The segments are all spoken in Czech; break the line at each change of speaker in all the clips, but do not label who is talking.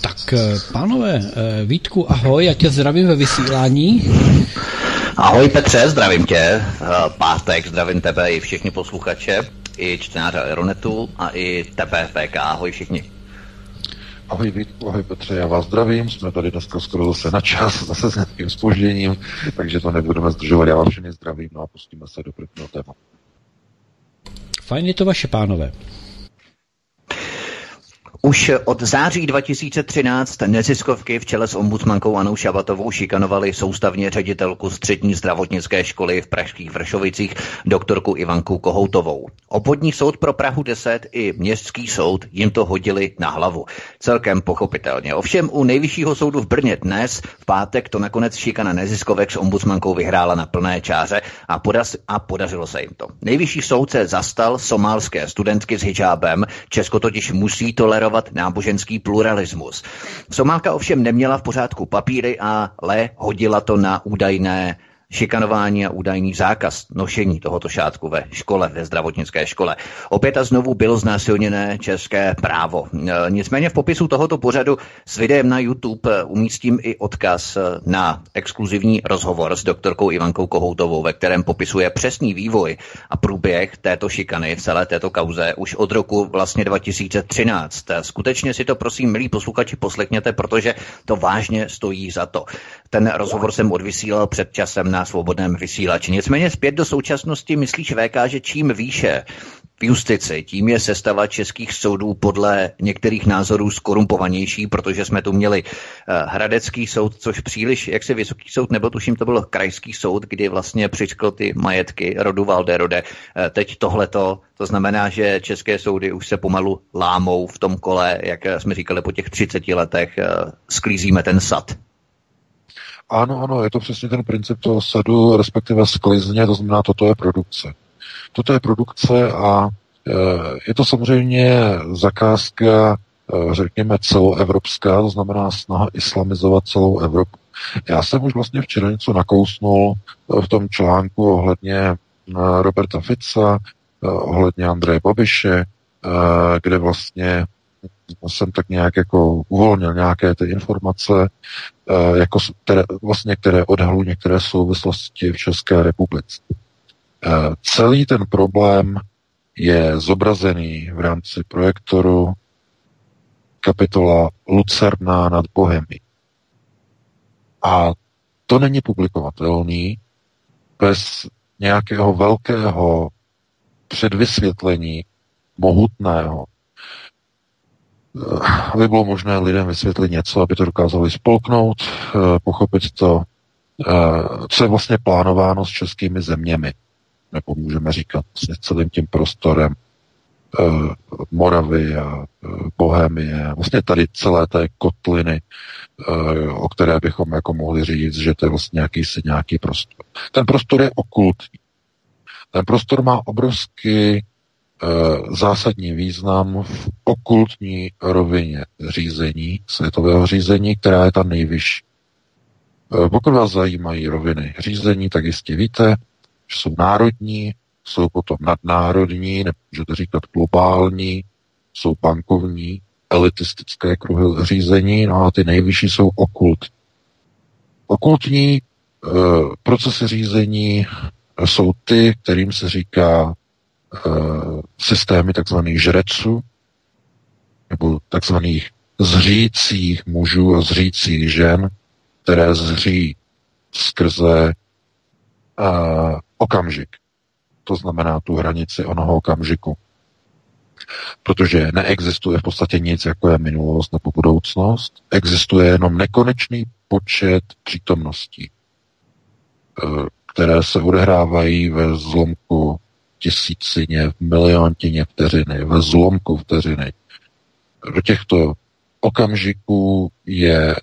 Tak, eh, pánové, eh, Vítku, ahoj, já tě zdravím ve vysílání.
Ahoj Petře, zdravím tě. Eh, pátek, zdravím tebe i všichni posluchače, i čtenáře Aeronetu a i TPFK. Ahoj všichni.
Ahoj Vítku, ahoj Petře, já vás zdravím, jsme tady dneska skoro zase na čas, zase s nějakým spožděním, takže to nebudeme zdržovat, já vás všechny zdravím, no a pustíme se do prvního tématu.
Fajn je to vaše, pánové.
Už od září 2013 neziskovky v čele s ombudsmankou Anou Šabatovou šikanovali soustavně ředitelku střední zdravotnické školy v Pražských Vršovicích, doktorku Ivanku Kohoutovou. Obvodní soud pro Prahu 10 i městský soud jim to hodili na hlavu. Celkem pochopitelně. Ovšem u nejvyššího soudu v Brně dnes, v pátek, to nakonec šikana neziskovek s ombudsmankou vyhrála na plné čáře a, podaz, a podařilo se jim to. Nejvyšší soud se zastal somálské studentky s hijabem. Česko totiž musí tolerovat tolerovat náboženský pluralismus. Somálka ovšem neměla v pořádku papíry, ale hodila to na údajné šikanování a údajný zákaz nošení tohoto šátku ve škole, ve zdravotnické škole. Opět a znovu bylo znásilněné české právo. E, nicméně v popisu tohoto pořadu s videem na YouTube e, umístím i odkaz e, na exkluzivní rozhovor s doktorkou Ivankou Kohoutovou, ve kterém popisuje přesný vývoj a průběh této šikany v celé této kauze už od roku vlastně 2013. Skutečně si to prosím, milí posluchači, poslechněte, protože to vážně stojí za to. Ten rozhovor jsem odvysílal před časem na svobodném vysílači. Nicméně zpět do současnosti myslíš VK, že čím výše v justici, tím je sestava českých soudů podle některých názorů skorumpovanější, protože jsme tu měli uh, Hradecký soud, což příliš, jak se Vysoký soud, nebo tuším, to byl Krajský soud, kdy vlastně přičkl ty majetky rodu Valderode. Uh, teď tohleto, to znamená, že české soudy už se pomalu lámou v tom kole, jak jsme říkali po těch 30 letech, sklízíme ten sad.
Ano, ano, je to přesně ten princip toho sadu, respektive sklizně, to znamená, toto je produkce. Toto je produkce a e, je to samozřejmě zakázka, e, řekněme, celoevropská, to znamená snaha islamizovat celou Evropu. Já jsem už vlastně včera něco nakousnul e, v tom článku ohledně Roberta Fica, ohledně Andreje Babiše, kde vlastně jsem tak nějak jako uvolnil nějaké ty informace, eh, jako, které, vlastně, které odhalují některé souvislosti v České republice. Eh, celý ten problém je zobrazený v rámci projektoru kapitola Lucerna nad Bohemy. A to není publikovatelný bez nějakého velkého předvysvětlení mohutného, aby bylo možné lidem vysvětlit něco, aby to dokázali spolknout, eh, pochopit to, eh, co je vlastně plánováno s českými zeměmi, nebo můžeme říkat vlastně celým tím prostorem eh, Moravy a Bohemie, vlastně tady celé té kotliny, o které bychom jako mohli říct, že to je vlastně nějaký, nějaký prostor. Ten prostor je okultní. Ten prostor má obrovský zásadní význam v okultní rovině řízení, světového řízení, která je ta nejvyšší. Eh, pokud vás zajímají roviny řízení, tak jistě víte, že jsou národní, jsou potom nadnárodní, nemůžete říkat globální, jsou bankovní, elitistické kruhy řízení, no a ty nejvyšší jsou okultní. Okultní e, procesy řízení jsou ty, kterým se říká Eh, systémy takzvaných žreců, nebo takzvaných zřících mužů a zřících žen, které zří skrze uh, okamžik. To znamená tu hranici onoho okamžiku. Protože neexistuje v podstatě nic, jako je minulost nebo budoucnost. Existuje jenom nekonečný počet přítomností, uh, které se odehrávají ve zlomku tisícině, v miliontině vteřiny, ve zlomku vteřiny. Do těchto okamžiku je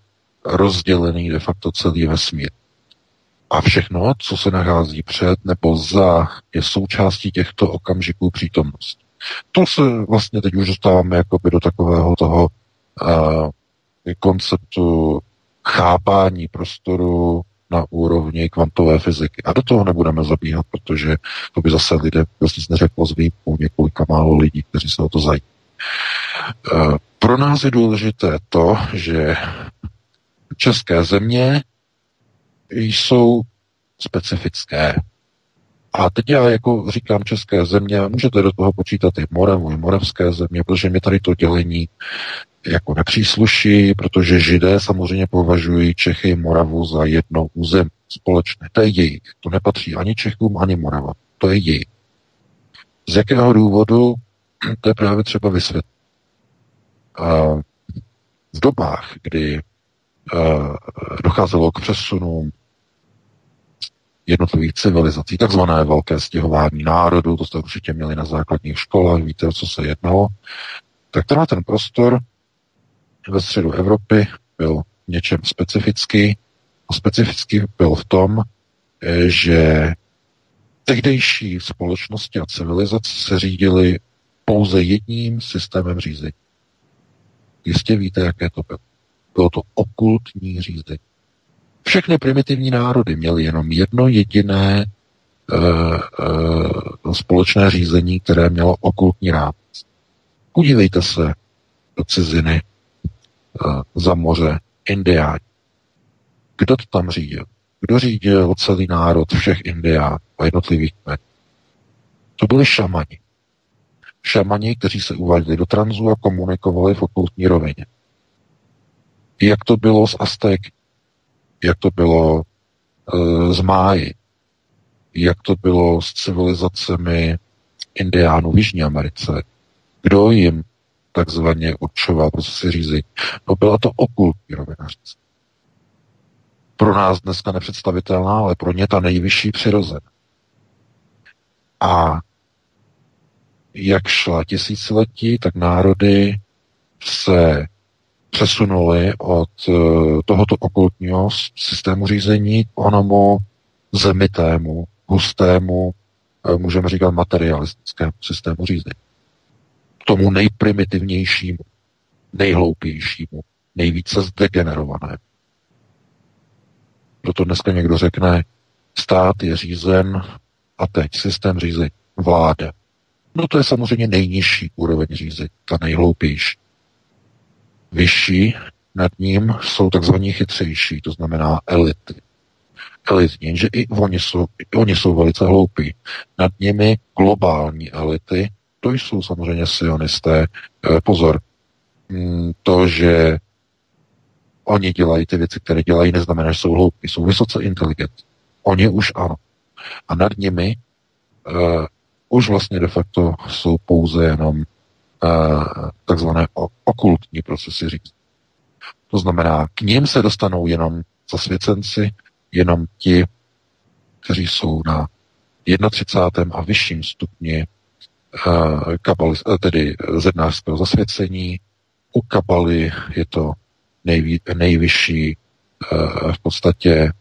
rozdělený de facto celý vesmír. A všechno, co se nachází před nebo za, je součástí těchto okamžiků přítomnosti. To se vlastně teď už dostáváme jakoby do takového toho uh, konceptu chápání prostoru na úrovni kvantové fyziky. A do toho nebudeme zabíhat, protože to by zase lidé prostě neřeklo z výjimkou několika málo lidí, kteří se o to zajímají. Uh, pro nás je důležité to, že české země jsou specifické. A teď já jako říkám české země, můžete do toho počítat i Moravu, i moravské země, protože mi tady to dělení jako nepřísluší, protože židé samozřejmě považují Čechy i Moravu za jedno území společné. To je jejich. To nepatří ani Čechům, ani Morava. To je jejich. Z jakého důvodu, to je právě třeba vysvětlit. V dobách, kdy docházelo k přesunům jednotlivých civilizací, takzvané velké stěhování národů, to jste určitě měli na základních školách, víte, o co se jednalo, tak tenhle ten prostor ve středu Evropy byl něčem specifický a specifický byl v tom, že tehdejší společnosti a civilizace se řídily pouze jedním systémem řízení. Jistě víte, jaké to bylo. Bylo to okultní řízení. Všechny primitivní národy měly jenom jedno jediné uh, uh, společné řízení, které mělo okultní rámec. Podívejte se do ciziny, uh, za moře, Indiáni. Kdo to tam řídil? Kdo řídil celý národ všech Indiánů a jednotlivých kmenů? To byli šamani. Šamani, kteří se uváděli do tranzu a komunikovali v okultní rovině. Jak to bylo s Aztéky? Jak to bylo e, z Máji, jak to bylo s civilizacemi Indiánů v Jižní Americe, kdo jim takzvaně určoval procesy řízení. No byla to okultní rovina řízení. Pro nás dneska nepředstavitelná, ale pro ně ta nejvyšší přirozená. A jak šla tisíciletí, tak národy se přesunuli od eh, tohoto okultního systému řízení k onomu zemitému, hustému, eh, můžeme říkat materialistickému systému řízení. Tomu nejprimitivnějšímu, nejhloupějšímu, nejvíce zdegenerovanému. Proto dneska někdo řekne, stát je řízen a teď systém řízení, vláda. No to je samozřejmě nejnižší úroveň řízení, ta nejhloupější. Vyšší nad ním jsou takzvaní chytřejší, to znamená elity. Elitní, že i oni jsou, i oni jsou velice hloupí. Nad nimi globální elity, to jsou samozřejmě sionisté. E, pozor, mm, to, že oni dělají ty věci, které dělají, neznamená, že jsou hloupí, jsou vysoce inteligentní. Oni už ano. A nad nimi uh, už vlastně de facto jsou pouze jenom takzvané okultní procesy říct. To znamená, k ním se dostanou jenom zasvěcenci, jenom ti, kteří jsou na 31. a vyšším stupni kabali, tedy zednářského zasvěcení. U kabaly je to nejví, nejvyšší v podstatě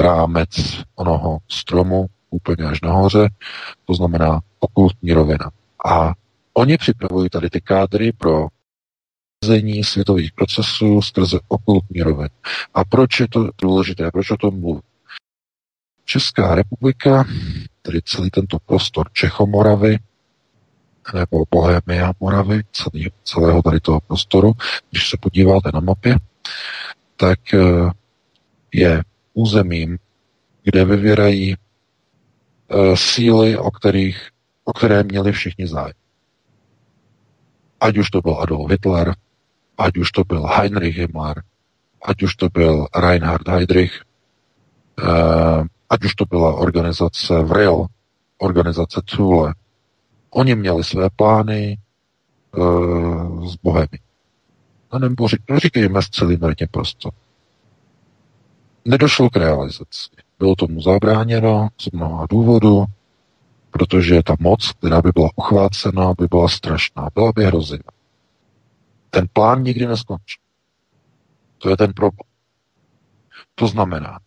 rámec onoho stromu, úplně až nahoře, to znamená okultní rovina. A Oni připravují tady ty kádry pro řízení světových procesů skrze okultní roveň. A proč je to důležité? Proč o tom mluvím? Česká republika, tedy celý tento prostor Čechomoravy, nebo Bohemia Moravy, celý, celého tady toho prostoru, když se podíváte na mapě, tak eh, je územím, kde vyvěrají eh, síly, o, kterých, o které měli všichni zájem. Ať už to byl Adolf Hitler, ať už to byl Heinrich Himmler, ať už to byl Reinhard Heydrich, eh, ať už to byla organizace VRIL, organizace Thule. Oni měli své plány eh, s Bohemy. A nebo říkejme s celým prostor. Nedošlo k realizaci. Bylo tomu zabráněno z mnoha důvodů, protože ta moc, která by byla uchvácena, by byla strašná, byla by hrozivá. Ten plán nikdy neskončí. To je ten problém. To znamená,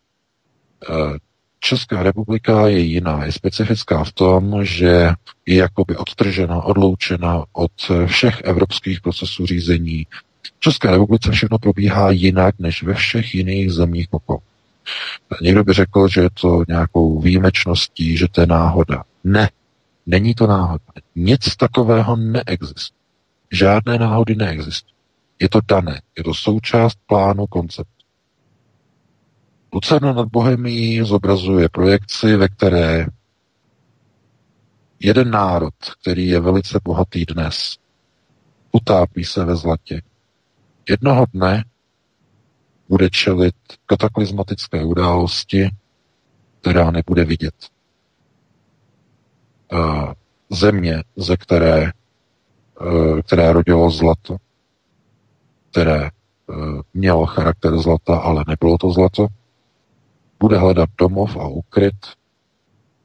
eh, Česká republika je jiná, je specifická v tom, že je jakoby odtržena, odloučena od všech evropských procesů řízení. V České republice všechno probíhá jinak než ve všech jiných zemích okolo. Někdo by řekl, že je to nějakou výjimečností, že to je náhoda. Ne, není to náhoda. Nic takového neexistuje. Žádné náhody neexistují. Je to dané, je to součást plánu konceptu. Lucerna nad Bohemí zobrazuje projekci, ve které jeden národ, který je velice bohatý dnes, utápí se ve zlatě. Jednoho dne bude čelit kataklizmatické události, která nebude vidět. Země, ze které, které rodilo zlato, které mělo charakter zlata, ale nebylo to zlato, bude hledat domov a ukryt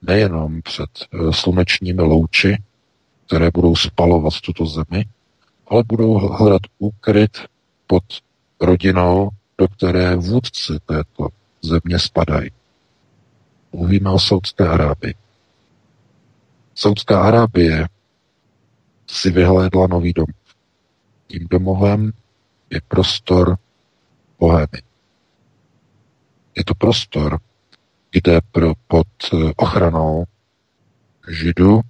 nejenom před eh, slunečními louči, které budou spalovat tuto zemi, ale budou hledat ukryt pod rodinou, do které vůdci této země spadají. Mluvíme o Saudské Arábii. Saudská Arábie si vyhlédla nový dom. Tím domovem je prostor Bohemy. Je to prostor, kde pro, pod ochranou Židů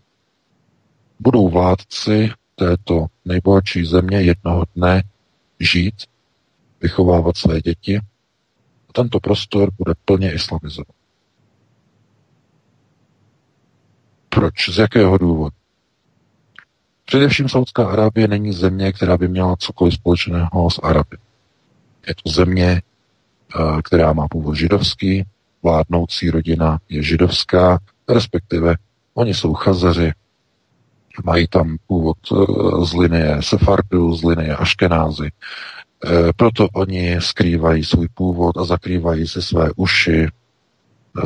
budou vládci této nejbohatší země jednoho dne žít, vychovávat své děti a tento prostor bude plně islamizovat. Proč? Z jakého důvodu? Především Saudská Arábie není země, která by měla cokoliv společného s Araby. Je to země, Eh, která má původ židovský, vládnoucí rodina je židovská, respektive oni jsou chazaři, mají tam původ eh, z linie Sefardu, z linie Aškenázy. Eh, proto oni skrývají svůj původ a zakrývají si své uši,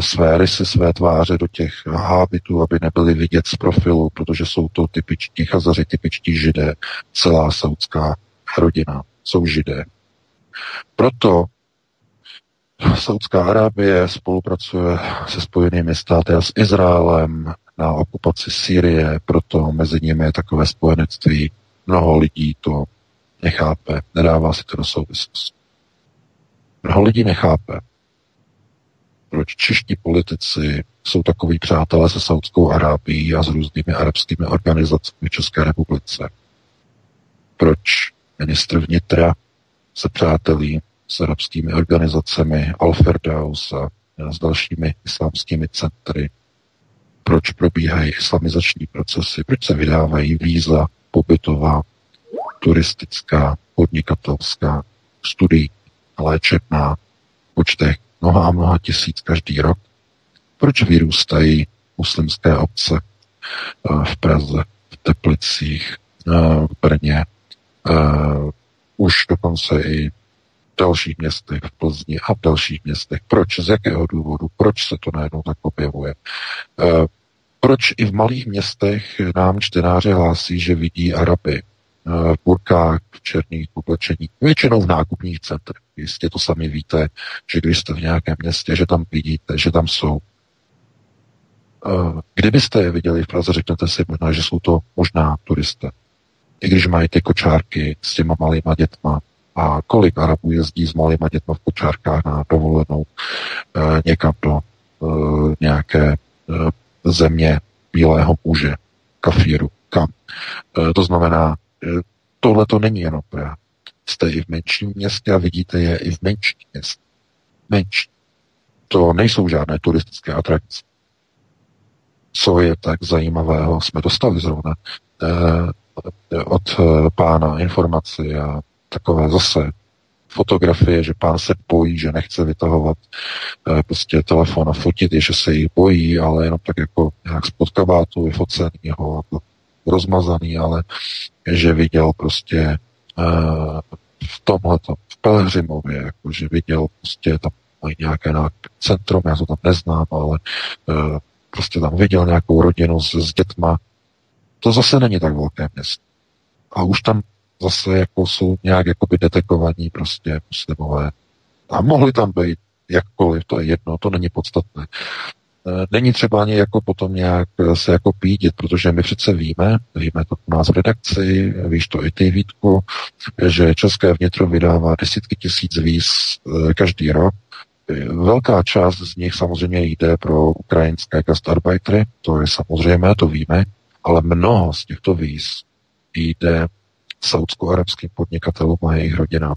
své rysy, své tváře do těch hábitů, aby nebyly vidět z profilu, protože jsou to typičtí chazaři, typičtí židé. Celá saudská rodina jsou židé. Proto Saudská Arábie spolupracuje se Spojenými státy a s Izraelem na okupaci Sýrie, proto mezi nimi je takové spojenectví. Mnoho lidí to nechápe, nedává si to do souvislosti. Mnoho lidí nechápe, proč čeští politici jsou takový přátelé se Saudskou Arábií a s různými arabskými organizacemi v České republice. Proč ministr vnitra se přátelí s arabskými organizacemi, Al-Firdaus a s dalšími islámskými centry. Proč probíhají islamizační procesy, proč se vydávají víza pobytová, turistická, podnikatelská, studii, léčebná, počtech mnoha a mnoha tisíc každý rok. Proč vyrůstají muslimské obce eh, v Praze, v Teplicích, eh, v Brně, eh, už dokonce i dalších městech, v Plzni a v dalších městech. Proč? Z jakého důvodu? Proč se to najednou tak objevuje? Proč i v malých městech nám čtenáři hlásí, že vidí Araby v burkách, v černých oblečeních, většinou v nákupních centrech. Jistě to sami víte, že když jste v nějakém městě, že tam vidíte, že tam jsou. E, kdybyste je viděli v Praze, řeknete si možná, že jsou to možná turisté. I když mají ty kočárky s těma malýma dětma, a kolik Arabů jezdí s malýma dětma v kočárkách na dovolenou e, někam do nějaké e, země bílého muže, kafíru, kam. To znamená, tohle to není jenom Praha. Jste i v menším městě a vidíte je i v menším městě. Menší. To nejsou žádné turistické atrakce. Co je tak zajímavého, jsme dostali zrovna e, od e, pána informaci a takové zase fotografie, že pán se bojí, že nechce vytahovat e, prostě telefon a fotit, je, že se jí bojí, ale jenom tak jako nějak spod kabátu vyfocený, ho jako rozmazaný, ale že viděl prostě e, v tomhle v Pelhřimově, jako že viděl prostě tam mají nějaké centrum, já to tam neznám, ale e, prostě tam viděl nějakou rodinu s, s dětma. To zase není tak velké město. A už tam zase jako jsou nějak jakoby detekovaní prostě muslimové. A mohli tam být jakkoliv, to je jedno, to není podstatné. Eh, není třeba ani jako potom nějak se jako pídit, protože my přece víme, víme to u nás v redakci, víš to i ty, Vítku, že České vnitro vydává desítky tisíc víz eh, každý rok. Velká část z nich samozřejmě jde pro ukrajinské gastarbeitery, to je samozřejmé, to víme, ale mnoho z těchto víz jde saudsko-arabským podnikatelům a jejich rodinám.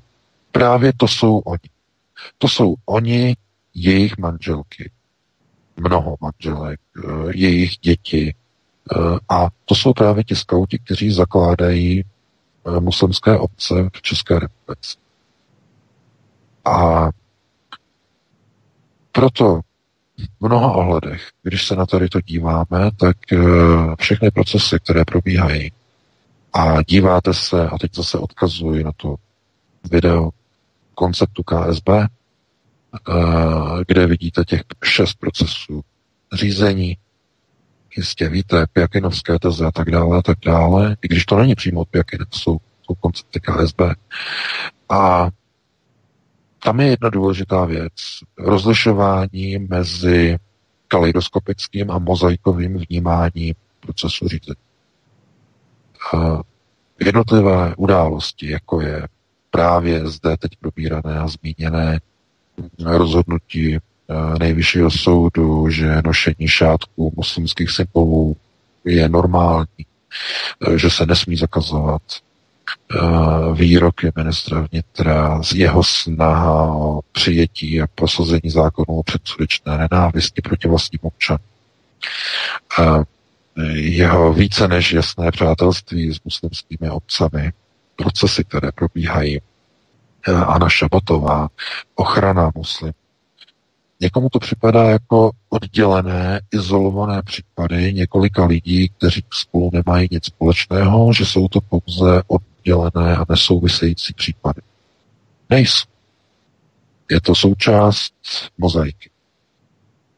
Právě to jsou oni. To jsou oni, jejich manželky, mnoho manželek, eh, jejich děti. Eh, a to jsou právě ti skauti, kteří zakládají eh, muslimské obce v České republice. A proto v mnoha ohledech, když se na tady to díváme, tak všechny procesy, které probíhají, a díváte se, a teď zase odkazuji na to video konceptu KSB, kde vidíte těch šest procesů řízení, jistě víte, Pjakinovské teze a tak dále a tak dále, i když to není přímo od Pjakina, jsou, jsou koncepty KSB. A tam je jedna důležitá věc. Rozlišování mezi kaleidoskopickým a mozaikovým vnímáním procesu řízení. Uh, jednotlivé události, jako je právě zde teď probírané a zmíněné rozhodnutí eh, nejvyššího soudu, že nošení šátků muslimských symbolů je normální, eh, že se nesmí zakazovat eh, výroky ministra vnitra, z jeho snaha o přijetí a prosazení zákonů o předsudečné nenávisti proti vlastním občanům. Jeho více než jasné přátelství s muslimskými obcami, procesy, které probíhají Anna Šabatová, ochrana muslim. Někomu to připadá jako oddělené, izolované případy několika lidí, kteří spolu nemají nic společného, že jsou to pouze oddělené a nesouvisející případy. Nejsou. Je to součást mozaiky,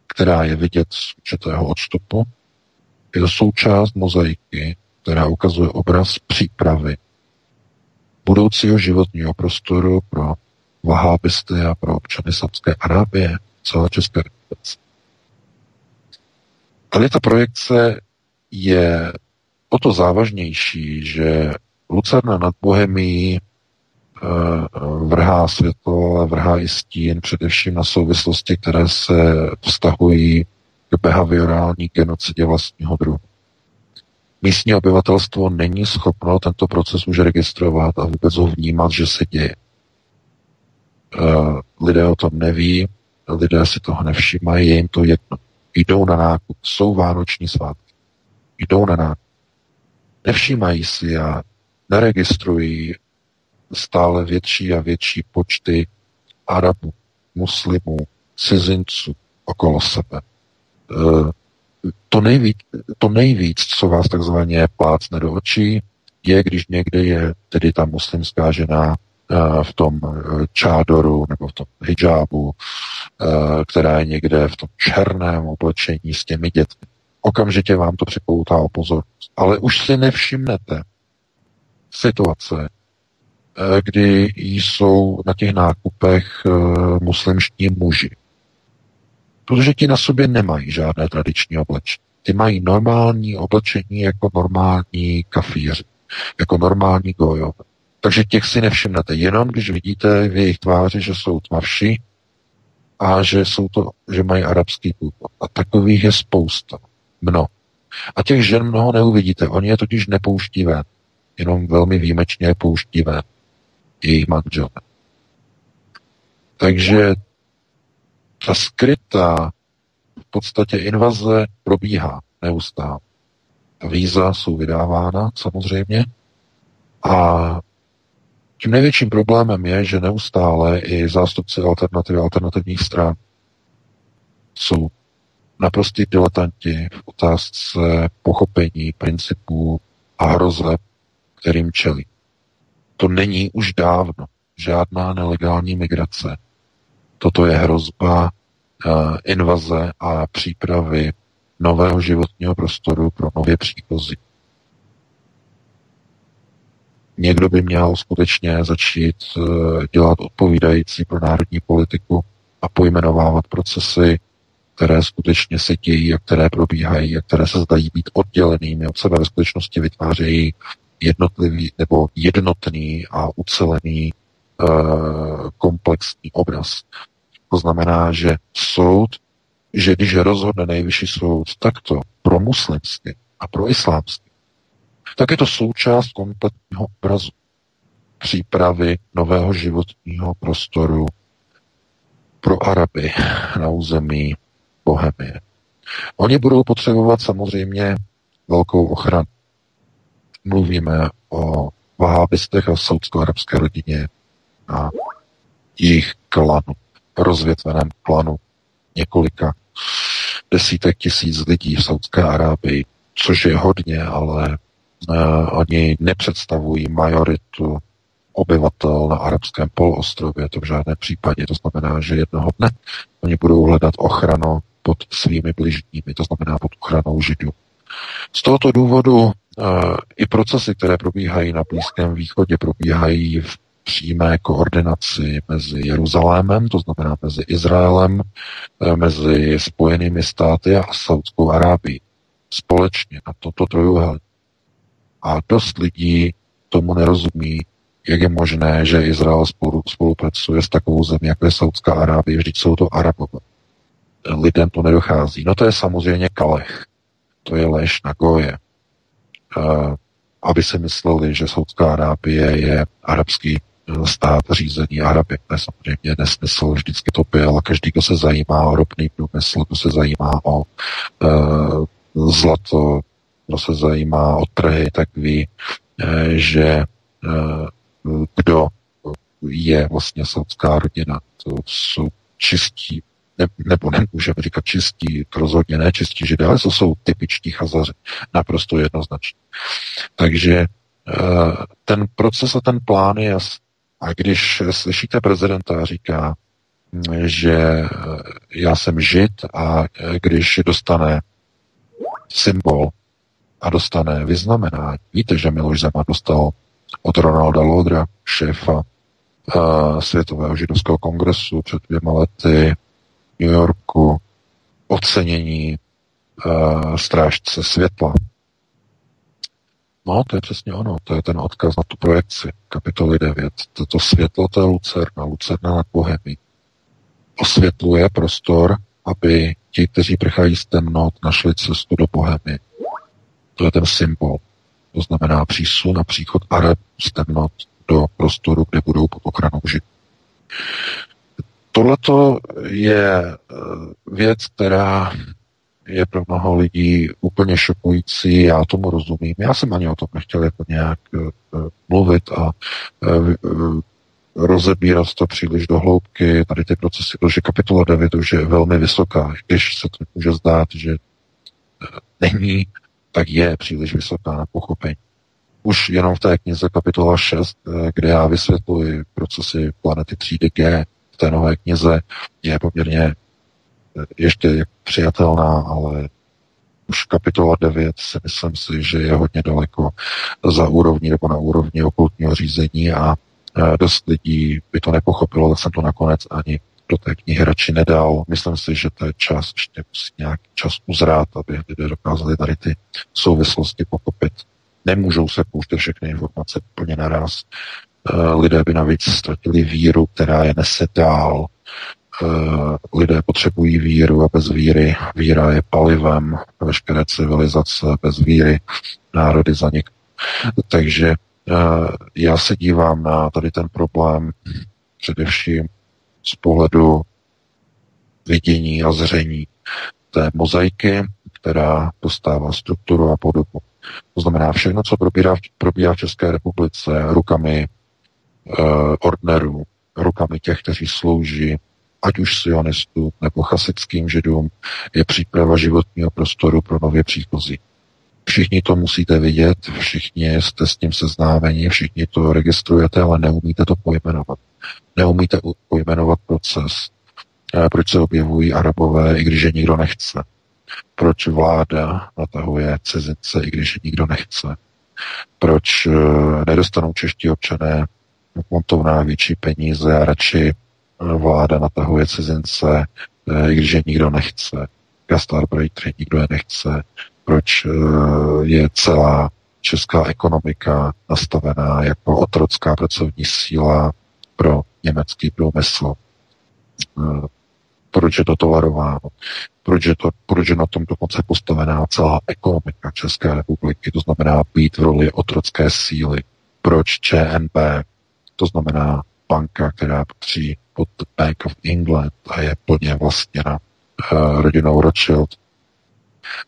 která je vidět z určitého odstupu. Je to součást mozaiky, která ukazuje obraz přípravy budoucího životního prostoru pro vahábisty a pro občany Samské Arábie, celé České republice. Tady ta projekce je o to závažnější, že Lucerna nad Bohemí eh, vrhá světlo, ale vrhá i stín především na souvislosti, které se vztahují k behaviorální genocidě vlastního druhu. Místní obyvatelstvo není schopno tento proces už registrovat a vůbec ho vnímat, že se děje. Eh, lidé o tom neví, lidé si toho nevšímají, je jim to jedno. Jdou na nákup, jsou vánoční svátky. Jdou na nákup. Nevšímají si a neregistrují stále větší a větší počty Arabů, muslimů, cizinců okolo sebe. To nejvíc, to nejvíc, co vás takzvaně plácne do očí, je, když někde je tedy ta muslimská žena eh, v tom eh, čádoru nebo v tom hijábu, eh, která je někde v tom černém oblečení s těmi dětmi. Okamžitě vám to připoutá o pozornost. Ale už si nevšimnete situace, kdy jsou na těch nákupech muslimští muži protože ti na sobě nemají žádné tradiční oblečení. Ty mají normální oblečení jako normální kafíři, jako normální gojové. Takže těch si nevšimnete, jenom když vidíte v jejich tváři, že jsou tmavší a že, jsou to, že mají arabský původ. A takových je spousta. Mnoho. A těch žen mnoho neuvidíte. Oni je totiž nepouští ven. Jenom velmi výjimečně je pouští ven. Jejich manželé. Takže ta skrytá v podstatě invaze probíhá neustále. Ta víza jsou vydávána samozřejmě a tím největším problémem je, že neustále i zástupci alternativy alternativních stran jsou naprostí diletanti v otázce pochopení principů a hrozeb, kterým čelí. To není už dávno žádná nelegální migrace. Toto je hrozba uh, invaze a přípravy nového životního prostoru pro nově příchozí. někdo by měl skutečně začít dělat odpovídající pro národní politiku a pojmenovávat procesy, které skutečně se dějí a které probíhají a které se zdají být oddělenými od sebe, ve skutečnosti vytvářejí jednotlivý nebo jednotný a ucelený komplexní obraz. To znamená, že soud, že když rozhodne nejvyšší soud takto pro muslimsky a pro islámsky, tak je to součást kompletního obrazu přípravy nového životního prostoru pro Araby na území Bohemie. Oni budou potřebovat samozřejmě velkou ochranu. Mluvíme o vahábistech a saudsko-arabské rodině a jejich klanu, rozvětveném klanu několika desítek tisíc lidí v Saudské Arábii, což je hodně, ale uh, oni nepředstavují majoritu obyvatel na arabském poloostrově, to v žádném případě. To znamená, že jednoho dne oni budou hledat ochranu pod svými bližními, to znamená pod ochranou židů. Z tohoto důvodu uh, i procesy, které probíhají na Blízkém východě, probíhají v přímé koordinaci mezi Jeruzalémem, to znamená mezi Izraelem, uh, mezi Spojenými státy a Saudskou Arábií. Společně na toto trojuhelník. A dost lidí tomu nerozumí, jak je možné, že Izrael spolu, spolupracuje s takovou zemí, jako je Saudská Arábie, vždyť jsou to Arabové. Lidem to nedochází. No to je samozřejmě kalech. To je lež na goje. Uh, aby si mysleli, že Saudská Arábie je arabský eh, stát řízení Araby. To je samozřejmě nesmysl, vždycky to byl. Každý, kdo se zajímá o ropný průmysl, kdo se zajímá o uh, zlato, kdo se zajímá o trhy, tak ví, uh, že uh, kdo je vlastně saudská rodina. To jsou čistí, ne, nebo nemůžeme říkat čistí, to rozhodně ne čistí židé, ale to jsou typičtí chazaři, naprosto jednoznačně. Takže ten proces a ten plán je jasný. A když slyšíte prezidenta říká, že eh, já jsem žid a eh, když dostane symbol a dostane vyznamenání, víte, že Miloš Zeman dostal od Ronalda Lodra, šéfa uh, Světového židovského kongresu před dvěma lety v New Yorku, ocenění uh, strážce světla. No, to je přesně ono, to je ten odkaz na tu projekci kapitoly 9. Toto světlo, to je Lucerna, Lucerna nad Bohemí. Osvětluje prostor, aby ti, kteří prchají z temnot, našli cestu do Bohemy. To je ten symbol. To znamená přísun a příchod Arab z temnot do prostoru, kde budou pod ochranou žít. Tohle je eh, věc, která je pro mnoho lidí úplně šokující, já tomu rozumím. Já jsem ani o tom nechtěl jako nějak uh, mluvit a uh, rozebírat to příliš do hloubky, tady ty procesy, protože kapitola 9 už je velmi vysoká, když se to může zdát, že není tak je příliš vysoká na pochopení. Už jenom v té knize kapitola 6, eh, kde já vysvětluji procesy planety třídy G, v té nové knize je poměrně ještě přijatelná, ale už kapitola 9 si myslím si, že je hodně daleko za úrovní nebo na úrovni okultního řízení a eh, dost lidí by to nepochopilo, tak jsem to nakonec ani do té knihy radši nedal. Myslím si, že to je čas, ještě musí nějaký čas uzrát, aby lidé dokázali tady ty souvislosti pochopit. Nemůžou se pouštět všechny informace úplně naraz. Eh, lidé by navíc ztratili víru, která je nese dál. Eh, lidé potřebují víru a bez víry. Víra je palivem veškeré civilizace. Bez víry národy zanik. Takže eh, já se dívám na tady ten problém především z pohledu vidění a zření té mozaiky, která dostává strukturu a podobu. To znamená, všechno, co probíhá, probíhá v České republice rukami e, ordnerů, rukami těch, kteří slouží ať už sionistům nebo chasickým židům, je příprava životního prostoru pro nově příchozí. Všichni to musíte vidět, všichni jste s tím seznámeni, všichni to registrujete, ale neumíte to pojmenovat. Neumíte pojmenovat proces, eh, proč se objevují arabové, i když je nikdo nechce. Proč vláda natahuje cizince, i když je nikdo nechce. proč eh, nedostanou čeští občané montovná větší peníze a radši vláda natahuje cizince, i když je nikdo nechce. Gastarbeitery nikdo je nechce. Proč je celá česká ekonomika nastavená jako otrocká pracovní síla pro německý průmysl. Eh, proč je to tolerováno? Proč je, to, proč je na tom dokonce postavená celá ekonomika České republiky? To znamená být v roli otrocké síly. Proč ČNB? To znamená banka, která patří pod Bank of England a je plně vlastněna uh, rodinou Rothschild.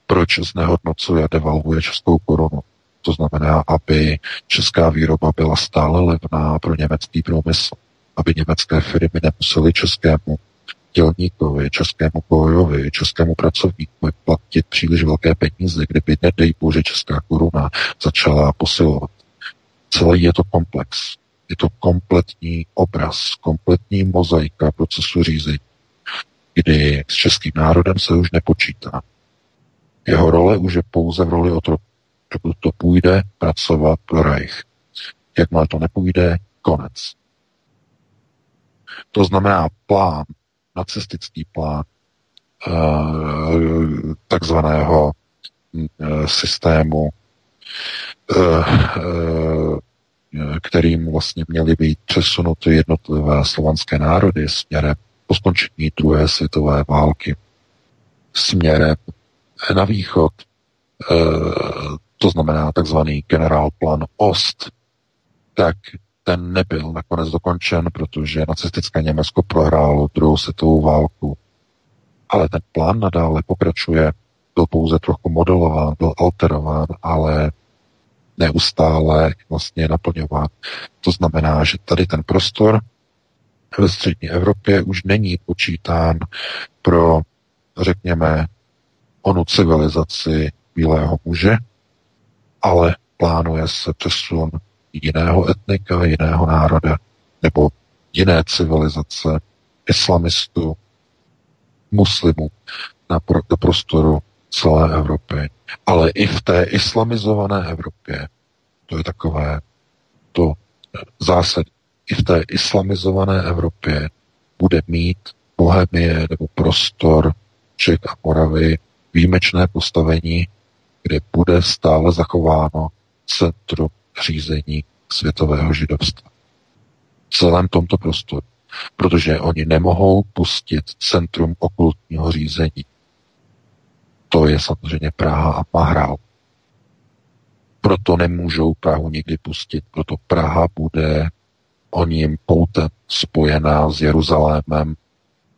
Proč znehodnocuje devalvuje českou korunu? To znamená, aby česká výroba byla stále levná pro německý průmysl, aby německé firmy nemusely českému dělníkovi, českému bojovi, českému pracovníkovi platit příliš velké peníze, kdyby, nedej bože, česká koruna začala posilovat. Celý je to komplex. Je to kompletní obraz, kompletní mozaika procesu řízení, kdy s českým národem se už nepočítá. Jeho role už je pouze v roli otroku dokud to půjde, pracovat pro Reich. Jakmile to nepůjde, konec. To znamená plán, nacistický plán eh, takzvaného eh, systému, eh, kterým vlastně měly být přesunuty jednotlivé slovanské národy směrem po skončení druhé světové války, směrem na východ, to znamená takzvaný generál plan Ost, tak ten nebyl nakonec dokončen, protože nacistické Německo prohrálo druhou světovou válku. Ale ten plán nadále pokračuje, byl pouze trochu modelován, byl alterován, ale neustále vlastně naplňován. To znamená, že tady ten prostor ve střední Evropě už není počítán pro, řekněme, onu civilizaci bílého muže, ale plánuje se přesun jiného etnika, jiného národa nebo jiné civilizace, islamistů, muslimů na pro, do prostoru celé Evropy. Ale i v té islamizované Evropě, to je takové to zásad, i v té islamizované Evropě bude mít Bohemie nebo prostor Čech a Moravy výjimečné postavení kde bude stále zachováno centrum řízení světového židovstva. V celém tomto prostoru. Protože oni nemohou pustit centrum okultního řízení. To je samozřejmě Praha a Mahrál. Proto nemůžou Prahu nikdy pustit. Proto Praha bude o ním poutem spojená s Jeruzalémem,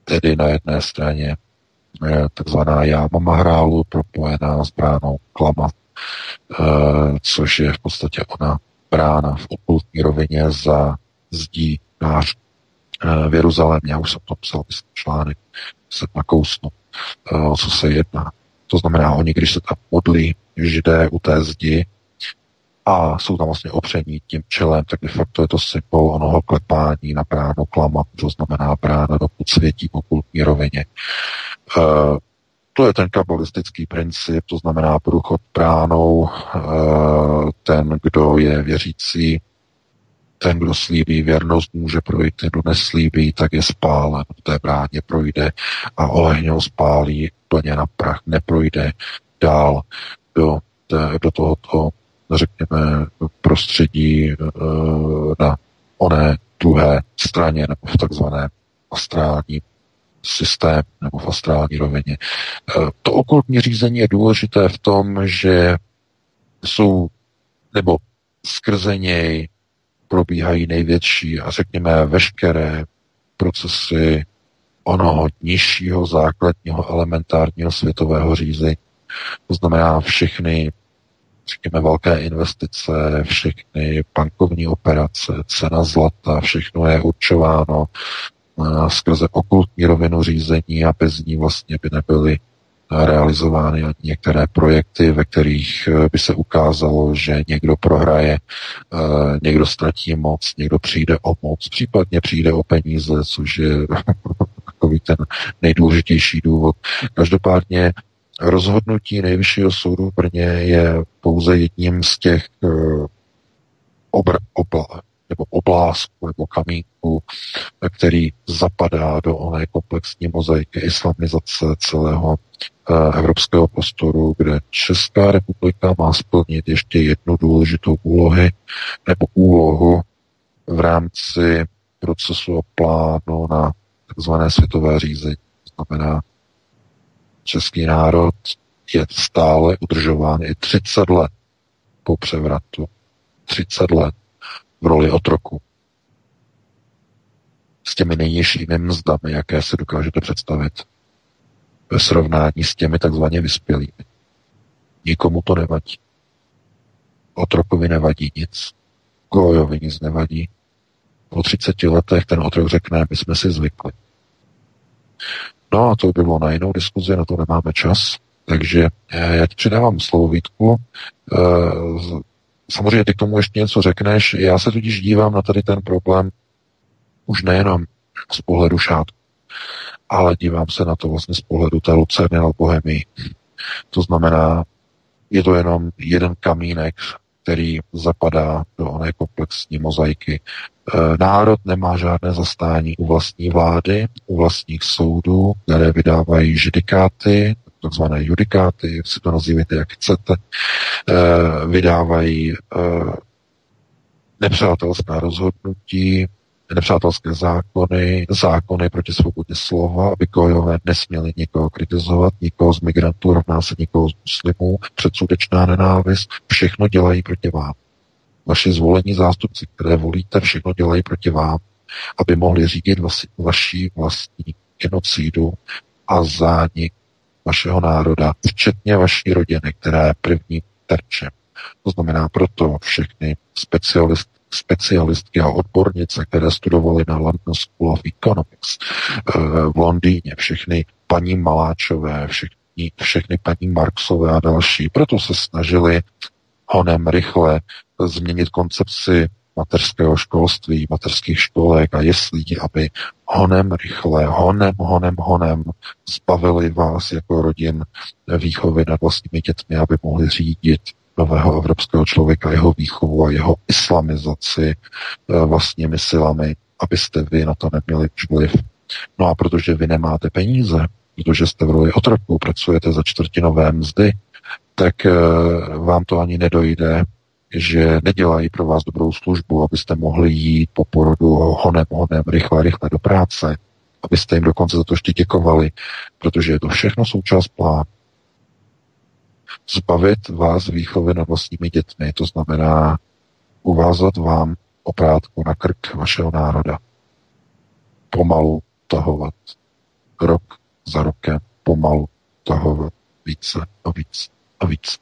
tedy na jedné straně takzvaná jáma Mahrálu propojená s bránou Klama, eh, což je v podstatě ona brána v okultní rovině za zdí nář eh, v Jeruzalémě. Já už jsem to psal článek, se nakousnu, eh, o co se jedná. To znamená, oni, když se tam modlí židé u té zdi, a jsou tam vlastně opření tím čelem, tak de facto je to symbol onoho klepání na bránu klama, to znamená brána do podsvětí po kultní rovině. E, to je ten kabalistický princip, to znamená průchod bránou, e, ten, kdo je věřící, ten, kdo slíbí věrnost, může projít, ten, kdo neslíbí, tak je spálen. V té bráně projde a oheň ho spálí plně na prach, neprojde dál do, do tohoto řekněme, prostředí eh, na oné druhé straně nebo v takzvané astrální systém nebo v astrální rovině. Eh, to okolní řízení je důležité v tom, že jsou, nebo skrze něj probíhají největší a řekněme veškeré procesy onoho nižšího základního elementárního světového řízení. To znamená všechny řekněme, velké investice, všechny bankovní operace, cena zlata, všechno je určováno eh, skrze okultní rovinu řízení a bez ní vlastně by nebyly realizovány některé projekty, ve kterých eh, by se ukázalo, že někdo prohraje, někdo ztratí moc, někdo přijde o moc, případně přijde o peníze, což je takový ten nejdůležitější důvod. Každopádně rozhodnutí nejvyššího soudu v Brně je pouze jedním z těch uh, obr, obla, nebo oblásku nebo kamínku, který zapadá do oné komplexní mozaiky islamizace celého uh, evropského prostoru, kde Česká republika má splnit ještě jednu důležitou úlohy nebo úlohu v rámci procesu a plánu na takzvané světové řízení. To znamená, český národ je stále udržován i 30 let po převratu. 30 let v roli otroku. S těmi nejnižšími mzdami, jaké si dokážete představit. Ve srovnání s těmi takzvaně vyspělými. Nikomu to nevadí. Otrokovi nevadí nic. Gojovi nic nevadí. Po 30 letech ten otrok řekne, my jsme si zvykli. No a to by bylo na jinou diskuzi, na to nemáme čas. Takže eh, já ti předávám slovo Vítku. Samozřejmě ty k tomu ještě něco řekneš. Já se tudíž dívám na tady ten problém už nejenom z pohledu šátku, ale dívám se na to vlastně z pohledu té Lucerny na Bohemii. To znamená, je to jenom jeden kamínek, který zapadá do oné komplexní mozaiky. E, národ nemá žádné zastání u vlastní vlády, u vlastních soudů, které vydávají judikáty, takzvané judikáty, si to nazývejte jak chcete, e, vydávají e, nepřátelská rozhodnutí, nepřátelské zákony, zákony proti svobodě slova, aby gojové nesměli nikoho kritizovat, nikoho z migrantů, rovná se nikoho z muslimů, předsudečná nenávist, všechno dělají proti vám. Vaši zvolení zástupci, které volíte, všechno dělají proti vám, aby mohli řídit vaši, vaši vlastní genocídu a zánik vašeho národa, včetně vaší rodiny, která je první terčem. To znamená proto všechny specialist, specialistky a odbornice, které studovaly na London School of Economics eh, v Londýně, všechny paní Maláčové, všechny, všechny paní Marksové a další. Proto se snažili honem rychle změnit koncepci mateřského školství, mateřských školek a jeslí, aby honem rychle, honem, honem, honem zbavili vás jako rodin výchovy nad vlastními dětmi, aby mohli řídit nového evropského člověka, jeho výchovu a jeho islamizaci eh, vlastními silami, abyste vy na to neměli vliv. No a protože vy nemáte peníze, protože jste v roli otroku, pracujete za čtvrtinové mzdy, tak eh, vám to ani nedojde, že nedělají pro vás dobrou službu, abyste mohli jít po porodu honem, honem, rychle, rychle do práce, abyste jim dokonce za to ještě děkovali, protože je to všechno součást plánu zbavit vás výchovy nad vlastními dětmi, to znamená uvázat vám oprátku na krk vašeho národa. Pomalu tahovat. Rok za rokem pomalu tahovat více a víc a víc.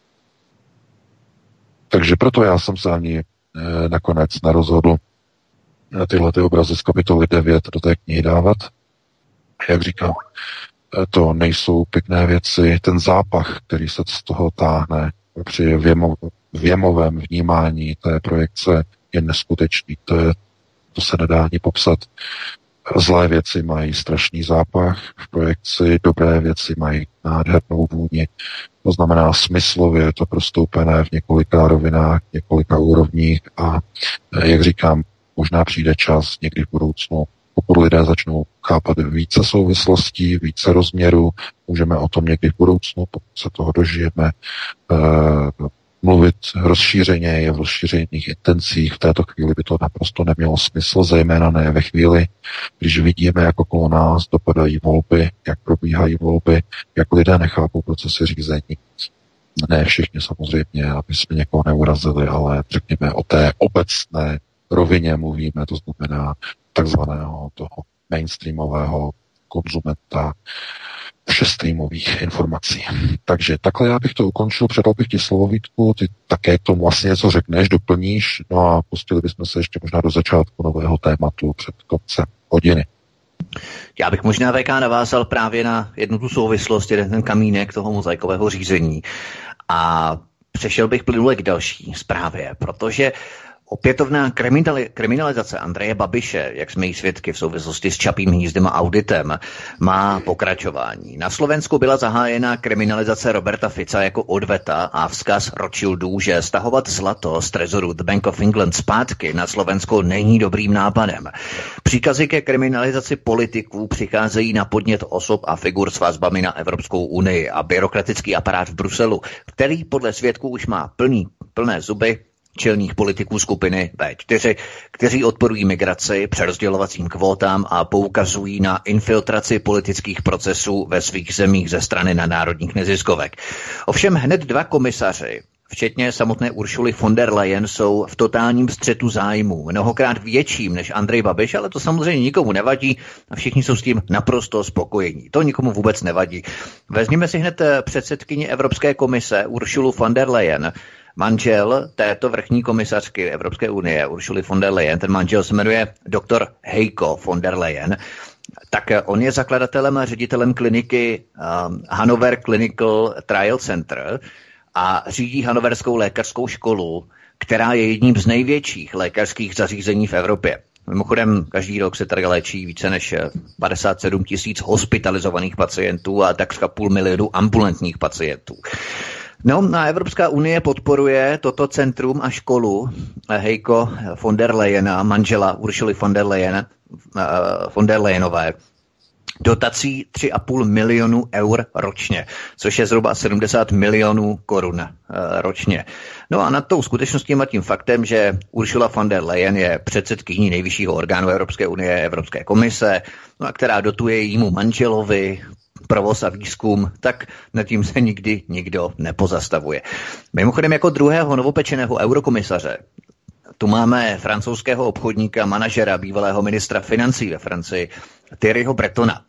Takže proto já jsem se ani e, nakonec nerozhodl eh, tyhle ty obrazy z kapitoly 9 do té knihy dávat. Jak říkám, to nejsou pěkné věci. Ten zápach, který se z toho táhne při věmo, věmovém vnímání té projekce, je neskutečný. To, je, to se nedá ani popsat. Zlé věci mají strašný zápach v projekci, dobré věci mají nádhernou vůni. To znamená smyslově je to prostoupené v několika rovinách, několika úrovních a jak říkám, možná přijde čas někdy v budoucnu, pokud lidé začnou chápat více souvislostí, více rozměrů, můžeme o tom někdy v budoucnu, pokud se toho dožijeme, uh, mluvit rozšířeně je v rozšířených intencích. V této chvíli by to naprosto nemělo smysl, zejména ne ve chvíli, když vidíme, jak okolo nás dopadají volby, jak probíhají volby, jak lidé nechápou procesy řízení. Ne všichni samozřejmě, aby jsme někoho neurazili, ale řekněme o té obecné rovině mluvíme, to znamená takzvaného toho mainstreamového konzumenta všestreamových informací. Takže takhle já bych to ukončil, předal bych ti slovo Vítku, ty také k tomu vlastně něco řekneš, doplníš, no a pustili bychom se ještě možná do začátku nového tématu před koncem hodiny.
Já bych možná VK navázal právě na jednu tu souvislost, jeden ten kamínek toho mozaikového řízení. A přešel bych plynule k další zprávě, protože Opětovná kriminalizace Andreje Babiše, jak jsme jí svědky v souvislosti s Čapým hnízdem a auditem, má pokračování. Na Slovensku byla zahájena kriminalizace Roberta Fica jako odveta a vzkaz Rothschildů, že stahovat zlato z trezoru The Bank of England zpátky na Slovensko není dobrým nápadem. Příkazy ke kriminalizaci politiků přicházejí na podnět osob a figur s vazbami na Evropskou unii a byrokratický aparát v Bruselu, který podle svědků už má plný, plné zuby čelních politiků skupiny V4, kteří odporují migraci, přerozdělovacím kvótám a poukazují na infiltraci politických procesů ve svých zemích ze strany na národních neziskovek. Ovšem hned dva komisaři, včetně samotné Uršuly von der Leyen, jsou v totálním střetu zájmu, mnohokrát větším než Andrej Babiš, ale to samozřejmě nikomu nevadí a všichni jsou s tím naprosto spokojení. To nikomu vůbec nevadí. Vezměme si hned předsedkyni Evropské komise Uršulu von der Leyen, manžel této vrchní komisařky Evropské unie, Uršuly von der Leyen, ten manžel se jmenuje doktor Heiko von der Leyen, tak on je zakladatelem a ředitelem kliniky um, Hanover Clinical Trial Center a řídí Hanoverskou lékařskou školu, která je jedním z největších lékařských zařízení v Evropě. Mimochodem, každý rok se tady léčí více než 57 tisíc hospitalizovaných pacientů a takřka půl milionu ambulantních pacientů. No, a Evropská unie podporuje toto centrum a školu Heiko von der Leyena, manžela Uršuly von der Leyen, uh, von der Leyenové, dotací 3,5 milionu eur ročně, což je zhruba 70 milionů korun uh, ročně. No a nad tou skutečností a tím faktem, že Ursula von der Leyen je předsedkyní nejvyššího orgánu Evropské unie, Evropské komise, no a která dotuje jejímu manželovi provoz a výzkum, tak nad tím se nikdy nikdo nepozastavuje. Mimochodem jako druhého novopečeného eurokomisaře tu máme francouzského obchodníka, manažera, bývalého ministra financí ve Francii, Thierryho Bretona.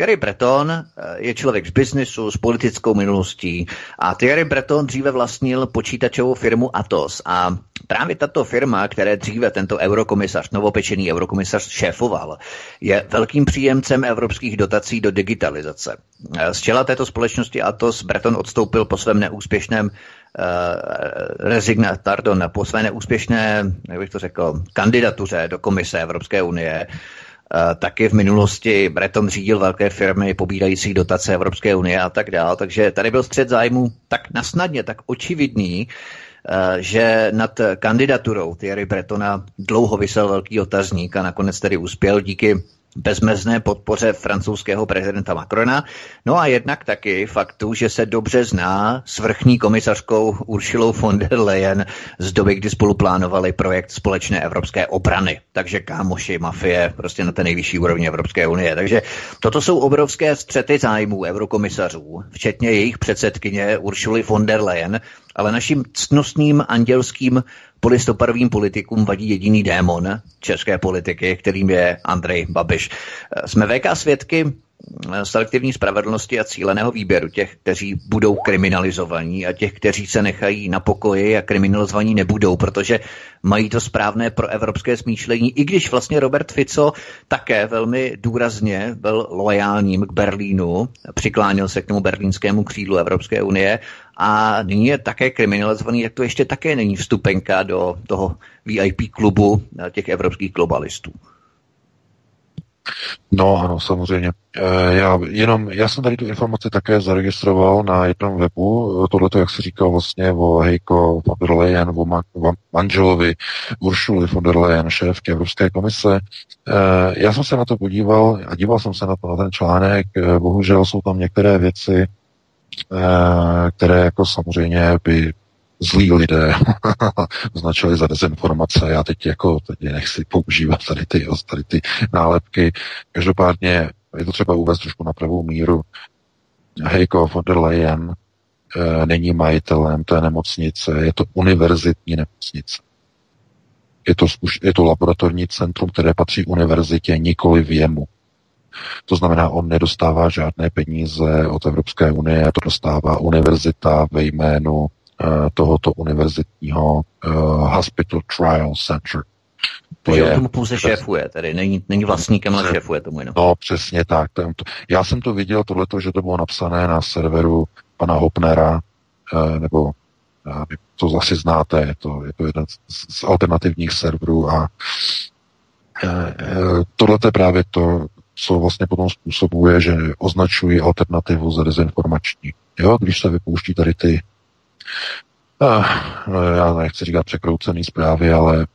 Thierry Breton eh, je člověk z biznisu, s politickou minulostí. A Thierry Breton dříve vlastnil počítačovou firmu Atos. A právě tato firma, které dříve tento eurokomisař, novopečený eurokomisař šéfoval, je velkým příjemcem evropských dotací do digitalizace. Eh, z čela této společnosti Atos Breton odstoupil po svém neúspěšném uh, rezigna, pardon, po své neúspěšné, jak bych to řekl, kandidatuře do komise Evropské unie. Eh, taky v minulosti Breton řídil velké firmy pobírající dotace Evropské unie a tak dále. Takže tady byl střed zájmu tak nasnadně, tak očividný, eh, že nad kandidaturou Thierry Bretona dlouho vysel velký otazník a nakonec tedy uspěl díky bezmezné podpoře francouzského prezidenta Macrona, no a jednak taky faktu, že se dobře zná s vrchní komisařkou Uršilou von der Leyen z doby, kdy spolu plánovali projekt společné evropské obrany. Takže kámoši, mafie, prostě na té nejvyšší úrovni Evropské unie. Takže toto jsou obrovské střety zájmů eurokomisařů, včetně jejich předsedkyně Uršuly von der Leyen, ale naším ctnostním andělským polistopadovým politikům vadí jediný démon české politiky, kterým je Andrej Babiš. Jsme VK svědky selektivní spravedlnosti a cíleného výběru těch, kteří budou kriminalizovaní a těch, kteří se nechají na pokoji a kriminalizovaní nebudou, protože mají to správné pro evropské smýšlení, i když vlastně Robert Fico také velmi důrazně byl loajálním k Berlínu, přiklánil se k tomu berlínskému křídlu Evropské unie a nyní je také kriminalizovaný, jak to ještě také není vstupenka do toho VIP klubu těch evropských globalistů.
No ano, samozřejmě. E, já, jenom, já jsem tady tu informaci také zaregistroval na jednom webu, tohleto, jak se říkal vlastně o Heiko von der Leyen, o, ma, o manželovi Uršuli von der Leyen, šéfky Evropské komise. Já jsem se na to podíval a díval jsem se na, to, na ten článek, bohužel jsou tam některé věci, které jako samozřejmě by zlí lidé označili za dezinformace. Já teď jako teď nechci používat tady ty, tady ty nálepky. Každopádně je to třeba uvést trošku na pravou míru. Heiko von der Leyen e, není majitelem té nemocnice, je to univerzitní nemocnice. Je to, je to laboratorní centrum, které patří univerzitě, nikoli v jemu. To znamená, on nedostává žádné peníze od Evropské unie, to dostává univerzita ve jménu Eh, tohoto univerzitního uh, Hospital Trial Center.
To je, tomu pouze šéfuje, tedy není, není vlastníkem, ale šéfuje tomu jenom.
No, přesně tak. To, já jsem to viděl, tohleto, že to bylo napsané na serveru pana Hopnera, uh, nebo to zase znáte, je to, je to jeden z alternativních serverů a tohle je právě to, co vlastně potom způsobuje, že označují alternativu za dezinformační. Jo, když se vypouští tady ty uh, já nechci říkat překroucený zprávy, ale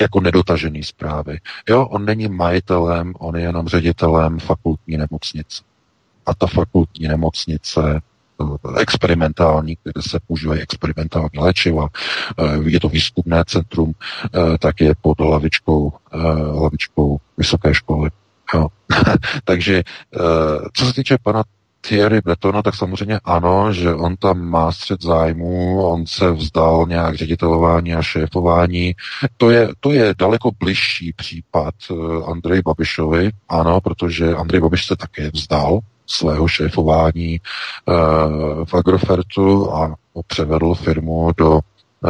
jako nedotažený zprávy. Jo, on není majitelem, on je jenom ředitelem fakultní nemocnice. A ta fakultní nemocnice eh, experimentální, kde se používají experimentální léčiva, eh, je to výzkumné centrum, tak je pod hlavičkou, hlavičkou vysoké školy. Jo. Takže co se týče pana Thierry Bretona, tak samozřejmě ano, že on tam má střed zájmu, on se vzdal nějak ředitelování a šéfování. To je, to je daleko bližší případ eh, Andrej Babišovi, ano, protože Andrej Babiš se také vzdal svého šéfování uh, v Agrofertu a převedl firmu do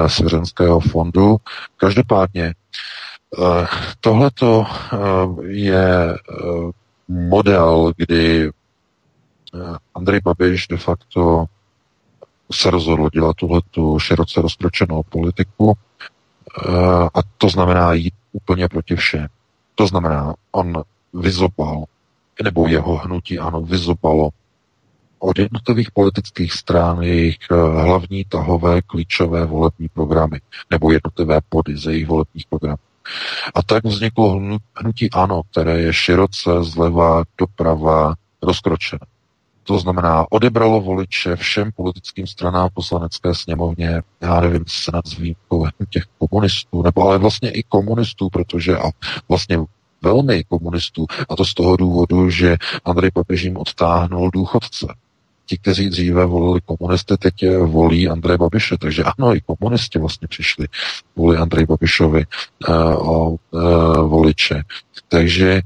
svěřenského fondu. Každopádně tohleto uh, je uh, model, kdy Eh, Andrej Babiš de facto se rozhodl dělat tuhle tu široce rozkročenou politiku eh, a to znamená jít úplně proti všem. To znamená, on vyzobal, nebo jeho hnutí, ano, vyzobalo od jednotlivých politických stran jejich eh, hlavní tahové klíčové volební programy, nebo jednotlivé body ze jejich volebních programů. A tak vzniklo hnutí ANO, které je široce zleva doprava rozkročené. To znamená, odebralo voliče všem politickým stranám poslanecké sněmovně, já nevím, snad s výjimkou těch komunistů, nebo ale vlastně i komunistů, protože a vlastně velmi komunistů, a to z toho důvodu, že Andrej Babiš jim odtáhnul důchodce. Ti, kteří dříve volili komunisty, teď volí Andrej Babiše, takže ano, i komunisti vlastně přišli volí Andrej Babišovi uh, o uh, voliče. Takže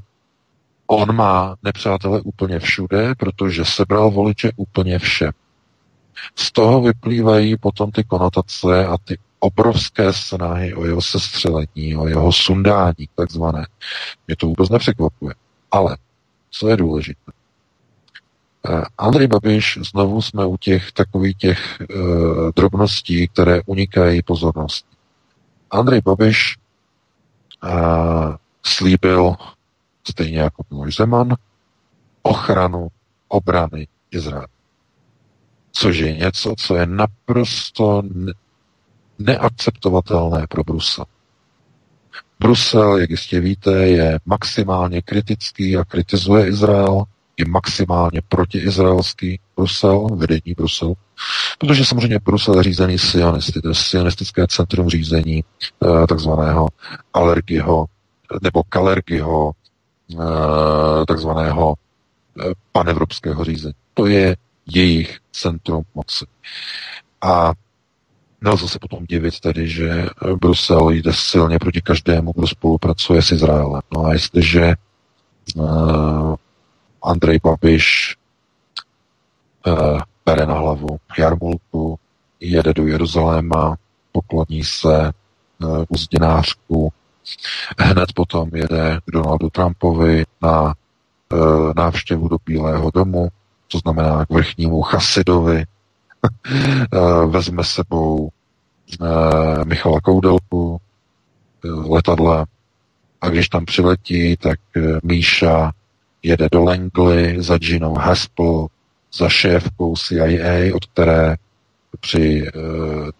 On má nepřátele úplně všude, protože sebral voliče úplně všem. Z toho vyplývají potom ty konotace a ty obrovské snahy o jeho sestřelení, o jeho sundání, takzvané. Mě to vůbec nepřekvapuje. Ale co je důležité? Eh, Andrej Babiš, znovu jsme u těch takových těch uh, drobností, které unikají pozornosti. Andrej Babiš uh, slíbil stejně jako Miloš Zeman, ochranu obrany Izraele. Což je něco, co je naprosto neakceptovatelné pro Brusel. Brusel, jak jistě víte, je maximálně kritický a kritizuje Izrael, je maximálně protiizraelský Brusel, vedení Bruselu, protože samozřejmě Brusel je řízený sionisty, to je sionistické centrum řízení eh, takzvaného alergiho nebo kalergiho Eh, takzvaného eh, panevropského řízení. To je jejich centrum moci. A nelze se potom divit tedy, že Brusel jde silně proti každému, kdo spolupracuje s Izraelem. No a jestliže Andrej Babiš uh, bere na hlavu jarmulku, jede do Jeruzaléma, pokloní se uh, u zdinářku, Hned potom jede k Donaldu Trumpovi na e, návštěvu do Bílého domu, to znamená k vrchnímu Chasidovi, e, vezme sebou e, Michala Koudelku e, letadle a když tam přiletí, tak e, Míša jede do Langley za Ginou Haspel, za šéfkou CIA, od které při e,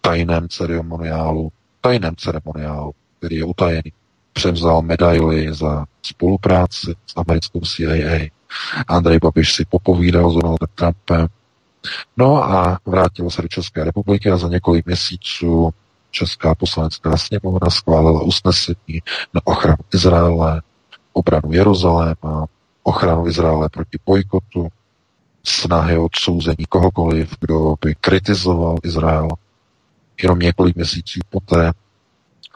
tajném ceremoniálu, tajném ceremoniálu který je utajený, převzal medaily za spolupráci s americkou CIA. Andrej Babiš si popovídal s Donaldem Trumpem. No a vrátil se do České republiky a za několik měsíců Česká poslanecká sněmovna schválila usnesení na ochranu Izraele, obranu Jeruzaléma, ochranu Izraele proti bojkotu, snahy o odsouzení kohokoliv, kdo by kritizoval Izrael. Jenom několik měsíců poté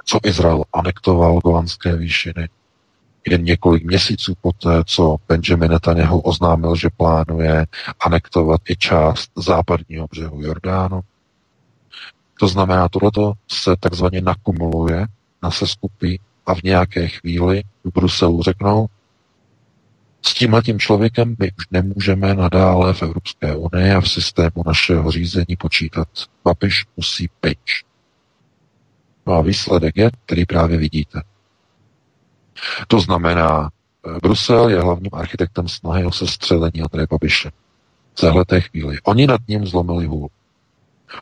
co Izrael anektoval Golanské výšiny, jen několik měsíců poté, co Benjamin Netanyahu oznámil, že plánuje anektovat i část západního břehu Jordánu. To znamená, tohleto se takzvaně nakumuluje na seskupy a v nějaké chvíli v Bruselu řeknou, S tímhletím člověkem my už nemůžeme nadále v Evropské unii a v systému našeho řízení počítat. Babiš musí pryč. No a výsledek je, který právě vidíte. To znamená, eh, Brusel je hlavním architektem snahy o sestřelení Andreje Babiše. V téhle chvíli. Oni nad ním zlomili hůl.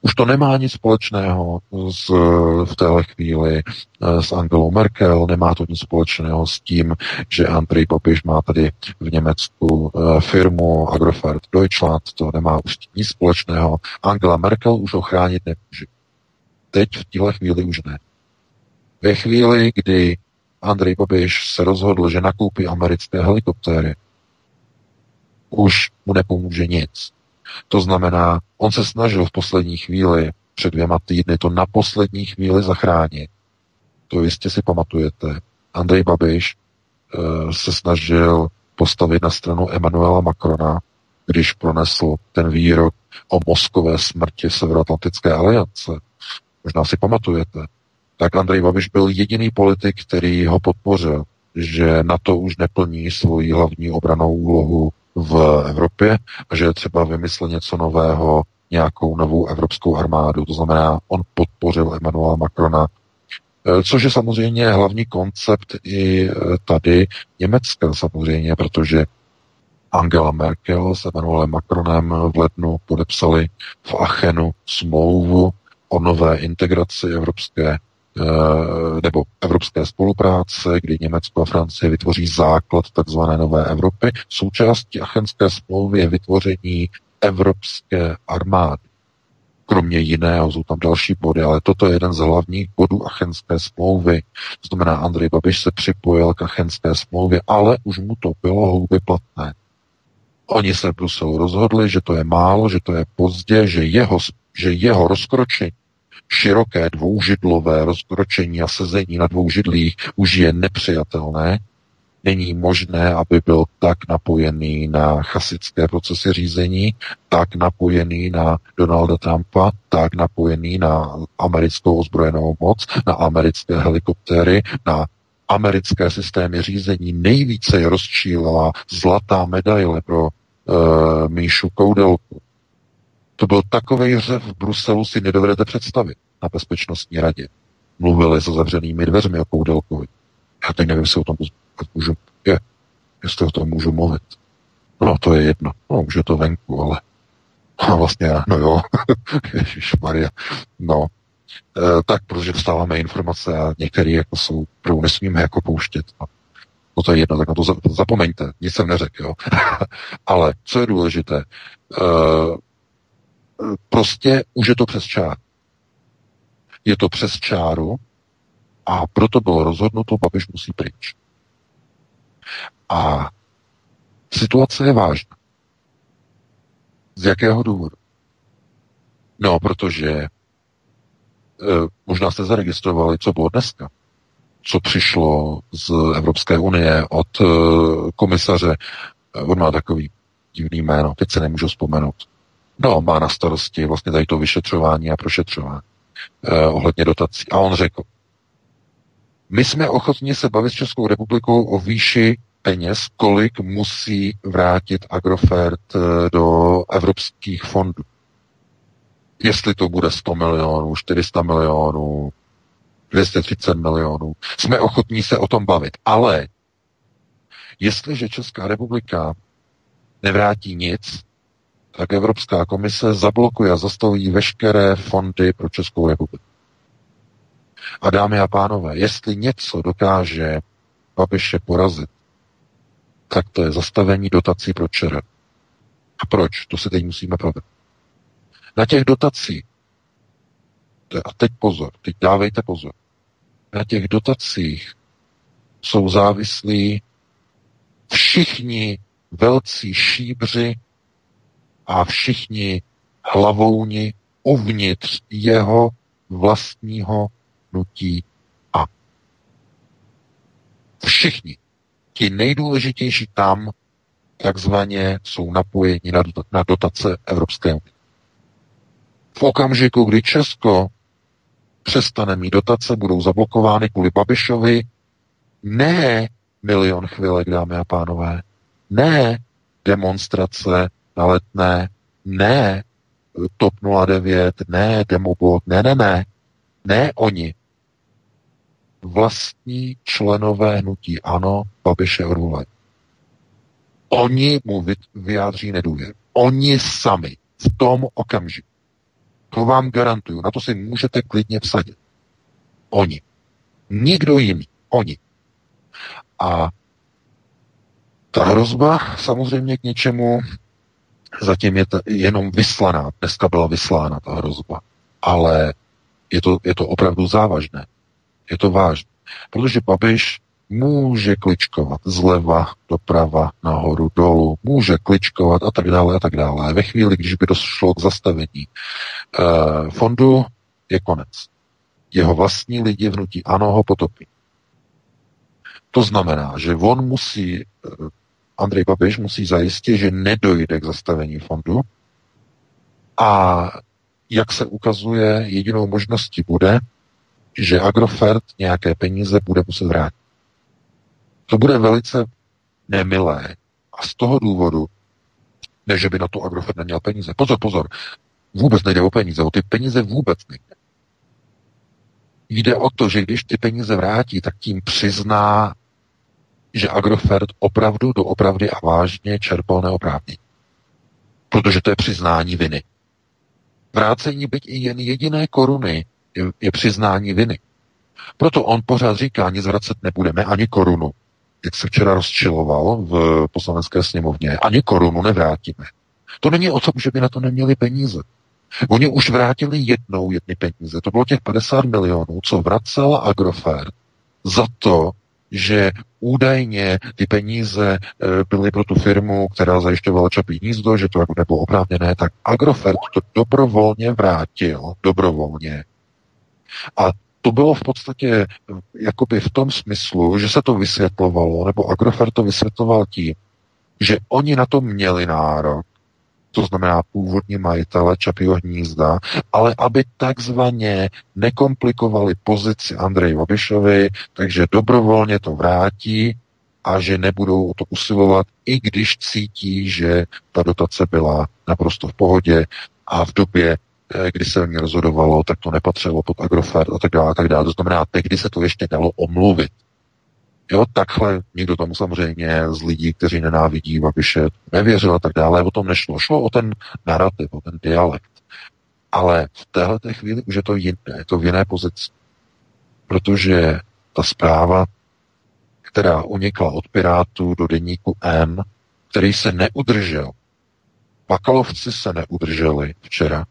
Už to nemá nic společného s, v téhle chvíli eh, s Angelou Merkel, nemá to nic společného s tím, že Andrej Babiš má tady v Německu eh, firmu Agrofert Deutschland, to nemá už nic společného. Angela Merkel už ho chránit nemůže. Teď v téhle chvíli už ne. Ve chvíli, kdy Andrej Babiš se rozhodl, že nakoupí americké helikoptéry, už mu nepomůže nic. To znamená, on se snažil v poslední chvíli, před dvěma týdny, to na poslední chvíli zachránit. To jistě si pamatujete. Andrej Babiš e, se snažil postavit na stranu Emanuela Macrona, když pronesl ten výrok o mozkové smrti Severoatlantické aliance. Možná si pamatujete. Tak Andrej Babiš byl jediný politik, který ho podpořil, že na to už neplní svoji hlavní obranou úlohu v Evropě a že je třeba vymyslet něco nového, nějakou novou evropskou armádu. To znamená, on podpořil Emmanuela Macrona, e, což je samozřejmě hlavní koncept i e, tady Německa samozřejmě, protože Angela Merkel s Emmanuelem Macronem v lednu podepsali v Achenu smlouvu o nové integraci evropské nebo evropské spolupráce, kdy Německo a Francie vytvoří základ takzvané nové Evropy. Součástí Achenské smlouvy je vytvoření evropské armády. Kromě jiného jsou tam další body, ale toto je jeden z hlavních bodů Achenské smlouvy. To znamená, Andrej Babiš se připojil k Achenské smlouvě, ale už mu to bylo hlouby platné. Oni se v Bruselu rozhodli, že to je málo, že to je pozdě, že jeho, že jeho rozkročení široké dvoužidlové rozkročení a sezení na dvou židlích už je nepřijatelné. Není možné, aby byl tak napojený na chasické procesy řízení, tak napojený na Donalda Trumpa, tak napojený na americkou ozbrojenou moc, na americké helikoptéry, na americké systémy řízení. Nejvíce je rozčílila zlatá medaile pro uh, Míšu Koudelku. To byl takový řev v Bruselu, si nedovedete představit na bezpečnostní radě. Mluvili se zavřenými dveřmi o Koudelkovi. Já teď nevím, jestli o tom můžu, je, jestli o tom můžu mluvit. No, to je jedno. No, už je to venku, ale a vlastně, no jo, Maria. No, e, tak, protože dostáváme informace a některé jako jsou, kterou nesmíme jako pouštět. No, no to je jedno, tak na to zapomeňte, nic jsem neřekl, jo. ale co je důležité, e, prostě už je to přes čár. Je to přes čáru a proto bylo rozhodnuto, Babiš musí pryč. A situace je vážná. Z jakého důvodu? No, protože e, možná jste zaregistrovali, co bylo dneska, co přišlo z Evropské unie od e, komisaře, on má takový divný jméno, teď se nemůžu vzpomenout, No, má na starosti vlastně tady to vyšetřování a prošetřování eh, ohledně dotací. A on řekl, my jsme ochotni se bavit s Českou republikou o výši peněz, kolik musí vrátit Agrofert eh, do evropských fondů. Jestli to bude 100 milionů, 400 milionů, 230 milionů. Jsme ochotní se o tom bavit. Ale jestliže Česká republika nevrátí nic, tak Evropská komise zablokuje a zastaví veškeré fondy pro Českou republiku. A dámy a pánové, jestli něco dokáže Babiše porazit, tak to je zastavení dotací pro ČR. A proč? To si teď musíme pravit. Na těch dotacích, a teď pozor, teď dávejte pozor, na těch dotacích jsou závislí všichni velcí šíbři a všichni hlavouni uvnitř jeho vlastního nutí a. Všichni. Ti nejdůležitější tam takzvaně jsou napojeni na, dotace Evropské unie. V okamžiku, kdy Česko přestane mít dotace, budou zablokovány kvůli Babišovi, ne milion chvilek, dámy a pánové, Ne demonstrace na letné, ne TOP 09, ne Demobot, ne, ne, ne. Ne oni. Vlastní členové hnutí ano, Babiše odvolají. Oni mu vyjádří nedůvěru. Oni sami v tom okamžiku. To vám garantuju. Na to si můžete klidně vsadit. Oni. Nikdo jiný. Oni. A ta hrozba samozřejmě k něčemu zatím je to jenom vyslaná. Dneska byla vyslána ta hrozba. Ale je to, je to opravdu závažné. Je to vážné. Protože Babiš může kličkovat zleva, doprava, nahoru, dolů, může kličkovat a tak dále a tak dále. Ve chvíli, když by došlo k zastavení uh, fondu, je konec. Jeho vlastní lidi vnutí ano ho potopí. To znamená, že on musí, eh, Andrej Babiš musí zajistit, že nedojde k zastavení fondu a jak se ukazuje, jedinou možností bude, že Agrofert nějaké peníze bude muset vrátit. To bude velice nemilé. A z toho důvodu, ne, že by na to Agrofert neměl peníze. Pozor, pozor. Vůbec nejde o peníze. O ty peníze vůbec nejde. Jde o to, že když ty peníze vrátí, tak tím přizná, že Agrofert opravdu, doopravdy a vážně čerpal neoprávnění. Protože to je přiznání viny. Vrácení byť i jen jediné koruny je, je přiznání viny. Proto on pořád říká, nic vracet nebudeme, ani korunu. Jak se včera rozčiloval v poslanecké sněmovně, ani korunu nevrátíme. To není o tom, že by na to neměli peníze. Oni už vrátili jednou jedny peníze. To bylo těch 50 milionů, co vracel Agrofert za to, že údajně ty peníze eh, byly pro tu firmu, která zajišťovala Čapí hnízdo, že to jako nebylo oprávněné, tak Agrofert to dobrovolně vrátil, dobrovolně. A to bylo v podstatě eh, jakoby v tom smyslu, že se to vysvětlovalo, nebo Agrofert to vysvětloval tím, že oni na to měli nárok, to znamená původní majitele Čapího hnízda, ale aby takzvaně nekomplikovali pozici Andrej Babišovi, takže dobrovolně to vrátí a že nebudou o to usilovat, i když cítí, že ta dotace byla naprosto v pohodě a v době, eh, kdy se o ní rozhodovalo, tak to nepatřilo pod Agrofert a tak dále, a tak dále. To znamená, tehdy se to ještě dalo omluvit. Jo, takhle někdo tomu samozřejmě z lidí, kteří nenávidí Babiše, nevěřil a tak dále, o tom nešlo. Šlo o ten narrativ, o ten dialekt. Ale v téhle chvíli už je to jiné, je to v jiné pozici. Protože ta zpráva, která unikla od Pirátů do deníku N, který se neudržel, Pakalovci se neudrželi včera.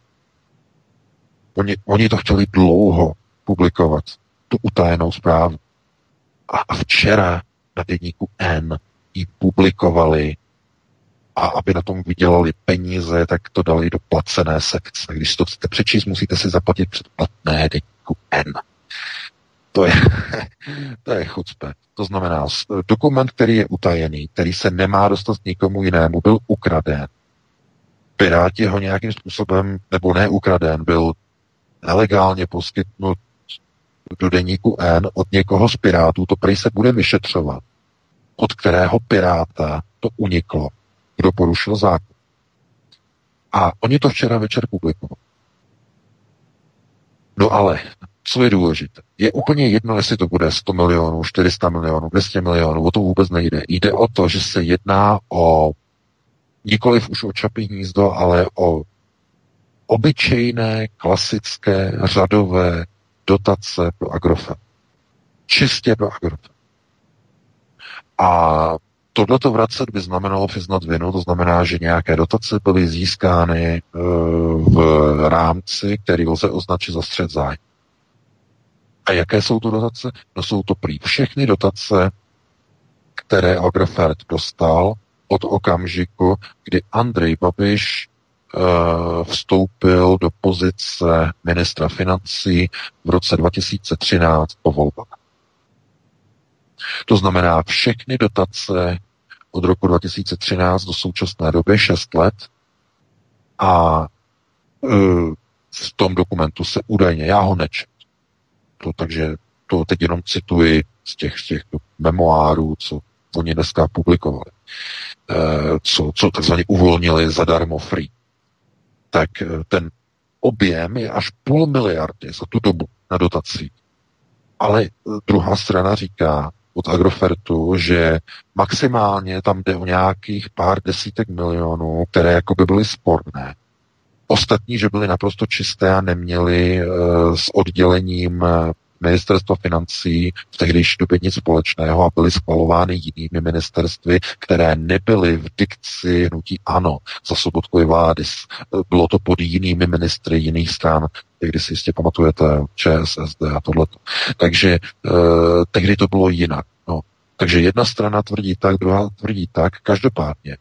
Oni, oni to chtěli dlouho publikovat, tu utajenou zprávu. A včera na denníku N ji publikovali a aby na tom vydělali peníze, tak to dali do placené sekce. Když to chcete přečíst, musíte si zaplatit předplatné denníku N. To je, to je chucpe. To znamená, dokument, který je utajený, který se nemá dostat nikomu jinému, byl ukraden. Piráti ho nějakým způsobem, nebo neukraden, byl nelegálně poskytnut do deníku N od někoho z Pirátů, to prej se bude vyšetřovat. Od kterého Piráta to uniklo, kdo porušil zákon. A oni to včera večer publikovali. No ale, co je důležité? Je úplně jedno, jestli to bude 100 milionů, 400 milionů, 200 milionů, o to vůbec nejde. Jde o to, že se jedná o nikoliv už o čapí hnízdo, ale o obyčejné, klasické, řadové dotace pro Agrofert. Čistě pro Agrofert. A tohleto vracet by znamenalo přiznat vinu, to znamená, že nějaké dotace byly získány e, v rámci, který lze označit za střed zájmu. A jaké jsou to dotace? No jsou to prý všechny dotace, které Agrofert dostal od okamžiku, kdy Andrej Babiš vstoupil do pozice ministra financí v roce 2013 po volbách. To znamená všechny dotace od roku 2013 do současné doby 6 let a eh, v tom dokumentu se údajně, já ho nečet, to, takže to teď jenom cituji z těch, z těch memoárů, co oni dneska publikovali. co, co takzvaně uvolnili zadarmo free, tak ten objem je až půl miliardy za tu dobu na dotací. Ale druhá strana říká od Agrofertu, že maximálně tam jde o nějakých pár desítek milionů, které jako by byly sporné. Ostatní, že byly naprosto čisté a neměly s oddělením ministerstva financí v tehdejší době nic společného a byly schvalovány jinými ministerstvy, které nebyly v dikci hnutí ANO za sobotkovy vlády. Bylo to pod jinými ministry jiných stran, když si jistě pamatujete ČSSD a tohleto. Takže eh, tehdy to bylo jinak. No. Takže jedna strana tvrdí tak, druhá tvrdí tak. Každopádně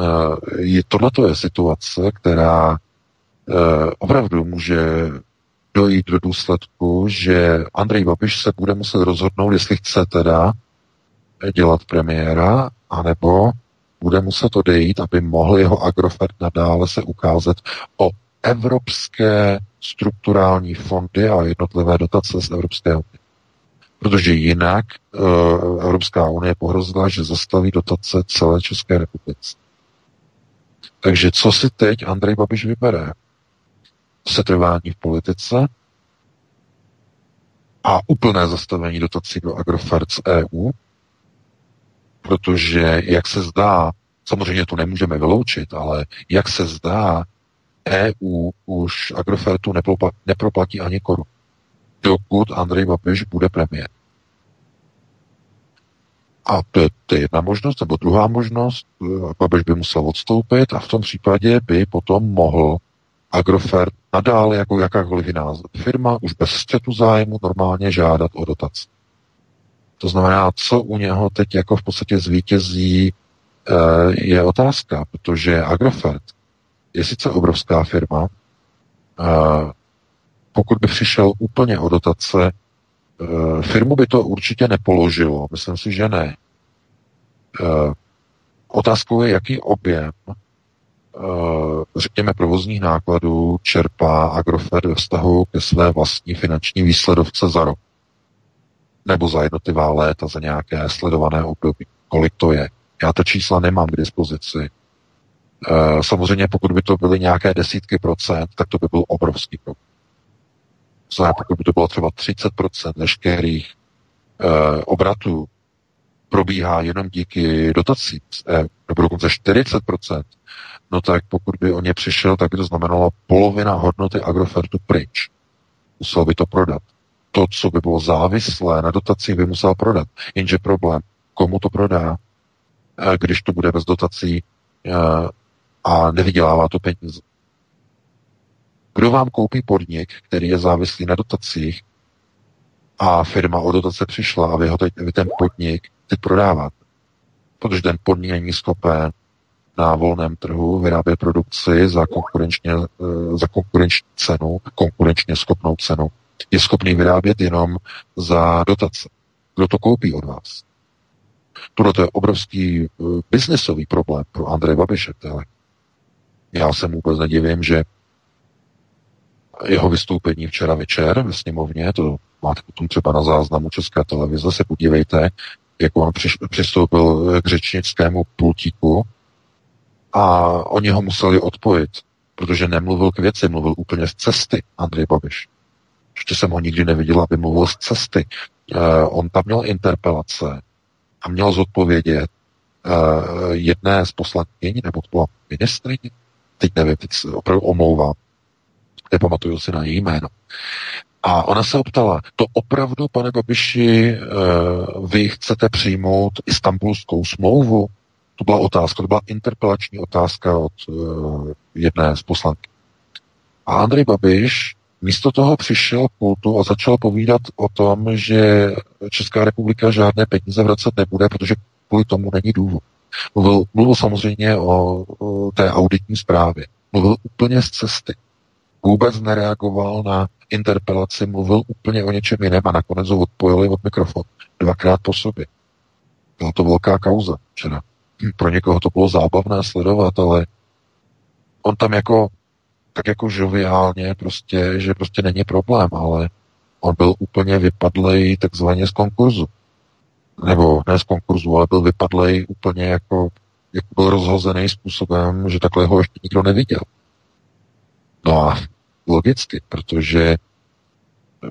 eh, tohleto je situace, která eh, opravdu může dojít do důsledku, že Andrej Babiš se bude muset rozhodnout, jestli chce teda dělat premiéra, anebo bude muset odejít, aby mohl jeho Agrofert nadále se ukázat o evropské strukturální fondy a jednotlivé dotace z Evropské unie. Protože jinak uh, Evropská unie pohrozila, že zastaví dotace celé České republice. Takže co si teď Andrej Babiš vybere? Setrvání v politice a úplné zastavení dotací do Agrofert z EU, protože, jak se zdá, samozřejmě to nemůžeme vyloučit, ale jak se zdá, EU už Agrofertu neproplatí ani korun, dokud Andrej Babiš bude premiér. A to je, to je jedna možnost, nebo druhá možnost, Babiš by musel odstoupit a v tom případě by potom mohl Agrofert nadále jako jakákoliv jiná firma už bez střetu zájmu normálně žádat o dotaci. To znamená, co u něho teď jako v podstatě zvítězí, eh, je otázka, protože Agrofert je sice obrovská firma, eh, pokud by přišel úplně o dotace, eh, firmu by to určitě nepoložilo. Myslím si, že ne. Otázkou je, jaký objem řekněme, provozních nákladů čerpá Agrofert ve vztahu ke své vlastní finanční výsledovce za rok. Nebo za jednotlivá léta, za nějaké sledované období. Kolik to je? Já ta čísla nemám k dispozici. Eh, samozřejmě, pokud by to byly nějaké desítky procent, tak to by byl obrovský problém. Znamená, pokud by to bylo třeba 30% veškerých eh, obratů probíhá jenom díky dotacím, nebo dokonce 40%, no tak pokud by o ně přišel, tak by to znamenalo polovina hodnoty Agrofertu pryč. Musel by to prodat. To, co by bylo závislé na dotaci, by musel prodat. Jenže problém, komu to prodá, když to bude bez dotací a nevydělává to peníze. Kdo vám koupí podnik, který je závislý na dotacích a firma o dotace přišla a vy, ho teď, vy ten podnik teď prodáváte? Protože ten podnik není schopen na volném trhu vyrábět produkci za konkurenčně, eh, za konkurenční cenu, konkurenčně schopnou cenu. Je schopný vyrábět jenom za dotace. Kdo to koupí od vás? Tohle je obrovský uh, biznesový problém pro Andreje Babiše. Tele. Já se vůbec nedivím, že jeho vystoupení včera večer ve sněmovně, to máte potom třeba na záznamu České televize, se podívejte, jak on přistoupil k řečnickému pultíku a oni ho museli odpojit, protože nemluvil k věci, mluvil úplně z cesty Andrej Babiš. Ještě jsem ho nikdy neviděl, aby mluvil z cesty. Uh, on tam měl interpelace a měl zodpovědět uh, jedné z poslankyní, nebo to byla ministrině, teď nevím, teď se opravdu omlouvám, nepamatuju si na její jméno. A ona se optala, to opravdu, pane Babiši, uh, vy chcete přijmout istambulskou smlouvu? To byla otázka, to byla interpelační otázka od uh, jedné z poslanky. A Andrej Babiš místo toho přišel k pultu a začal povídat o tom, že Česká republika žádné peníze vracet nebude, protože kvůli tomu není důvod. Mluvil, mluvil samozřejmě o, o té auditní zprávě. Mluvil úplně z cesty. Vůbec nereagoval na interpelaci, mluvil úplně o něčem jiném a nakonec ho odpojili od mikrofonu. Dvakrát po sobě. Byla to velká kauza včera pro někoho to bylo zábavné sledovat, ale on tam jako tak jako žoviálně prostě, že prostě není problém, ale on byl úplně vypadlej takzvaně z konkurzu. Nebo ne z konkurzu, ale byl vypadlej úplně jako jak byl rozhozený způsobem, že takhle ho ještě nikdo neviděl. No a logicky, protože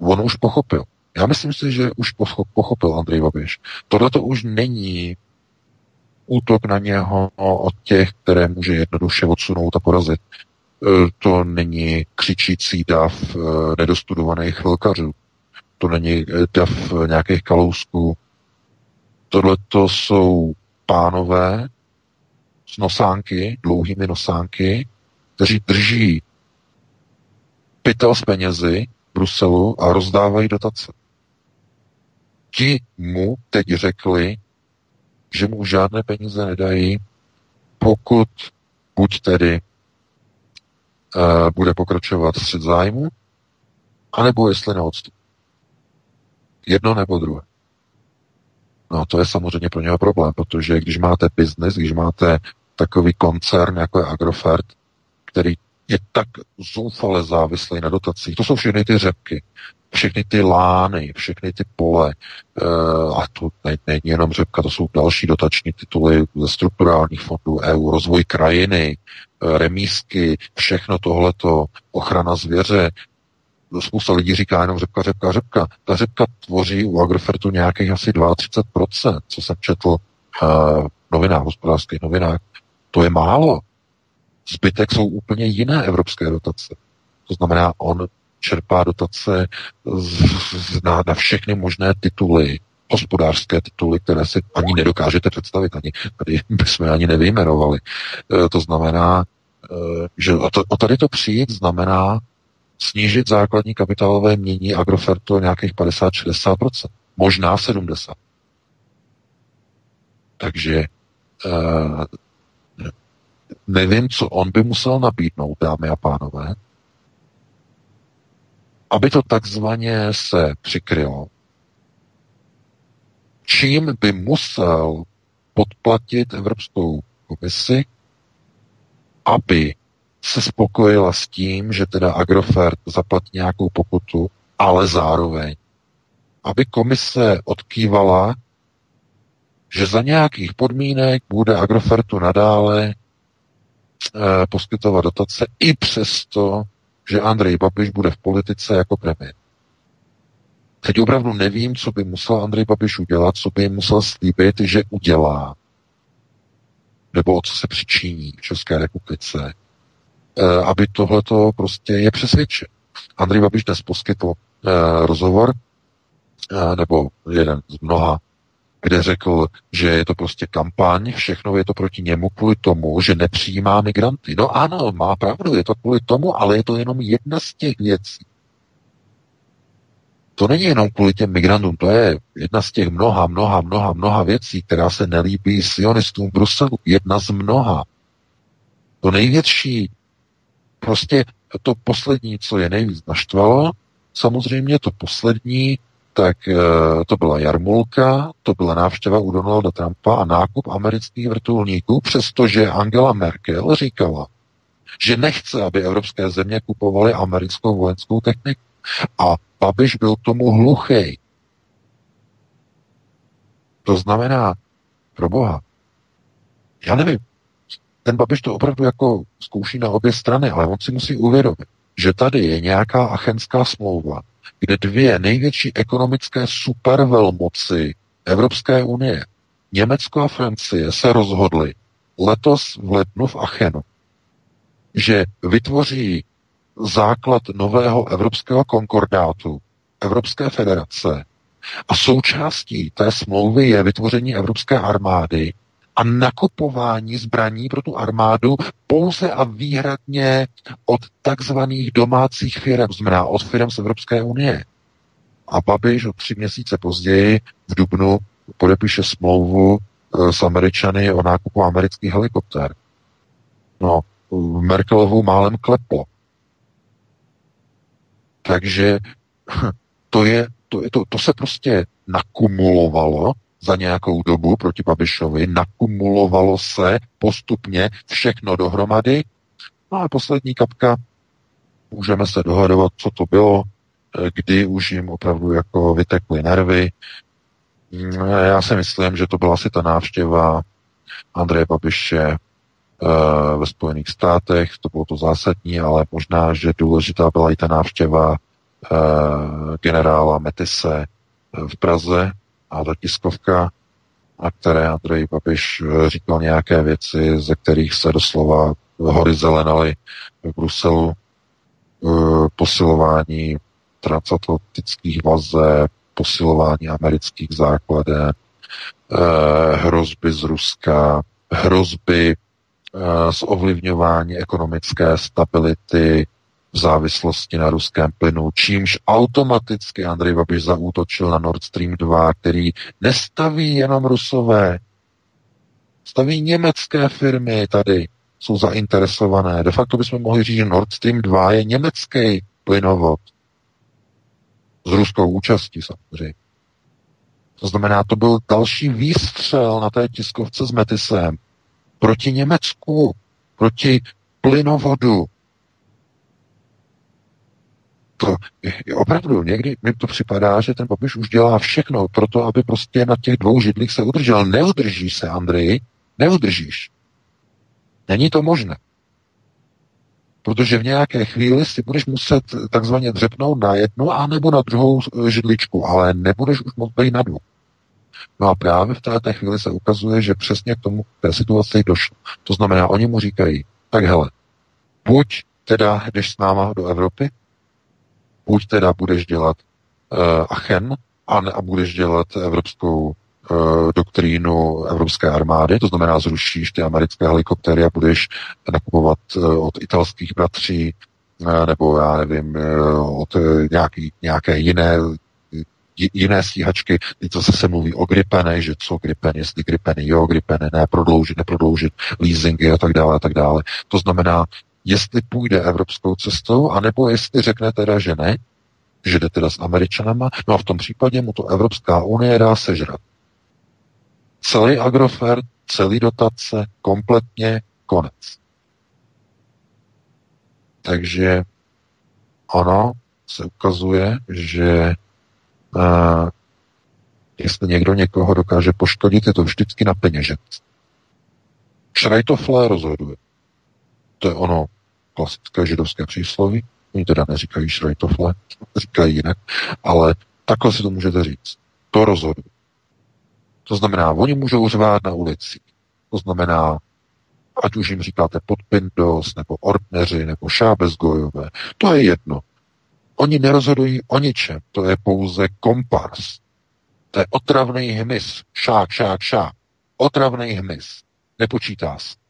on už pochopil. Já myslím si, že už pochopil Andrej Babiš. Tohle to už není útok na něho od těch, které může jednoduše odsunout a porazit. E, to není křičící dav e, nedostudovaných chvilkařů. To není e, dav nějakých kalousků. Tohle to jsou pánové s nosánky, dlouhými nosánky, kteří drží pytel s penězi Bruselu a rozdávají dotace. Ti mu teď řekli, že mu žádné peníze nedají, pokud buď tedy uh, bude pokračovat střed zájmu, anebo jestli neodstupí. Jedno nebo druhé. No to je samozřejmě pro něho problém, protože když máte biznis, když máte takový koncern, jako je Agrofert, který je tak zoufale závislý na dotacích, to jsou všechny ty řepky, všechny ty lány, všechny ty pole, e, a to ne, není jenom řepka, to jsou další dotační tituly ze strukturálních fondů EU, rozvoj krajiny, e, remísky, všechno tohleto, ochrana zvěře, spousta lidí říká jenom řepka, řepka, řepka. Ta řepka tvoří u Agrofertu nějakých asi 32%, co jsem četl uh, v novinách, hospodářských novinách. To je málo. Zbytek jsou úplně jiné evropské dotace. To znamená, on čerpá dotace z, z, na, na všechny možné tituly, hospodářské tituly, které si ani nedokážete představit, ani tady bychom ani nevyjmenovali. E, to znamená, e, že o, to, o tady to přijít znamená snížit základní kapitálové mění Agrofertu nějakých 50-60%, možná 70%. Takže eh, nevím, co on by musel nabídnout, dámy a pánové, aby to takzvaně se přikrylo, čím by musel podplatit Evropskou komisi, aby se spokojila s tím, že teda Agrofert zaplatí nějakou pokutu, ale zároveň, aby komise odkývala, že za nějakých podmínek bude Agrofertu nadále poskytovat dotace i přesto, že Andrej Babiš bude v politice jako premiér. Teď opravdu nevím, co by musel Andrej Babiš udělat, co by musel slíbit, že udělá, nebo o co se přičiní v České republice, Eh, aby tohleto prostě je přesvědčen. Andrej Babiš dnes poskytl eh, rozhovor, eh, nebo jeden z mnoha, kde řekl, že je to prostě kampaň, všechno je to proti němu kvůli tomu, že nepřijímá migranty. No ano, má pravdu, je to kvůli tomu, ale je to jenom jedna z těch věcí. To není jenom kvůli těm migrantům, to je jedna z těch mnoha, mnoha, mnoha, mnoha věcí, která se nelíbí sionistům v Bruselu. Jedna z mnoha. To největší Prostě to poslední, co je nejvíc naštvalo, samozřejmě to poslední, tak e, to byla jarmulka, to byla návštěva u Donalda Trumpa a nákup amerických vrtulníků, přestože Angela Merkel říkala, že nechce, aby evropské země kupovaly americkou vojenskou techniku. A Babiš byl tomu hluchý. To znamená, pro boha, já nevím, ten Babiš to opravdu jako zkouší na obě strany, ale on si musí uvědomit, že tady je nějaká achenská smlouva, kde dvě největší ekonomické supervelmoci Evropské unie, Německo a Francie, se rozhodly letos v lednu v Achenu, že vytvoří základ nového evropského konkordátu, Evropské federace, a součástí té smlouvy je vytvoření Evropské armády, a nakupování zbraní pro tu armádu pouze a výhradně od takzvaných domácích firm, znamená od firm z Evropské unie. A Babiš o tři měsíce později v Dubnu podepíše smlouvu e, s Američany o nákupu amerických helikoptér. No, Merkelovu málem kleplo. Takže to, je, to, je, to, to se prostě nakumulovalo za nějakou dobu proti Babišovi, nakumulovalo se postupně všechno dohromady. No a poslední kapka, můžeme se dohadovat, co to bylo, eh, kdy už jim opravdu jako vytekly nervy. Mm, já si myslím, že to byla asi ta návštěva Andreje Babiše ve Spojených státech, to bylo to zásadní, ale možná, že důležitá byla i ta návštěva generála Metise v Praze a ta tiskovka, a které Andrej Babiš říkal nějaké věci, ze kterých se doslova hory zelenaly v Bruselu, posilování transatlantických vazeb, posilování amerických základen, eh, hrozby z Ruska, hrozby eh, z ovlivňování ekonomické stability v závislosti na ruském plynu, čímž automaticky Andrej Babiš zaútočil na Nord Stream 2, který nestaví jenom rusové, staví německé firmy tady, jsou zainteresované. De facto bychom mohli říct, že Nord Stream 2 je německý plynovod s ruskou účastí samozřejmě. To znamená, to byl další výstřel na té tiskovce s Metisem proti Německu, proti plynovodu. To opravdu, někdy mi to připadá, že ten Babiš už dělá všechno pro to, aby prostě na těch dvou židlích se udržel. Neudržíš se, Andrej, neudržíš. Není to možné. Protože v nějaké chvíli si budeš muset takzvaně dřepnout na jednu a nebo na druhou eh, židličku, ale nebudeš už moc být na dvou. No a právě v této chvíli se ukazuje, že přesně k tomu té situaci došlo. To znamená, oni mu říkají, tak hele, buď teda jdeš s náma do Evropy, buď teda budeš dělat uh, Achen a, ne, a budeš dělat evropskou Eh, doktrínu evropské armády, to znamená zrušíš ty americké helikoptéry a budeš nakupovat eh, od italských bratří eh, nebo já nevím, od nějaký, nějaké jiné jiné stíhačky, teď zase se mluví o gripene, že co gripen, jestli gripeny jo, gripeny ne, prodloužit, neprodloužit, leasingy a tak dále, a tak dále. To znamená, jestli půjde evropskou cestou, anebo jestli řekne teda, že ne, že jde teda s Američanama, no a v tom případě mu to Evropská unie dá sežrat celý Agrofert, celý dotace, kompletně konec. Takže ono se ukazuje, že uh, jestli někdo někoho dokáže poškodit, je to vždycky na peněženství. Šrajtofle rozhoduje. To je ono klasické židovské přísloví. Oni teda neříkají šrajtofle, říkají jinak, ale takhle si to můžete říct. To rozhoduje. To znamená, oni můžou řvát na ulici. To znamená, ať už jim říkáte podpindos, nebo ordneři, nebo šábezgojové, to je jedno. Oni nerozhodují o ničem, to je pouze kompars. To je otravný hmyz, šák, šák, šák. Otravný hmyz. Nepočítá se.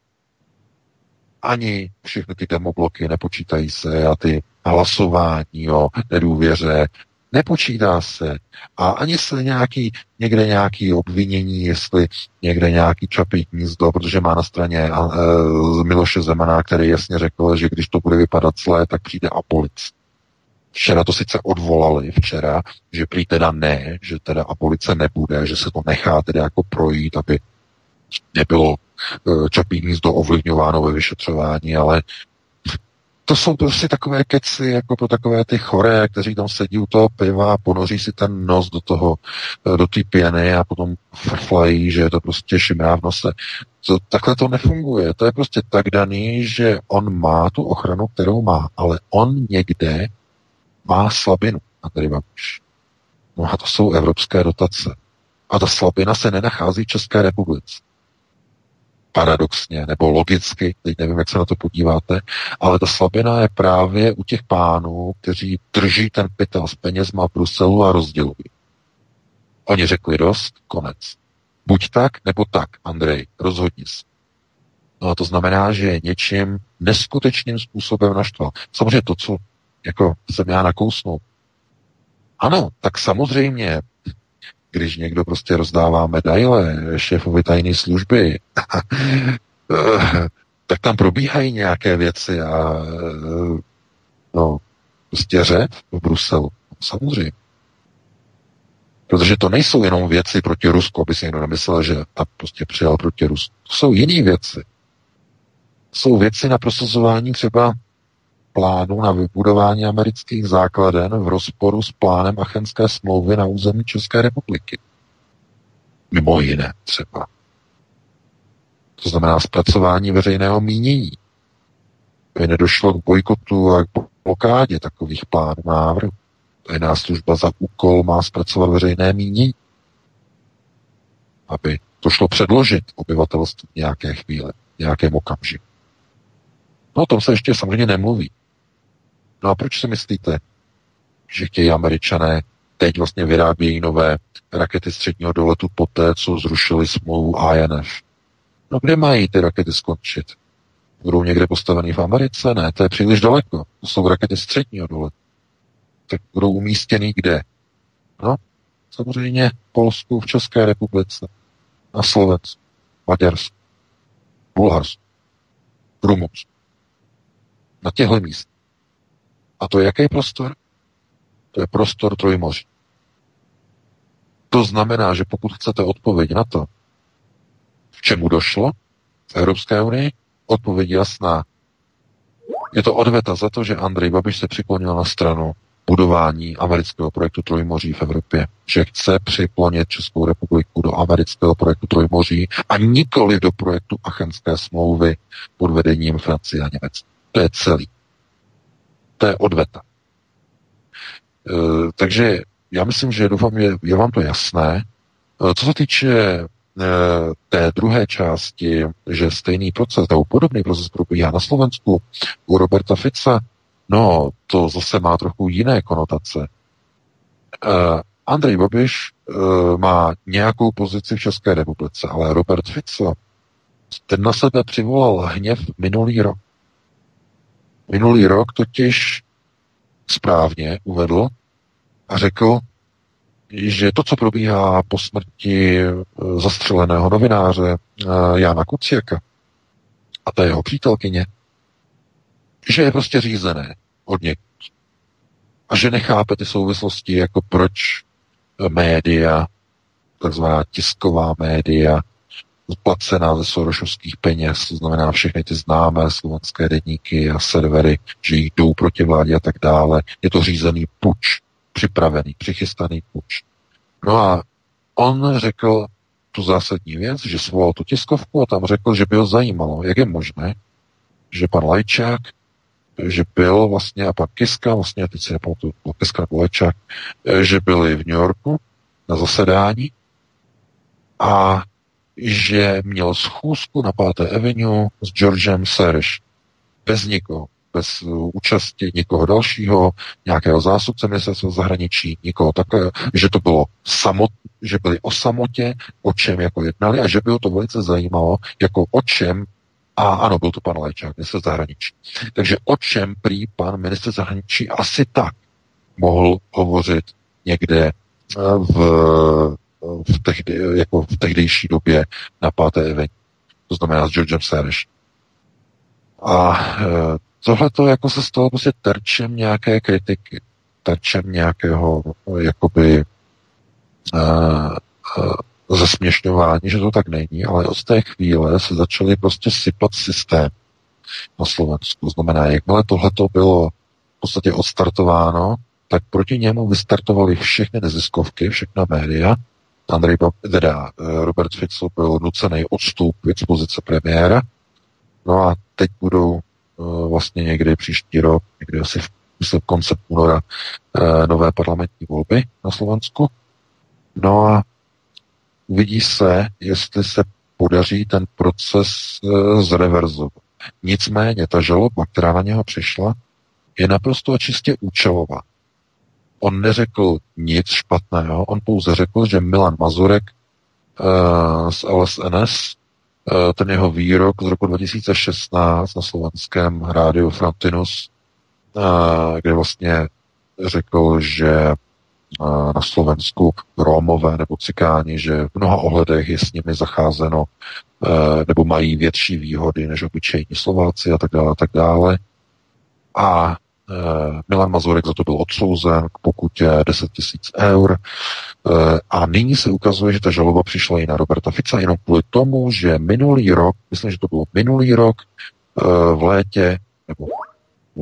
Ani všechny ty demobloky nepočítají se a ty hlasování o nedůvěře Nepočítá se. A ani se nějaký, někde nějaký obvinění, jestli někde nějaký čapí hnízdo, protože má na straně uh, Miloše Zemana, který jasně řekl, že když to bude vypadat zlé, tak přijde Apolic. Včera to sice odvolali, včera, že prý teda ne, že teda Apolice nebude, že se to nechá tedy jako projít, aby nebylo čapí hnízdo ovlivňováno ve vyšetřování, ale to jsou prostě takové keci, jako pro takové ty choré, kteří tam sedí u toho piva a ponoří si ten nos do toho, eh, do té pěny a potom frflají, že je to prostě šimrá v nose. To, takhle to nefunguje. To je prostě tak daný, že on má tu ochranu, kterou má, ale on někde má slabinu, Andrej Babiš. No a to jsou evropské dotace. A ta slabina se nenachází v České republice paradoxně nebo logicky, teď nevím, jak se na to podíváte, ale ta slabina je právě u těch pánů, kteří drží ten pytel s penězma v Bruselu a rozdělují. Oni řekli dost, konec. Buď tak, nebo tak, Andrej, rozhodni se. No a to znamená, že něčím neskutečným způsobem naštval. Samozřejmě to, co jako jsem já nakousnul. Ano, tak samozřejmě když někdo prostě rozdává medaile šéfovi tajné služby, tak tam probíhají nějaké věci a no, prostě řev v Bruselu. Samozřejmě. Protože to nejsou jenom věci proti Rusku, aby si někdo nemyslel, že ta prostě přijal proti Rusku. To jsou jiné věci. Jsou věci na prosazování třeba plánu na vybudování amerických základen v rozporu s plánem Achenské smlouvy na území České republiky. Mimo jiné třeba. To znamená zpracování veřejného mínění. Aby nedošlo k bojkotu a k blokádě takových plánů návrhů. Tajná služba za úkol má zpracovat veřejné mínění. Aby to šlo předložit obyvatelstvu v nějaké chvíli, v nějakém okamžiku. No o tom se ještě samozřejmě nemluví. No a proč si myslíte, že chtějí američané teď vlastně vyrábějí nové rakety středního doletu poté, co zrušili smlouvu INF? No kde mají ty rakety skončit? Budou někde postaveny v Americe? Ne, to je příliš daleko. To jsou rakety středního doletu. Tak budou umístěny kde? No, samozřejmě v Polsku, v České republice, na Slovensku, Maďarsku, Bulharsku, Rumunsku. Na těchto míst. A to je jaký prostor? To je prostor Trojmoří. To znamená, že pokud chcete odpověď na to, v čemu došlo v Evropské unii, odpověď jasná. Je to odveta za to, že Andrej Babiš se přiklonil na stranu budování amerického projektu Trojmoří v Evropě, že chce připlonit Českou republiku do amerického projektu Trojmoří a nikoli do projektu Achenské smlouvy pod vedením Francie a Německa. To je celý. To je odveta. E, takže já myslím, že doufám, že je vám to jasné. E, co se týče e, té druhé části, že stejný proces, nebo podobný proces probíhá na Slovensku u Roberta Fica, no, to zase má trochu jiné konotace. E, Andrej Babiš e, má nějakou pozici v České republice, ale Robert Fico, ten na sebe přivolal hněv minulý rok. Minulý rok totiž správně uvedl a řekl, že to, co probíhá po smrti eh, zastřeleného novináře eh, Jana Kuciaka a té jeho přítelkyně, že je prostě řízené od někud. A že nechápe ty souvislosti, jako proč eh, média, takzvaná tisková média, placená ze sorošovských peněz, to znamená všechny ty známé slovenské denníky a servery, že jdou proti vládě a tak dále. Je to řízený puč, připravený, přichystaný puč. No a on řekl tu zásadní věc, že svolal tu tiskovku a tam řekl, že by ho zajímalo, jak je možné, že pan Lajčák, že byl vlastně, a pan Kiska, vlastně, teď si nepamatuju, Kiska nebo Lajčák, že byli v New Yorku na zasedání a že měl schůzku na 5. Avenue s Georgem Sereš. Bez nikoho. Bez účasti nikoho dalšího, nějakého zástupce ministerstva zahraničí, nikoho takové, že to bylo samot, že byli o samotě, o čem jako jednali a že by to velice zajímalo, jako o čem a ano, byl to pan Lajčák, minister zahraničí. Takže o čem prý pan minister zahraničí asi tak mohl hovořit někde eh, v v, tehdy, jako v tehdejší době na páté event. To znamená s Georgem Sereš. A e, tohle to jako se stalo prostě terčem nějaké kritiky, terčem nějakého jakoby e, e, zasměšňování, že to tak není, ale od té chvíle se začaly prostě sypat systém na Slovensku. Znamená, jakmile tohle to bylo v podstatě odstartováno, tak proti němu vystartovaly všechny neziskovky, všechna média, Andrej, teda eh, Robert Fico byl nucený odstoupit z pozice premiéra. No a teď budou uh, vlastně někdy příští rok, někdy asi v, myslím, konce února, uh, nové parlamentní volby na Slovensku. No a uvidí se, jestli se podaří ten proces zreverzovat. Nicméně ta žaloba, která na něho přišla, je naprosto a čistě účelová. On neřekl nic špatného, on pouze řekl, že Milan Mazurek uh, z LSNS, uh, eh, ten jeho výrok z roku 2016 na slovenském rádiu Frontinus, uh, kde vlastně řekl, že na Slovensku Rómové nebo Cikáni, že v mnoha ohledech je s nimi zacházeno nebo mají větší výhody než obyčejní Slováci a tak dále a tak dále. A Eh, Milan Mazurek za to byl odsouzen k pokutě 10 tisíc eur. Eh, a nyní se ukazuje, že ta žaloba přišla i na Roberta Fica jenom kvůli tomu, že minulý rok, myslím, že to bylo minulý rok, eh, v létě, nebo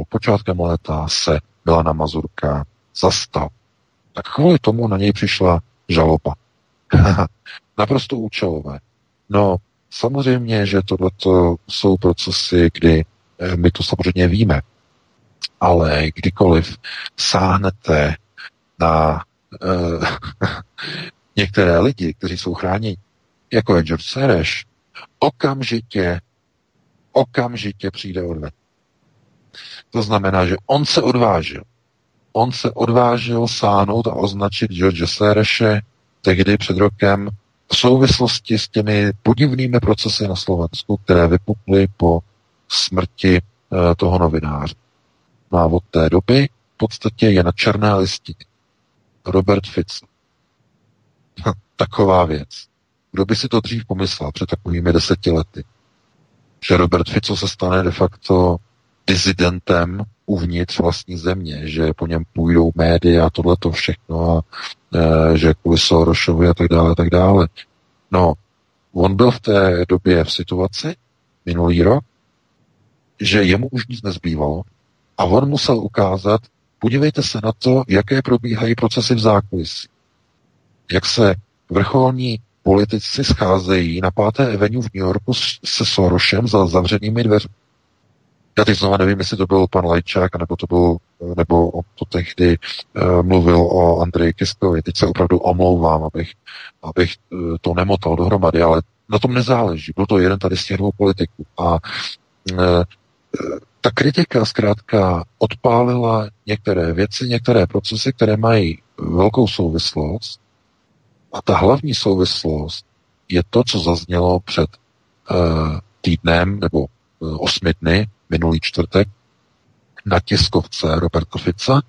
počátkem léta se Milana Mazurka zastal. Tak kvůli tomu na něj přišla žaloba. Naprosto účelové. No, Samozřejmě, že tohle jsou procesy, kdy eh, my to samozřejmě víme, ale kdykoliv sáhnete na uh, některé lidi, kteří jsou chráněni, jako je George Sereš, okamžitě, okamžitě přijde odvet. To znamená, že on se odvážil. On se odvážil sáhnout a označit George Sereše tehdy před rokem v souvislosti s těmi podivnými procesy na Slovensku, které vypukly po smrti e, toho novináře. No a od té doby v podstatě je na černé listině Robert Fico. Taková věc. Kdo by si to dřív pomyslel před takovými deseti lety? Že Robert Fico se stane de facto dizidentem uvnitř vlastní země, že po něm půjdou média a tohle to všechno a e, že kvůli Sorošovi a tak dále, a tak dále. No, on byl v té době v situaci minulý rok, že jemu už nic nezbývalo a on musel ukázat, podívejte se na to, jaké probíhají procesy v zákulisí. Jak se vrcholní politici scházejí na páté Avenue v New Yorku se Sorošem za zavřenými dveřmi. Já teď znova nevím, jestli to byl pan Lajčák, nebo to byl, nebo to tehdy uh, mluvil o Andreji Kiskovi. Teď se opravdu omlouvám, abych, abych uh, to nemotal dohromady, ale na tom nezáleží. Byl to jeden tady z těch dvou politiků. A uh, ta kritika zkrátka odpálila některé věci, některé procesy, které mají velkou souvislost. A ta hlavní souvislost je to, co zaznělo před uh, týdnem nebo uh, osmi dny minulý čtvrtek na tiskovce Roberta Fica,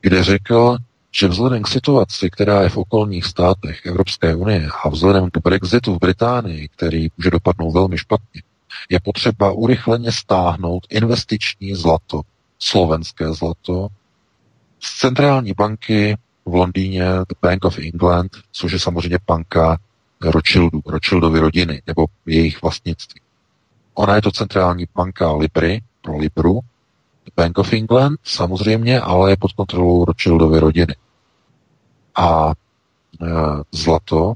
kde řekl, že vzhledem k situaci, která je v okolních státech Evropské unie a vzhledem k Brexitu v Británii, který může dopadnout velmi špatně, je potřeba urychleně stáhnout investiční zlato, slovenské zlato, z centrální banky v Londýně, The Bank of England, což je samozřejmě banka Rothschildu, Rothschildovy rodiny, nebo jejich vlastnictví. Ona je to centrální banka Libry, pro Libru, Bank of England samozřejmě, ale je pod kontrolou Rothschildovy rodiny. A e, zlato,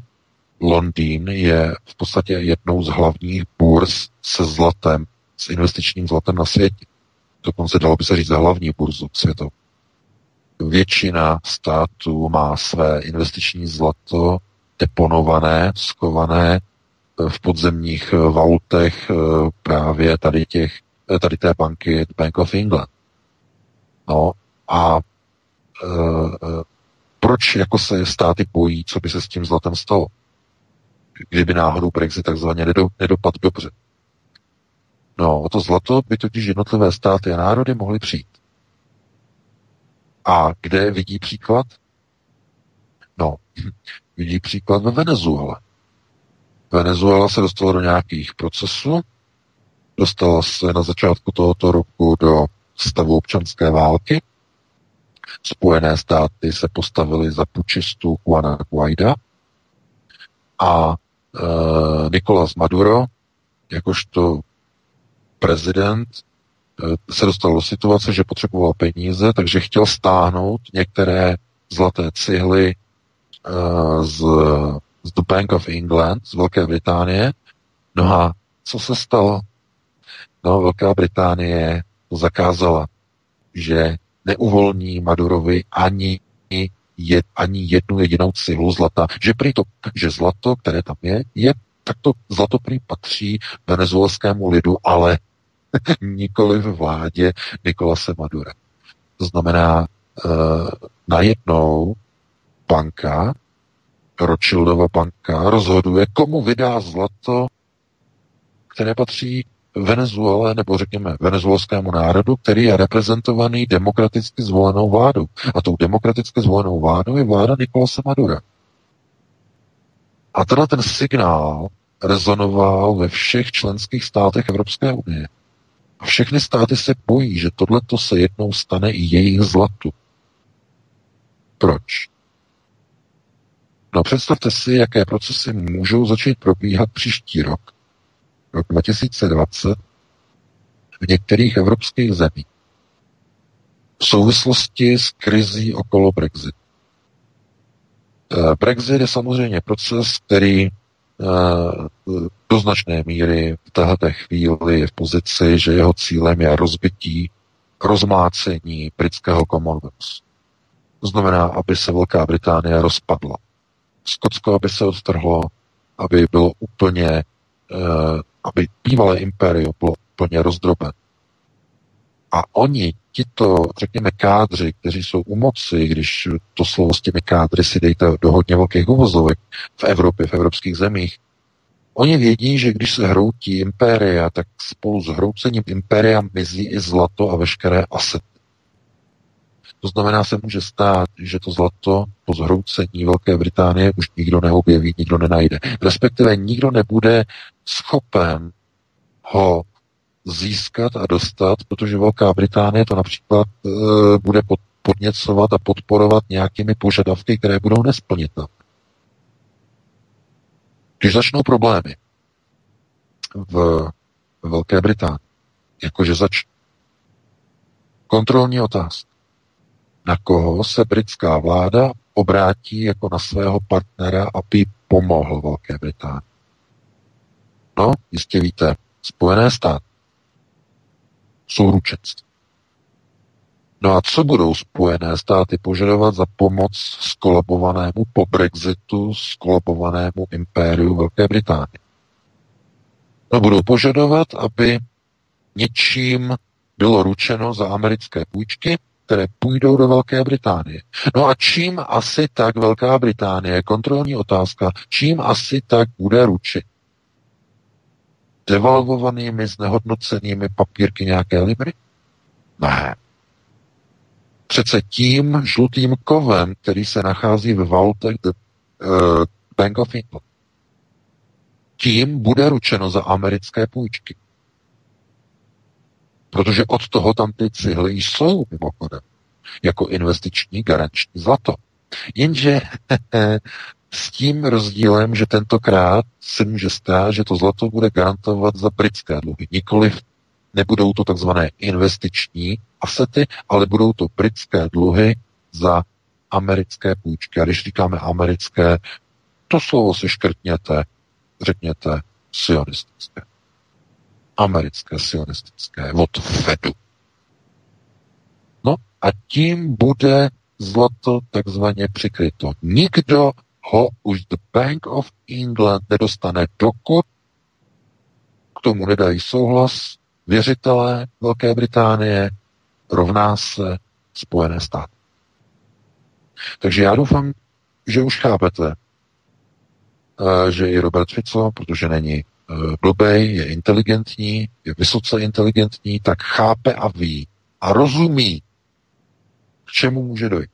Londýn je v podstatě jednou z hlavních burz se zlatem, s investičním zlatem na světě. Dokonce dalo by se říct za hlavní burzu světovou. Většina států má své investiční zlato deponované, skované v podzemních vaultech eh, právě tady těch, eh, tady té banky Bank of England. No a e, proč jako se státy bojí, co by se s tím zlatem stalo? Kdyby náhodou Brexit takzvaně nedopad dobře. No, o to zlato by totiž jednotlivé státy a národy mohly přijít. A kde vidí příklad? No, vidí příklad ve Venezuele. Venezuela se dostala do nějakých procesů, dostala se na začátku tohoto roku do stavu občanské války. Spojené státy se postavily za pučistu Juana Guaida a e, Nicolás Maduro, jakožto prezident, e, se dostal do situace, že potřeboval peníze, takže chtěl stáhnout některé zlaté cihly e, z z The Bank of England, z Velké Británie. No a co se stalo? No, Velká Británie zakázala, že neuvolní Madurovi ani je, ani jednu jedinou cihlu zlata. Že prý to, že zlato, které tam je, je tak to zlato prý patří venezuelskému lidu, ale nikoli v vládě Nikolase Madura. To znamená, uh, najednou banka Rothschildova banka rozhoduje, komu vydá zlato, které patří Venezuele, nebo řekněme venezuelskému národu, který je reprezentovaný demokraticky zvolenou vládou. A tou demokraticky zvolenou vládou je vláda Nikolase Madura. A teda ten signál rezonoval ve všech členských státech Evropské unie. A všechny státy se bojí, že tohleto se jednou stane i jejich zlatu. Proč? No představte si, jaké procesy můžou začít probíhat příští rok, rok 2020, v některých evropských zemích v souvislosti s krizí okolo Brexit. Eh, Brexit je samozřejmě proces, který do značné míry v této chvíli je v pozici, že jeho cílem je rozbití, rozmácení britského Commonwealth. To znamená, aby se Velká Británie rozpadla. Skotsko, aby se odtrhlo, aby bylo úplně, eh, aby bývalé impérium bylo úplně rozdroben. A oni, tito, řekněme, kádři, kteří jsou u moci, když to slovo s těmi kádry si dejte do hodně velkých uvozovek v Evropě, v evropských zemích, oni vědí, že když se hroutí impéria, tak spolu s hroucením impéria mizí i zlato a veškeré asety. To znamená, se může stát, že to zlato po zhroucení Velké Británie už nikdo neobjeví, nikdo nenajde. Respektive nikdo nebude schopen ho získat a dostat, protože Velká Británie to například e, bude pod, podněcovat a podporovat nějakými požadavky, které budou nesplnitelné. Když začnou problémy v Velké Británii, jakože začnou kontrolní otázka, na koho se britská vláda obrátí jako na svého partnera, aby pomohl Velké Británii. No, jistě víte, Spojené státy jsou ručenství. No a co budou Spojené státy požadovat za pomoc skolabovanému po Brexitu, skolabovanému impériu Velké Británie? No budou požadovat, aby něčím bylo ručeno za americké půjčky, které půjdou do Velké Británie. No a čím asi tak Velká Británie, kontrolní otázka, čím asi tak bude ručit? Devalvovanými, znehodnocenými papírky nějaké libry? Ne. Přece tím žlutým kovem, který se nachází ve vaultech the, uh, Bank of England, tím bude ručeno za americké půjčky. Protože od toho tam ty cihly jsou mimochodem. Jako investiční garanční zlato. Jenže s tím rozdílem, že tentokrát se může stát, že to zlato bude garantovat za britské dluhy. Nikoliv nebudou to takzvané investiční asety, ale budou to britské dluhy za americké půjčky. A když říkáme americké, to slovo si škrtněte, řekněte sionistické americké sionistické od Fedu. No a tím bude zlato takzvaně přikryto. Nikdo ho už the Bank of England nedostane, dokud k tomu nedají souhlas věřitelé Velké Británie, rovná se Spojené státy. Takže já doufám, že už chápete, eh, že i Robert Fico, protože není blbej, je inteligentní, je vysoce inteligentní, tak chápe a ví a rozumí, k čemu může dojít.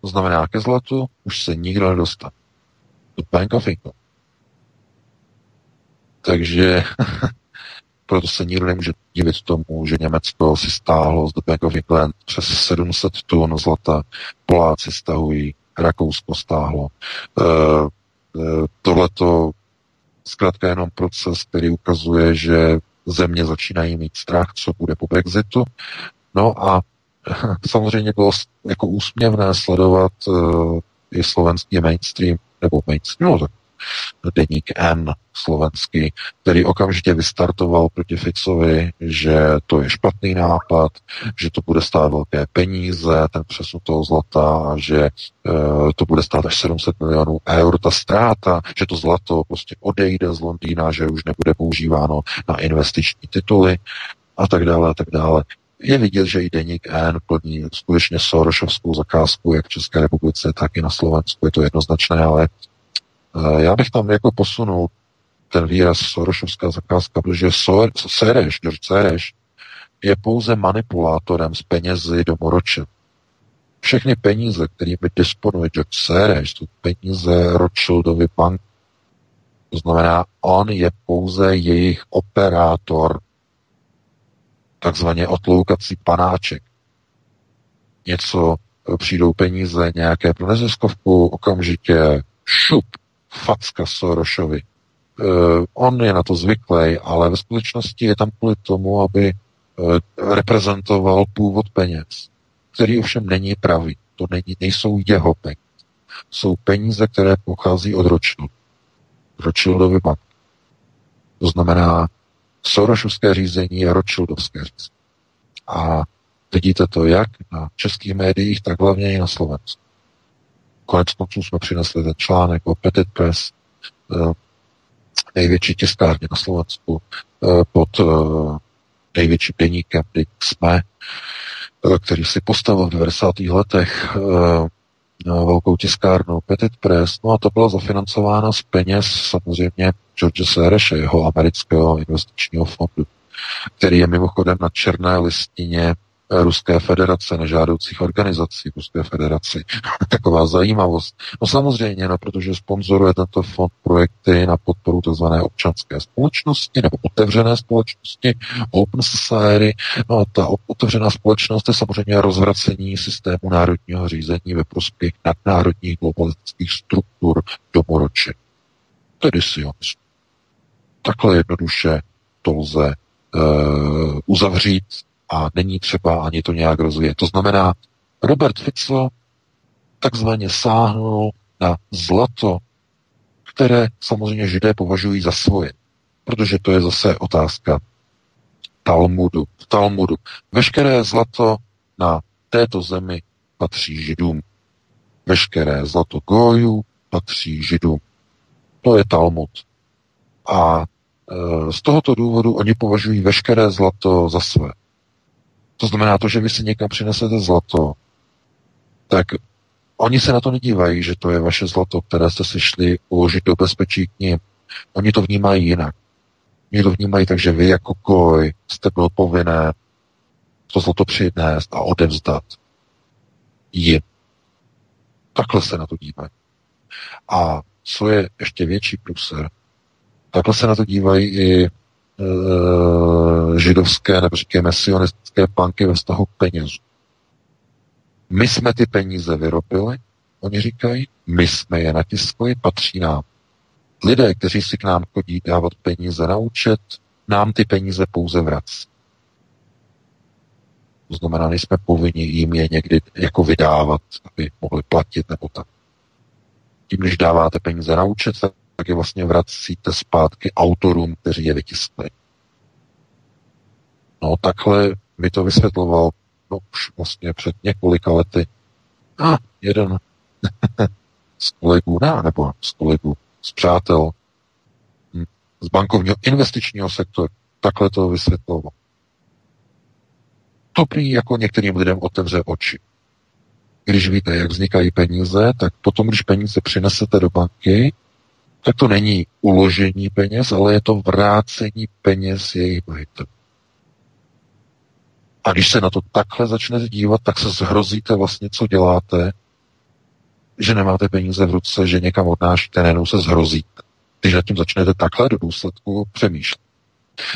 To znamená, ke zlatu už se nikdo nedostane. Do Bank of. Takže proto se nikdo nemůže divit tomu, že Německo si stáhlo z The Bank of England přes 700 tun zlata, Poláci stahují, Rakousko stáhlo. E, e, tohleto zkrátka jenom proces, který ukazuje, že země začínají mít strach, co bude po Brexitu. No a samozřejmě bylo jako úsměvné sledovat uh, i slovenský mainstream, nebo mainstream, no tak deník N slovenský, který okamžitě vystartoval proti Ficovi, že to je špatný nápad, že to bude stát velké peníze, ten přesun toho zlata, že e, to bude stát až 700 milionů eur, ta ztráta, že to zlato prostě odejde z Londýna, že už nebude používáno na investiční tituly a tak dále a tak dále. Je vidět, že i deník N plní skutečně Sorošovskou zakázku, jak v České republice, tak i na Slovensku. Je to jednoznačné, ale já bych tam jako posunul ten výraz Sorošovská zakázka, protože Sereš, George Sereš, je pouze manipulátorem z penězi do Moroče. Všechny peníze, kterými disponuje George Sereš, jsou peníze Rothschildovy bank. To znamená, on je pouze jejich operátor, takzvaně otloukací panáček. Něco, přijdou peníze nějaké pro neziskovku, okamžitě šup, facka Sorošovi. Uh, on je na to zvyklý, ale ve skutečnosti je tam kvůli tomu, aby uh, reprezentoval původ peněz, který ovšem není pravý. To není, nejsou jeho peníze. Jsou peníze, které pochází od ročnu. Rothschildovy banky. To znamená, Sorosovské řízení je Rothschildovské řízení. A vidíte to jak na českých médiích, tak hlavně i na Slovensku. Konec konců jsme přinesli ten článek o Petit Press, eh, největší tiskárně na Slovensku, eh, pod eh, největším deníkem, kdy jsme, který si postavil v 90. letech velkou tiskárnu Petit Press, no a to bylo zafinancováno z peněz samozřejmě George Soreše, jeho amerického investičního fondu, který je mimochodem na černé listině Ruské federace, nežádoucích organizací Ruské federaci. Taková zajímavost. No samozřejmě, no, protože sponzoruje tento fond projekty na podporu tzv. občanské společnosti nebo otevřené společnosti, Open Society. No a ta otevřená společnost je samozřejmě rozvracení systému národního řízení ve prospěch nadnárodních globalistických struktur domoroče. Tedy sionismu. Takhle jednoduše to lze uh, uzavřít a není třeba ani to nějak rozvíjet. To znamená, Robert Fico takzvaně sáhnul na zlato, které samozřejmě židé považují za svoje. Protože to je zase otázka Talmudu. Talmudu. Veškeré zlato na této zemi patří židům. Veškeré zlato gojů patří židům. To je Talmud. A e, z tohoto důvodu oni považují veškeré zlato za své. To znamená to, že vy si někam přinesete zlato, tak oni se na to nedívají, že to je vaše zlato, které jste si šli uložit do bezpečí k ním. Oni to vnímají jinak. Oni to vnímají tak, že vy jako koj jste byl povinné to zlato přinést a odevzdat jim. Takhle se na to dívají. A co je ještě větší pluser, takhle se na to dívají i židovské nebo říkáme sionistické banky ve vztahu k penězům. My jsme ty peníze vyrobili, oni říkají, my jsme je natiskli, patří nám. Lidé, kteří si k nám chodí dávat peníze na účet, nám ty peníze pouze vrací. To znamená, nejsme povinni jim je někdy jako vydávat, aby mohli platit nebo tak. Tím, když dáváte peníze na účet, tak je vlastně vracíte zpátky autorům, kteří je vytiskli. No takhle mi to vysvětloval no, už vlastně před několika lety a jeden z kolegů, ne, nebo z kolegů, z přátel hm, z bankovního investičního sektoru, takhle to vysvětloval. To prý jako některým lidem otevře oči. Když víte, jak vznikají peníze, tak potom, když peníze přinesete do banky, tak to není uložení peněz, ale je to vrácení peněz jejich majitelů. A když se na to takhle začnete dívat, tak se zhrozíte vlastně, co děláte, že nemáte peníze v ruce, že někam odnášíte, nejenom se zhrozíte. Když nad tím začnete takhle do důsledku přemýšlet.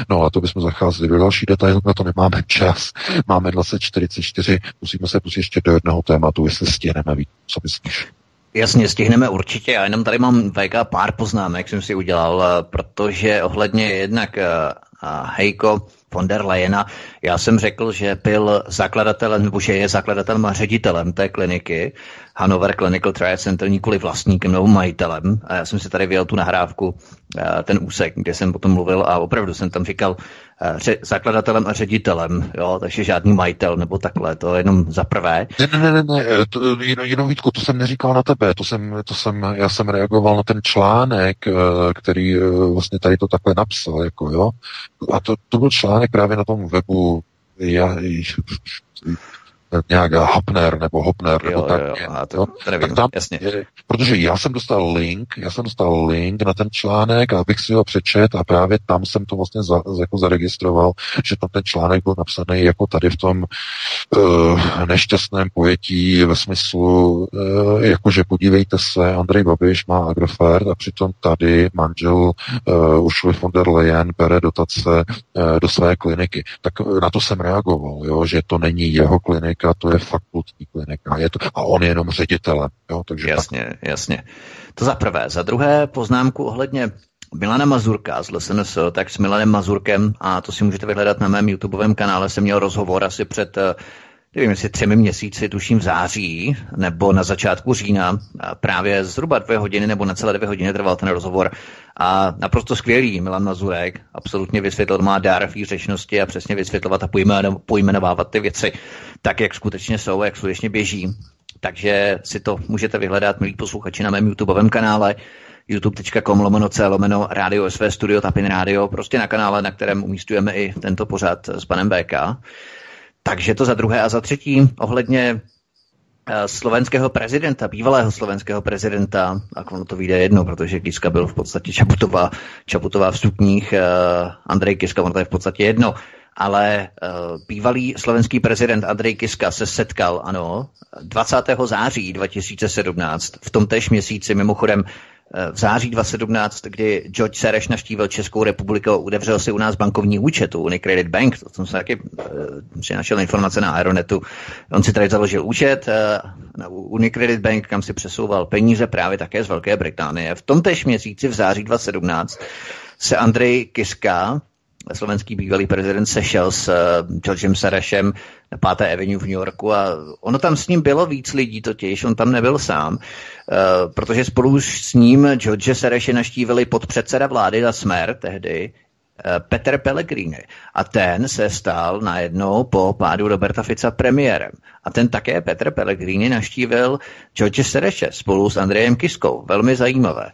No a to bychom zacházeli do další detailů, na to nemáme čas. Máme 2044, musíme se pustit ještě do jednoho tématu, jestli stihneme víc. Co myslíš?
Jasně, stihneme určitě. Já jenom tady mám VK pár poznámek, jsem si udělal, eh, protože ohledně jednak uh, Hejko, von der Leyena. Já jsem řekl, že byl zakladatelem, nebo že je zakladatelem a ředitelem té kliniky Hanover Clinical Trial Center, nikoli vlastníkem nebo majitelem. A já jsem si tady vyjel tu nahrávku, eh, ten úsek, kde jsem potom mluvil a opravdu jsem tam říkal, Eh, ře- zakladatelem a ředitelem, jo, takže žádný majitel nebo takhle, to jenom za prvé.
Ne, ne, ne, ne, eh, to, jenom, jenom Vítku, to jsem neříkal na tebe, to jsem, to jsem, já jsem reagoval na ten článek, který vlastně tady to takhle napsal, jako jo, a to, to byl článek právě na tom webu, já, nějak Hopner nebo Hopner, nebo tak. Jo,
a to, to nevím, tak tam, jasně.
Protože já jsem dostal link, já jsem dostal link na ten článek, abych si ho přečet a právě tam jsem to vlastně za, jako zaregistroval, že tam ten článek byl napsaný jako tady v tom uh, nešťastném pojetí ve smyslu, uh, jakože podívejte se, Andrej Babiš má Agrofert a přitom tady manžel uh, Ursula von der Leyen bere dotace uh, do své kliniky. Tak na to jsem reagoval, jo, že to není jeho klinika, klinika, to je fakultní klinika. Je to, a on je jenom ředitelem. Jo, takže
jasně, tak. jasně. To za prvé. Za druhé poznámku ohledně Milana Mazurka z LSNS, tak s Milanem Mazurkem, a to si můžete vyhledat na mém YouTubeovém kanále, jsem měl rozhovor asi před nevím, jestli třemi měsíci, tuším v září, nebo na začátku října, právě zhruba dvě hodiny nebo na celé dvě hodiny trval ten rozhovor a naprosto skvělý Milan Mazurek absolutně vysvětlil, má dár v řečnosti a přesně vysvětlovat a pojmenovávat ty věci tak, jak skutečně jsou, jak skutečně běží. Takže si to můžete vyhledat, milí posluchači, na mém YouTubeovém kanále youtube.com lomeno c lomeno radio SV studio Tapin Radio, prostě na kanále, na kterém umístujeme i tento pořad s panem BK. Takže to za druhé a za třetí ohledně eh, slovenského prezidenta, bývalého slovenského prezidenta, a ono to vyjde jedno, protože Kiska byl v podstatě Čaputová, Čaputová vstupních, uh, Andrej Kiska, ono to je v podstatě jedno, ale uh, bývalý slovenský prezident Andrej Kiska se setkal, ano, 20. září 2017, v tom též měsíci, mimochodem v září 2017, kdy George Sereš naštívil Českou republiku a si u nás bankovní účet, u Unicredit Bank, to jsem se taky uh, si našel informace na Aeronetu. On si tady založil účet uh, na Unicredit Bank, kam si přesouval peníze právě také z Velké Británie. V tom též měsíci, v září 2017, se Andrej Kiska, slovenský bývalý prezident sešel s uh, Georgem Serešem na 5. Avenue v New Yorku a ono tam s ním bylo víc lidí totiž, on tam nebyl sám, uh, protože spolu s ním George Sereše naštívili podpředseda vlády za Smer tehdy, uh, Peter Pellegrini. A ten se stal najednou po pádu Roberta Fica premiérem. A ten také Petr Pellegrini naštívil George Sereše spolu s Andrejem Kiskou. Velmi zajímavé.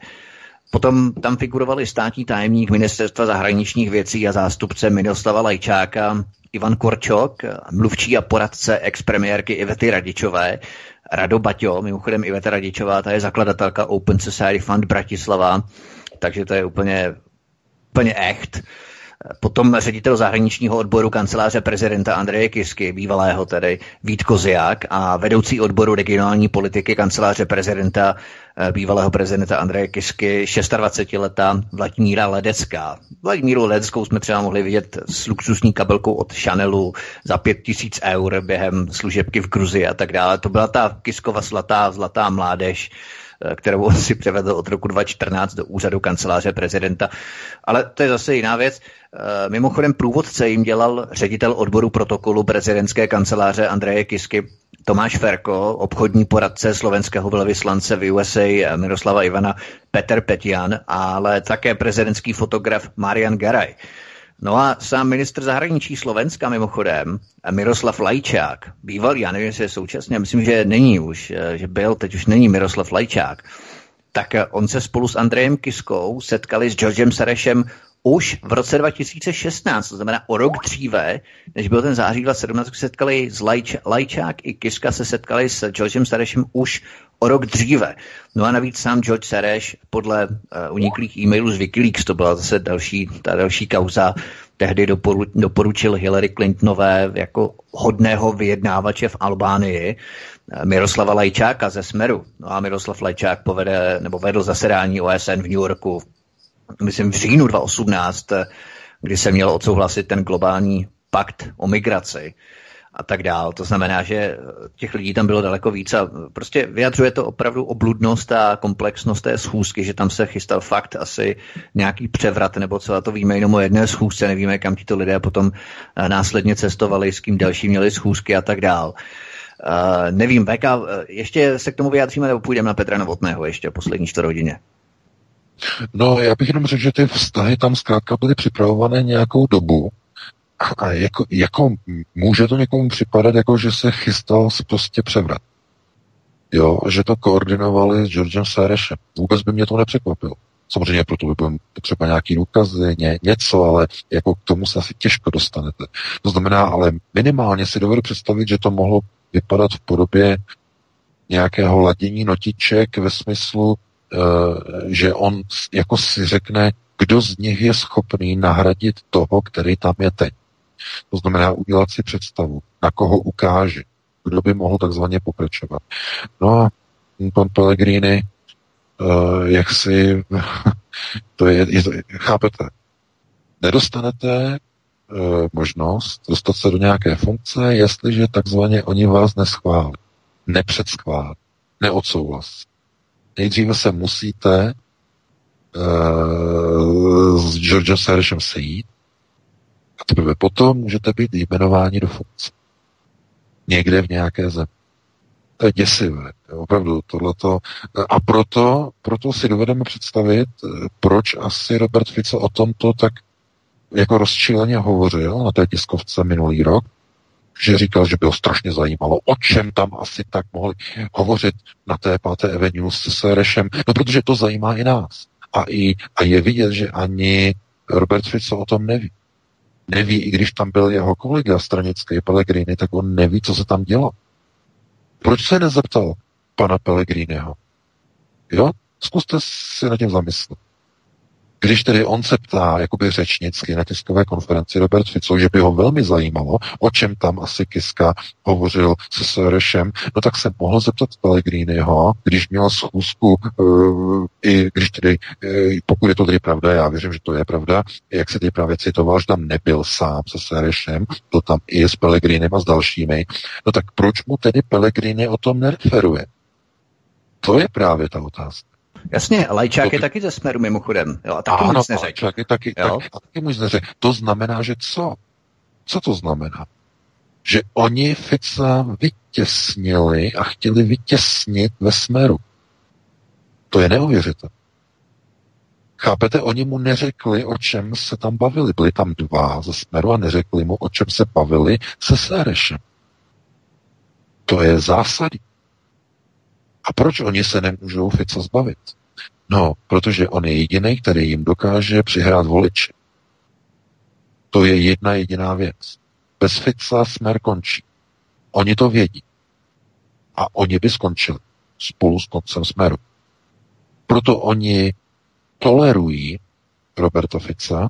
Potom tam figurovali státní tajemník ministerstva zahraničních věcí a zástupce Miroslava Lajčáka, Ivan Korčok, mluvčí a poradce expremiérky Ivety Radičové, Rado Baťo, mimochodem Iveta Radičová, ta je zakladatelka Open Society Fund Bratislava, takže to je úplně, úplně echt. Potom ředitel zahraničního odboru kanceláře prezidenta Andreje Kisky, bývalého tedy Vít Koziak a vedoucí odboru regionální politiky kanceláře prezidenta, bývalého prezidenta Andreje Kisky, 26 leta Vladimíra Ledecká. Vladimíru Ledeckou jsme třeba mohli vidět s luxusní kabelkou od Chanelu za 5000 eur během služebky v Gruzii a tak dále. To byla ta Kiskova zlatá, zlatá mládež, Eh, kterou on si převedl od roku 2014 do úřadu kanceláře prezidenta. Ale to je zase jiná věc. Eh, mimochodem průvodce jim dělal ředitel odboru protokolu prezidentské kanceláře Andreje Kisky Tomáš Ferko, obchodní poradce slovenského velvyslance v USA eh, Miroslava Ivana Petr Petian, ale také prezidentský fotograf Marian Garaj. No a sám ministr zahraničí Slovenska mimochodem, Miroslav Lajčák, bývalý, já nevím, jestli je současně, myslím, že není už, eh, že byl, teď už není Miroslav Lajčák, tak eh, on se spolu s Andrejem Kiskou setkali s Georgem Sarešem už v roce 2016, to znamená o rok dříve, než byl ten září 2017, se setkali s Lajč, Lajčák i Kiska se setkali s Georgem Sarešem už o rok dříve. No a navíc sám George Sereš podle uh, uniklých e-mailů z Wikileaks, to byla zase další, ta další kauza, tehdy doporu, doporučil Hillary Clintonové jako hodného vyjednávače v Albánii, eh, Miroslava Lajčáka ze Smeru. No a Miroslav Lajčák povede, nebo vedl zasedání OSN v New Yorku myslím v říjnu 2018, kdy se měl odsouhlasit ten globální pakt o migraci a tak dál. To znamená, že těch lidí tam bylo daleko víc a prostě vyjadřuje to opravdu obludnost a komplexnost té schůzky, že tam se chystal fakt asi nějaký převrat, nebo co a to víme jenom o jedné schůzce, nevíme, kam tito lidé potom eh, následně cestovali, s kým další měli schůzky a tak dál. Uh, nevím, VK, eh, ještě se k tomu vyjádříme, nebo půjdeme na Petra Novotného ještě poslední čtvrtihodině.
No, já bych jenom řekl, že ty vztahy tam zkrátka byly připravované nějakou dobu a jako, jako může to někomu připadat, jako že se chystal prostě převrat. Jo, že to koordinovali s Georgem Serešem. Vůbec by mě to nepřekvapilo. Samozřejmě proto by bylo potřeba nějaký důkazy, ně, něco, ale jako k tomu se asi těžko dostanete. To znamená, ale minimálně si dovedu představit, že to mohlo vypadat v podobě nějakého ladění notiček ve smyslu, že on jako si řekne, kdo z nich je schopný nahradit toho, který tam je teď. To znamená udělat si představu, na koho ukáže, kdo by mohl takzvaně pokračovat. No a pan Pellegrini, uh, jak si, to je, je chápete, nedostanete uh, možnost dostat se do nějaké funkce, jestliže takzvaně oni vás neschválí, nepředschválí, neodsouhlasí. Nejdříve se musíte uh, s George Sorosem sejít a teprve potom můžete být jmenováni do funkce. někde v nějaké zemi. To je děsivé, opravdu tohleto. A proto, proto si dovedeme představit, proč asi Robert Fico o tomto tak jako rozčileně hovořil na té tiskovce minulý rok, že říkal, že by ho strašně zajímalo, o čem tam asi tak mohli hovořit na té páté Avenue s Serešem. No, protože to zajímá i nás. A, i, a je vidět, že ani Robert Fico o tom neví. Neví, i když tam byl jeho kolega stranický Pellegrini, tak on neví, co se tam dělo. Proč se nezeptal pana Pellegriniho? Jo? Zkuste si na tím zamyslet. Když tedy on se ptá, jakoby řečnicky na tiskové konferenci Robert Fico, že by ho velmi zajímalo, o čem tam asi Kiska hovořil se Sorešem, no tak se mohl zeptat Pellegriniho, když měl schůzku, uh, i když tedy, uh, pokud je to tedy pravda, já věřím, že to je pravda, jak se tedy právě citoval, že tam nebyl sám se Sorešem, to tam i s Pellegrinem a s dalšími, no tak proč mu tedy Pellegrini o tom nereferuje? To je právě ta otázka.
Jasně, Lajčák to, je taky ze Smeru mimochodem. Jo, a taky
ano, nic Lajčák je taky, jo? tak, a taky mu neřekl. To znamená, že co? Co to znamená? Že oni Fica vytěsnili a chtěli vytěsnit ve Smeru. To je neuvěřitelné. Chápete, oni mu neřekli, o čem se tam bavili. Byli tam dva ze Smeru a neřekli mu, o čem se bavili se Sérešem. To je zásadní. A proč oni se nemůžou Fica zbavit? No, protože on je jediný, který jim dokáže přihrát voliče. To je jedna jediná věc. Bez Fica smer končí. Oni to vědí. A oni by skončili spolu s koncem smeru. Proto oni tolerují Roberta Fica,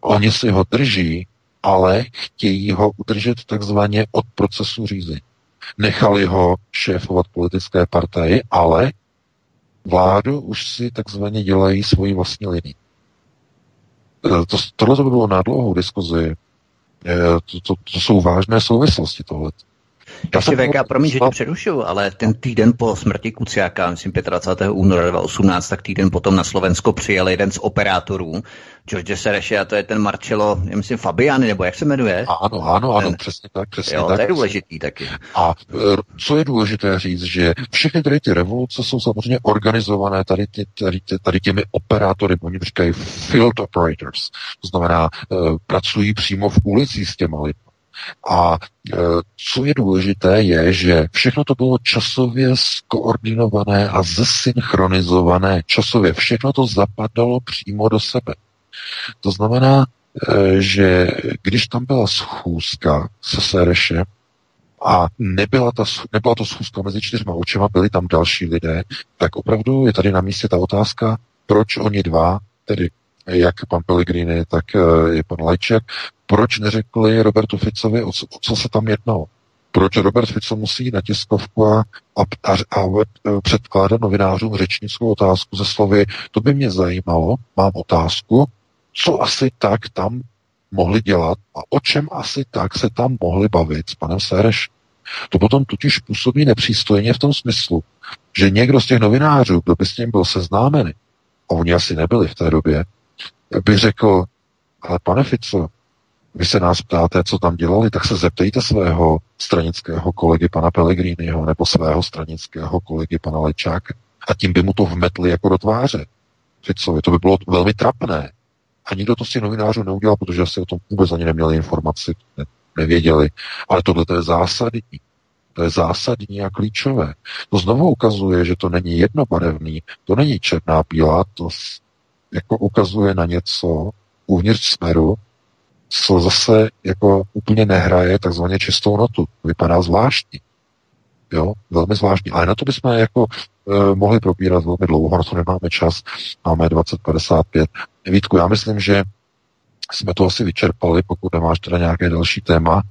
oni si ho drží, ale chtějí ho udržet takzvaně od procesu řízení. Nechali ho šéfovat politické partaji, ale vládu už si takzvaně dělají svoji vlastní linii. E, to, tohle by bylo na dlouhou diskuzi. E, to, to, to jsou vážné souvislosti tohle.
Ještě VK, promiň, že tě přerušuju, ale ten týden po smrti Kuciáka, myslím 25. února 2018, tak týden potom na Slovensko přijel jeden z operátorů, George Sereše, a to je ten Marcello, já myslím Fabiani, nebo jak se jmenuje?
Ano, ano, ano, ten, přesně tak, přesně
jo,
tak.
to je důležitý taky.
A e, co je důležité říct, že všechny tady ty revoluce jsou samozřejmě organizované tady, ty, tady, ty, tady těmi operátory, oni říkají field operators, to znamená, e, pracují přímo v ulicích s těma lidmi. A e, co je důležité, je, že všechno to bylo časově skoordinované a zesynchronizované. Časově všechno to zapadalo přímo do sebe. To znamená, e, že když tam byla schůzka se Serešem a nebyla, ta, nebyla to schůzka mezi čtyřma očima, byli tam další lidé, tak opravdu je tady na místě ta otázka, proč oni dva, tedy jak pan Pellegrini, tak i pan Lajček, proč neřekli Robertu Ficovi, o co, o co se tam jednalo? Proč Robert Fico musí na tiskovku a, a, a, a předkládat novinářům řečnickou otázku ze slovy, to by mě zajímalo, mám otázku, co asi tak tam mohli dělat a o čem asi tak se tam mohli bavit s panem Sereš. To potom totiž působí nepřístojně v tom smyslu, že někdo z těch novinářů, kdo by s tím byl seznámený, a oni asi nebyli v té době, by řekl, ale pane Fico, vy se nás ptáte, co tam dělali, tak se zeptejte svého stranického kolegy pana Pellegriniho nebo svého stranického kolegy pana Lečáka. A tím by mu to vmetli jako do tváře. Ficovi. To by bylo velmi trapné. A nikdo to těch novinářů neudělal, protože asi o tom vůbec ani neměli informaci, ne, nevěděli. Ale tohle to je zásadní. To je zásadní a klíčové. To znovu ukazuje, že to není jednobarevný, to není černá bílá, to jako ukazuje na něco uvnitř smeru, co zase jako úplně nehraje takzvaně čistou notu. Vypadá zvláštní. Jo, velmi zvláštní. Ale na to bychom jako e, mohli probírat velmi dlouho, na to nemáme čas. Máme 2055. Vítku, já myslím, že jsme to asi vyčerpali, pokud nemáš teda nějaké další téma.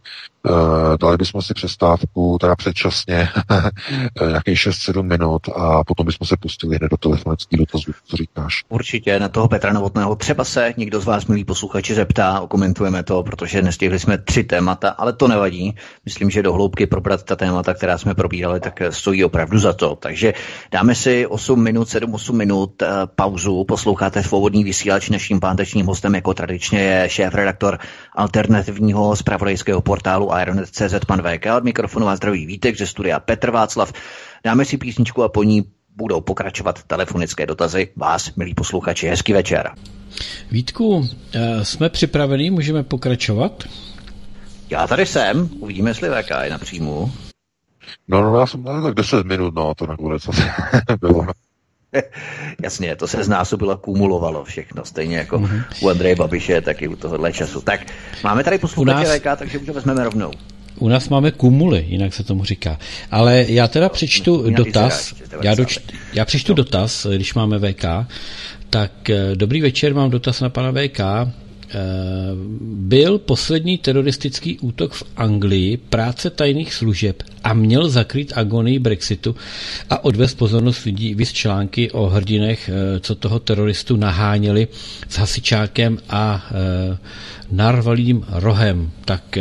Uh, dali bychom si přestávku, teda předčasně, nějakých 6-7 minut a potom bychom se pustili hned do telefonických dotazů, co říkáš.
Určitě na toho Petra Novotného třeba se někdo z vás, milí posluchači, zeptá, okomentujeme to, protože nestihli jsme tři témata, ale to nevadí. Myslím, že do hloubky probrat ta témata, která jsme probírali, tak stojí opravdu za to. Takže dáme si 8 minut, 7-8 minut pauzu, posloucháte svobodný vysílač, naším pátečním hostem jako tradičně je šéf-redaktor alternativního zpravodajského portálu Ironet.cz pan VK od mikrofonu a zdraví Vítek ze studia Petr Václav. Dáme si písničku a po ní budou pokračovat telefonické dotazy vás, milí posluchači. Hezký večer.
Vítku, eh, jsme připraveni, můžeme pokračovat?
Já tady jsem, uvidíme, jestli VK je na příjmu.
No, no, já jsem no, tak 10 minut, no, to nakonec asi bylo.
Jasně, to se znásobilo, kumulovalo všechno, stejně jako mm-hmm. u Andreje Babiše, i u tohohle času. Tak, máme tady posluchače nás... VK, takže už to vezmeme rovnou.
U nás máme kumuly, jinak se tomu říká. Ale já teda přečtu no, dotaz, já, doč, já přečtu no. dotaz, když máme VK, tak eh, dobrý večer, mám dotaz na pana VK. Eh, byl poslední teroristický útok v Anglii práce tajných služeb a měl zakrýt agonii Brexitu a odvést pozornost lidí vys články o hrdinech, eh, co toho teroristu naháněli s hasičákem a eh, narvalým rohem. Tak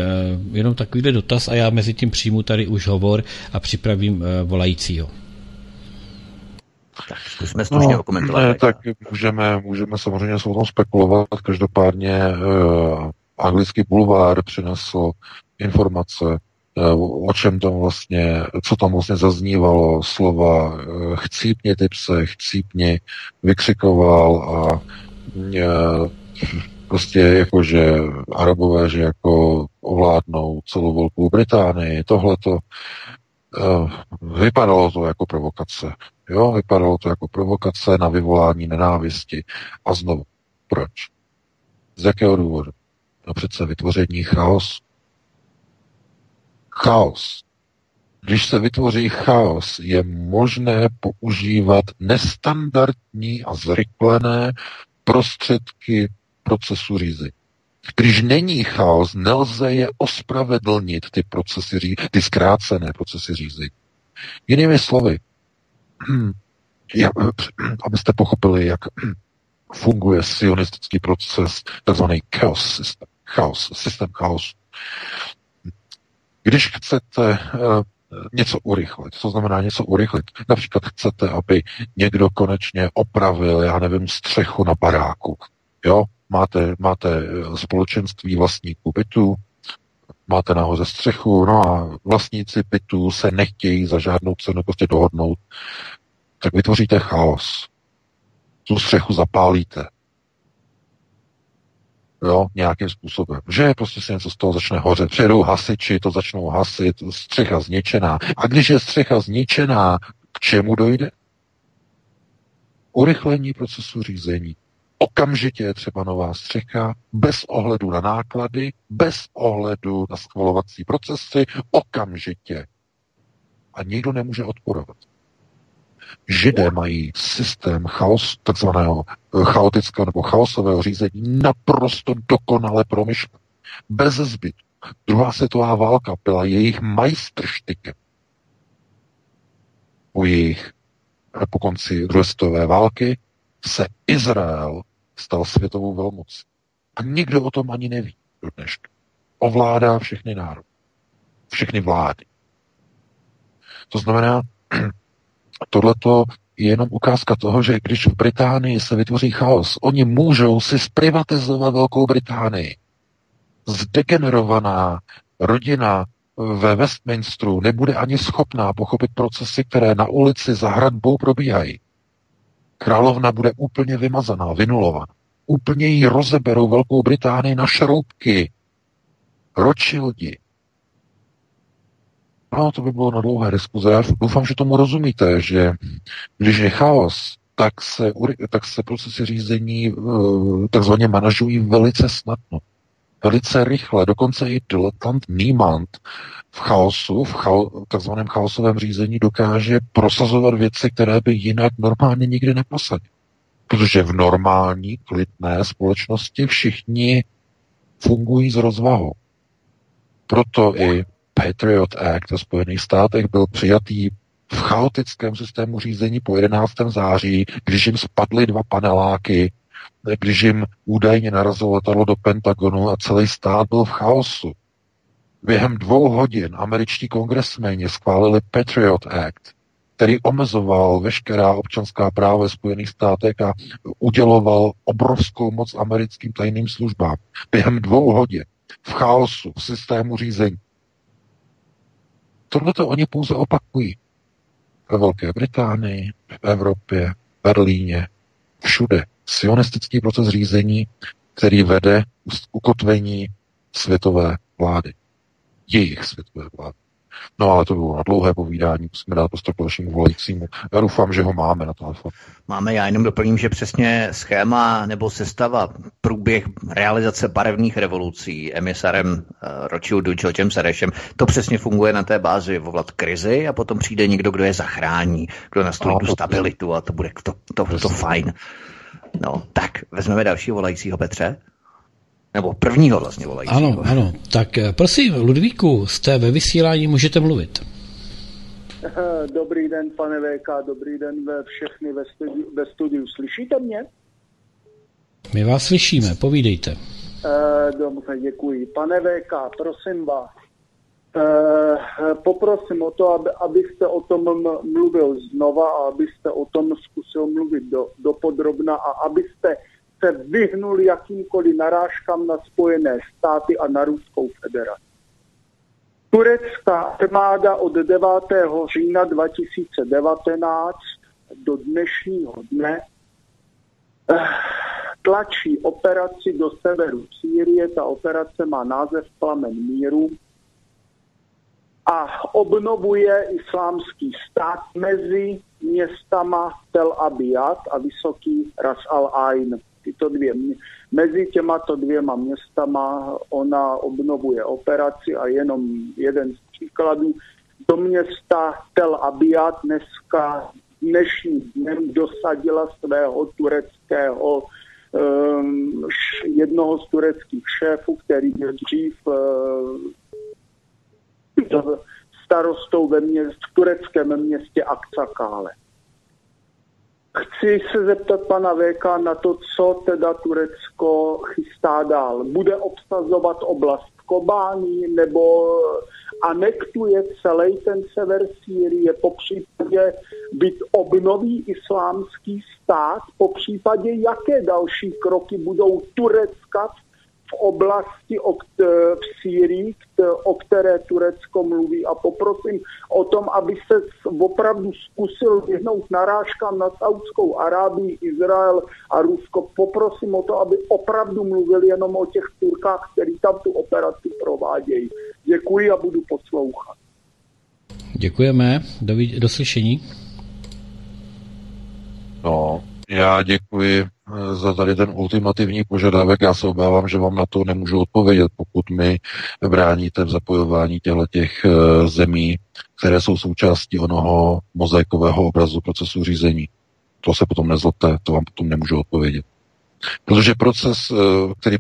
jenom takovýhle dotaz a já mezi tím přijmu tady už hovor a připravím volajícího.
Tak zkusme stručně no, okomentovat. Ne,
tak můžeme, můžeme samozřejmě se o tom spekulovat. Každopádně uh, anglický bulvár přinesl informace, uh, o čem tam vlastně, co tam vlastně zaznívalo, slova uh, chcípně ty pse, chcípně vykřikoval a uh, prostě jako, že Arabové, že jako ovládnou celou Velkou Británii, tohleto uh, vypadalo to jako provokace. Jo, vypadalo to jako provokace na vyvolání nenávisti. A znovu, proč? Z jakého důvodu? No přece vytvoření chaos. Chaos. Když se vytvoří chaos, je možné používat nestandardní a zrychlené prostředky procesu řízení. Když není chaos, nelze je ospravedlnit, ty procesy, ty zkrácené procesy řízení. Jinými slovy, já, abyste pochopili, jak funguje sionistický proces, takzvaný chaos systém. Chaos, systém chaosu. Když chcete uh, něco urychlit, co znamená něco urychlit, například chcete, aby někdo konečně opravil, já nevím, střechu na baráku, jo, máte, máte eh, společenství vlastníků bytu, máte nahoře střechu, no a vlastníci bytu se nechtějí za žádnou cenu prostě dohodnout, tak vytvoříte chaos. Tu střechu zapálíte. Jo, nějakým způsobem. Že prostě se něco z toho začne hořet. Přijedou hasiči, to začnou hasit, střecha zničená. A když je střecha zničená, k čemu dojde? Urychlení procesu řízení. Okamžitě je třeba nová střecha, bez ohledu na náklady, bez ohledu na schvalovací procesy, okamžitě. A nikdo nemůže odporovat. Židé mají systém chaos, takzvaného eh, chaotického nebo chaosového řízení naprosto dokonale promyšlen. Bez zbytku. Druhá světová válka byla jejich majstrštykem. Po jejich eh, po konci druhé světové války se Izrael stal světovou velmocí. A nikdo o tom ani neví do dneška. Ovládá všechny národy. Všechny vlády. To znamená, tohleto je jenom ukázka toho, že když v Británii se vytvoří chaos, oni můžou si zprivatizovat Velkou Británii. Zdegenerovaná rodina ve Westminsteru nebude ani schopná pochopit procesy, které na ulici za hradbou probíhají. Královna bude úplně vymazaná, vynulovaná. Úplně jí rozeberou Velkou Británii na šroubky. Ročildi, No, to by bylo na dlouhé diskuze. Já doufám, že tomu rozumíte, že když je chaos, tak se, tak se procesy řízení eh, takzvaně manažují velice snadno. Velice rychle, dokonce i diletant Niemand v chaosu, v chao, takzvaném chaosovém řízení dokáže prosazovat věci, které by jinak normálně nikdy neprosadil. Protože v normální, klidné společnosti všichni fungují s rozvahou. Proto i Patriot Act ve Spojených státech byl přijatý v chaotickém systému řízení po 11. září, když jim spadly dva paneláky, když jim údajně narazilo letadlo do Pentagonu a celý stát byl v chaosu. Během dvou hodin američtí kongresmeni schválili Patriot Act, který omezoval veškerá občanská práva ve Spojených státech a uděloval obrovskou moc americkým tajným službám. Během dvou hodin v chaosu, v systému řízení Tohle to oni pouze opakují. Ve Velké Británii, v Evropě, v Berlíně, všude. Sionistický proces řízení, který vede k ukotvení světové vlády. Jejich světové vlády. No ale to bylo na dlouhé povídání, musíme dát prostor dalšímu volajícímu. Já doufám, že ho máme na telefonu.
Máme, já jenom doplním, že přesně schéma nebo sestava, průběh realizace barevných revolucí emisarem uh, Rothschildu Georgem Serešem, to přesně funguje na té bázi volat krizi a potom přijde někdo, kdo je zachrání, kdo nastolí tu stabilitu a to bude to, to, to, to fajn. No, tak, vezmeme dalšího volajícího Petře. Nebo prvního vlastně volajícího.
Ano, ano. Tak eh, prosím, Ludvíku, jste ve vysílání, můžete mluvit.
Eh, dobrý den, pane VK, dobrý den ve všechny ve studiu, ve studiu. Slyšíte mě?
My vás slyšíme, povídejte.
Eh, dobře, děkuji. Pane VK, prosím vás, poprosím o to, aby, abyste o tom mluvil znova a abyste o tom zkusil mluvit do, do podrobna a abyste se vyhnul jakýmkoliv narážkám na Spojené státy a na Ruskou federaci. Turecká armáda od 9. října 2019 do dnešního dne eh, tlačí operaci do severu Sýrie. Ta operace má název Plamen míru a obnovuje islámský stát mezi městama Tel Abiyat a Vysoký Ras al-Ain tyto dvě, mezi těmato dvěma městama ona obnovuje operaci a jenom jeden z příkladů. Do města Tel Abiat dneska dnešním dnem dosadila svého tureckého um, jednoho z tureckých šéfů, který byl dřív uh, starostou ve měst, v tureckém městě Aksakále. Chci se zeptat pana VK na to, co teda Turecko chystá dál. Bude obsazovat oblast Kobání nebo anektuje celý ten sever Sýrie, po případě byt obnoví islámský stát, po případě jaké další kroky budou Turecka v v oblasti o, v Sýrii, o které Turecko mluví a poprosím o tom, aby se opravdu zkusil vyhnout narážkám na Saudskou Arábii, Izrael a Rusko. Poprosím o to, aby opravdu mluvili jenom o těch Turkách, který tam tu operaci provádějí. Děkuji a budu poslouchat.
Děkujeme. Do, do slyšení.
No, já děkuji za tady ten ultimativní požadavek. Já se obávám, že vám na to nemůžu odpovědět, pokud mi bráníte v zapojování těchto těch eh, zemí, které jsou součástí onoho mozaikového obrazu procesu řízení. To se potom nezlobte, to vám potom nemůžu odpovědět. Protože proces, eh, který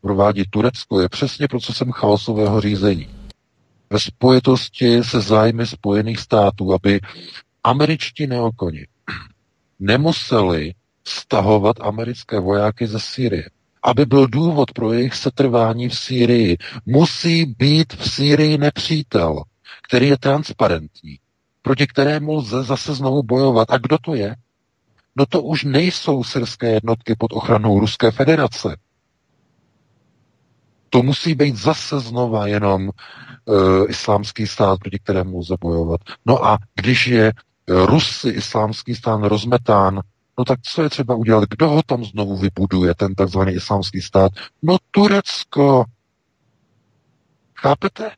provádí Turecko, je přesně procesem chaosového řízení. Ve spojitosti se zájmy Spojených států, aby američtí neokoni nemuseli stahovat americké vojáky ze Sýrie. Aby byl důvod pro jejich setrvání v Sýrii, musí být v Sýrii nepřítel, který je transparentní, proti kterému lze zase znovu bojovat. A kdo to je? No to už nejsou syrské jednotky pod ochranou Ruské federace. To musí být zase znova jenom uh, islámský stát, proti kterému lze bojovat. No a když je Rusy, islámský stán rozmetán, no tak co je třeba udělat? Kdo ho tam znovu vybuduje, ten takzvaný islámský stát? No Turecko. Chápete?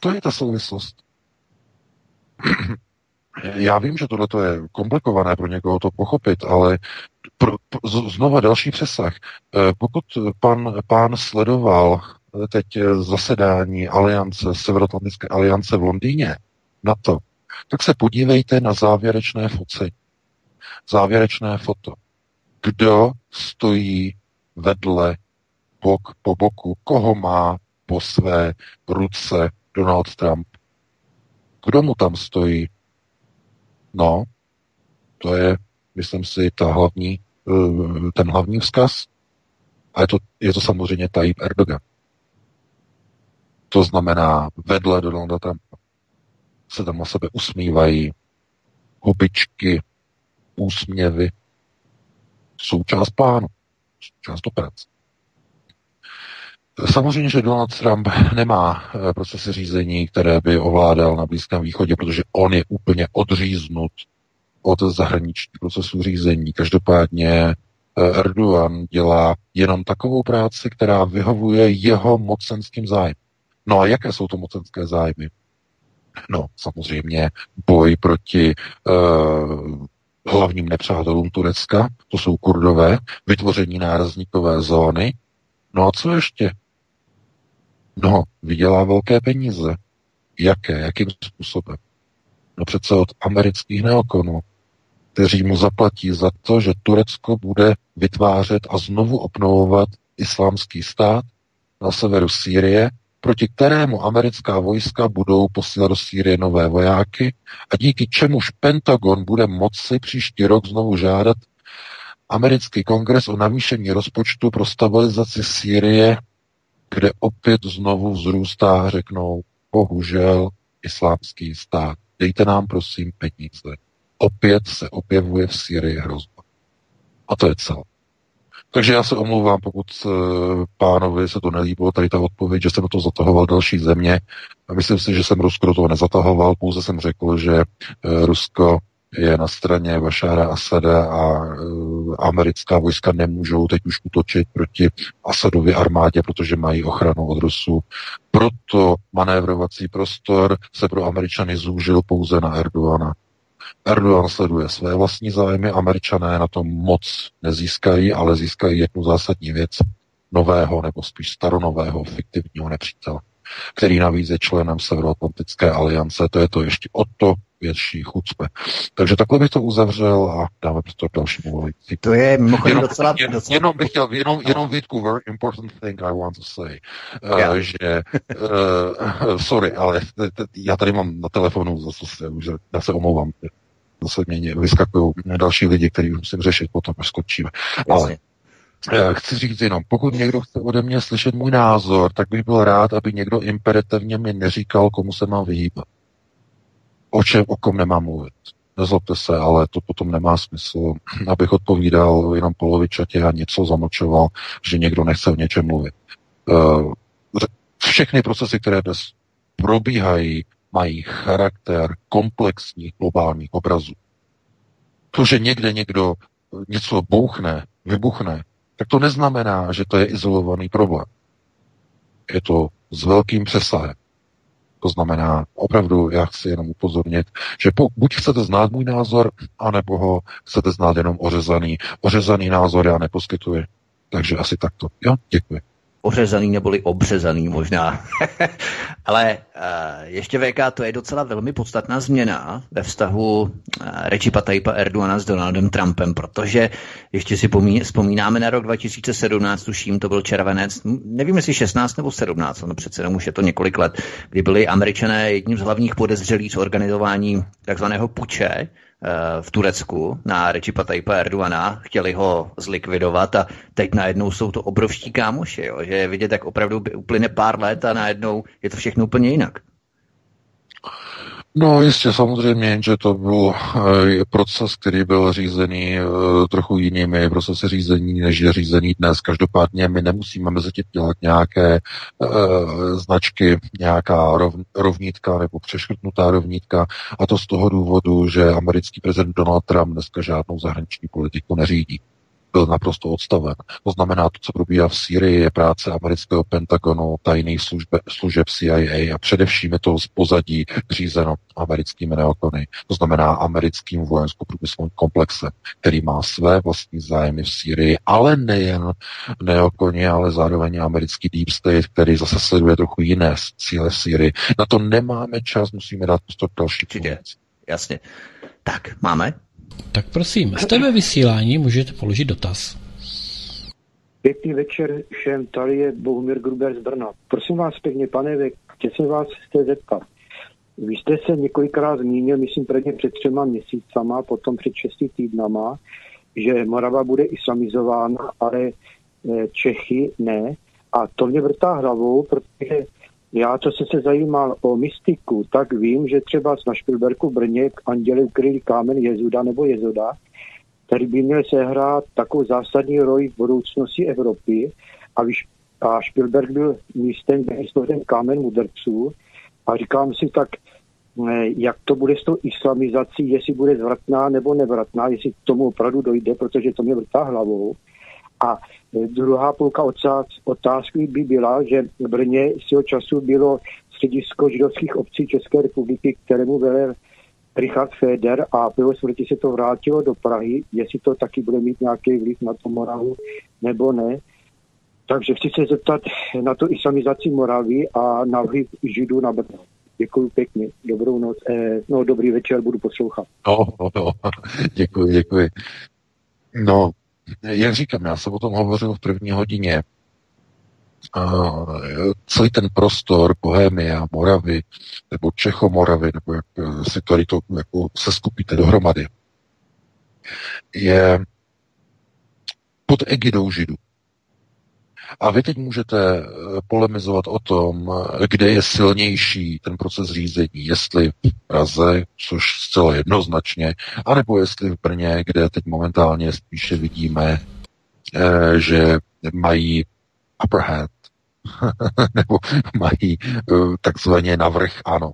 To je ta souvislost. Já vím, že tohle je komplikované pro někoho to pochopit, ale pro, pro, znova další přesah. Eh, pokud pan, pán sledoval teď zasedání aliance, Severoatlantické aliance v Londýně, na to, tak se podívejte na závěrečné foci. Závěrečné foto. Kdo stojí vedle, bok po boku, koho má po své ruce Donald Trump? Kdo mu tam stojí? No, to je, myslím si, ta hlavní, eh, ten hlavní vzkaz. A je to, je to samozřejmě Tayyip Erdogan. To znamená vedle Donalda Trumpa se tam na sebe usmívají, hubičky, úsměvy, součást plánu, součást operace. Samozřejmě, že Donald Trump nemá eh, procesy řízení, které by ovládal na Blízkém východě, protože on je úplně odříznut od zahraničních procesů řízení. Každopádně eh, Erdogan dělá jenom takovou práci, která vyhovuje jeho mocenským zájmům. No a jaké jsou to mocenské zájmy? No, samozřejmě boj proti uh, hlavním nepřátelům Turecka, to jsou kurdové, vytvoření nárazníkové zóny. No a co ještě? No, vydělá velké peníze. Jaké? Jakým způsobem? No přece od amerických neokonů, kteří mu zaplatí za to, že Turecko bude vytvářet a znovu obnovovat islámský stát na severu Sýrie, proti kterému americká vojska budou posílat do Sýrie nové vojáky a díky čemuž Pentagon bude moci příští rok znovu žádat americký kongres o navýšení rozpočtu pro stabilizaci Sýrie, kde opět znovu vzrůstá, řeknou, bohužel, islámský stát. Dejte nám prosím peníze. Opět se objevuje v Syrii hrozba. A to je celé. Takže já se omlouvám, pokud uh, pánovi se to nelíbilo, tady ta odpověď, že jsem toho zatahoval další země. Myslím si, že jsem Rusko do toho nezatahoval, pouze jsem řekl, že uh, Rusko je na straně Bašára Asada a uh, americká vojska nemůžou teď už utočit proti Asadově armádě, protože mají ochranu od Rusů. Proto manévrovací prostor se pro Američany zúžil pouze na Erdogana. Erdogan sleduje své vlastní zájmy, američané na tom moc nezískají, ale získají jednu zásadní věc nového nebo spíš staronového fiktivního nepřítele, který navíc je členem Severoatlantické aliance, to je to ještě o to větší chucpe. Takže takhle bych to uzavřel a dáme prostor dalšímu volající.
To je mimochodem jenom, docela,
jen,
docela...
Jenom bych chtěl, jenom, jenom větku, very important thing I want to say, yeah. uh, že, uh, sorry, ale t, t, já tady mám na telefonu, zase se, už, já se omlouvám, zase mě vyskakují další lidi, který musím řešit potom, až skončíme. Ale Chci říct jenom, pokud někdo chce ode mě slyšet můj názor, tak bych byl rád, aby někdo imperativně mi neříkal, komu se mám vyhýbat. O čem, o kom nemám mluvit. Nezlobte se, ale to potom nemá smysl, abych odpovídal jenom polovičatě a něco zamlčoval, že někdo nechce o něčem mluvit. Eh, všechny procesy, které dnes probíhají, mají charakter komplexních globálních obrazů. To, že někde někdo něco bouchne, vybuchne, tak to neznamená, že to je izolovaný problém. Je to s velkým přesahem. To znamená, opravdu já chci jenom upozornit, že po, buď chcete znát můj názor, anebo ho chcete znát jenom ořezaný. Ořezaný názor já neposkytuji. Takže asi takto. Jo, děkuji
ořezaný neboli obřezaný možná. Ale uh, ještě VK, to je docela velmi podstatná změna ve vztahu uh, Recipa Tajpa Erdoana s Donaldem Trumpem, protože ještě si pomí, vzpomínáme na rok 2017, tuším, to byl červenec, nevím jestli 16 nebo 17, no přece jenom už je to několik let, kdy byli američané jedním z hlavních podezřelých z organizování takzvaného puče, Eh, v Turecku na Recipa Tayyipa Erdoana, chtěli ho zlikvidovat a teď najednou jsou to obrovští kámoši, jo? že je vidět, jak opravdu uplyne pár let a najednou je to všechno úplně jinak.
No jistě, samozřejmě, že to byl e, proces, který byl řízený e, trochu jinými procesy řízení, než je řízený dnes. Každopádně my nemusíme mezi tím dělat nějaké e, značky, nějaká rov, rovnítka nebo přeškrtnutá rovnítka a to z toho důvodu, že americký prezident Donald Trump dneska žádnou zahraniční politiku neřídí byl naprosto odstaven. To znamená, to, co probíhá v Sýrii, je práce amerického Pentagonu, tajných službe, služeb CIA a především je to z pozadí řízeno americkými neokony. To znamená americkým vojensko-průmyslovým komplexem, který má své vlastní zájmy v Sýrii, ale nejen neokoni, ale zároveň americký Deep State, který zase sleduje trochu jiné cíle Sýrii. Na to nemáme čas, musíme dát prostor další.
Jasně. Tak, máme
tak prosím, jste ve vysílání, můžete položit dotaz.
Pěkný večer všem, tady je Bohumír Gruber z Brna. Prosím vás pěkně, pane Vek, chtěl jsem vás chtěl zeptat. Vy jste se několikrát zmínil, myslím prvně před třema měsícama, potom před šesti týdnama, že Morava bude islamizována, ale eh, Čechy ne. A to mě vrtá hlavou, protože já, co jsem se zajímal o mystiku, tak vím, že třeba na Špilberku Brně anděli ukryli kámen Jezuda nebo Jezoda, který by měl sehrát takovou zásadní roli v budoucnosti Evropy. A když a Spielberg byl místem, kde ten kámen mudrců a říkám si tak, jak to bude s tou islamizací, jestli bude zvratná nebo nevratná, jestli k tomu opravdu dojde, protože to mě vrtá hlavou. A druhá půlka otázky by byla, že v Brně svého času bylo středisko židovských obcí České republiky, kterému velel Richard Feder a bylo smrti se to vrátilo do Prahy, jestli to taky bude mít nějaký vliv na to Moravu nebo ne. Takže chci se zeptat na tu islamizaci Moravy a na vliv Židů na Brno. Děkuji pěkně, dobrou noc, eh, no dobrý večer, budu poslouchat.
No, no, no, děkuji, děkuji. No, jak říkám, já jsem o tom hovořil v první hodině. Uh, celý ten prostor Bohemia, Moravy, nebo Čechomoravy, nebo jak eh, si tady to jako se skupíte dohromady, je pod egidou Židů. A vy teď můžete eh, polemizovat o tom, kde je silnější ten proces řízení, jestli v Praze, což zcela jednoznačně, anebo jestli v Brně, kde teď momentálně spíše vidíme, eh, že mají upper hand, nebo mají eh, takzvaně navrh, ano,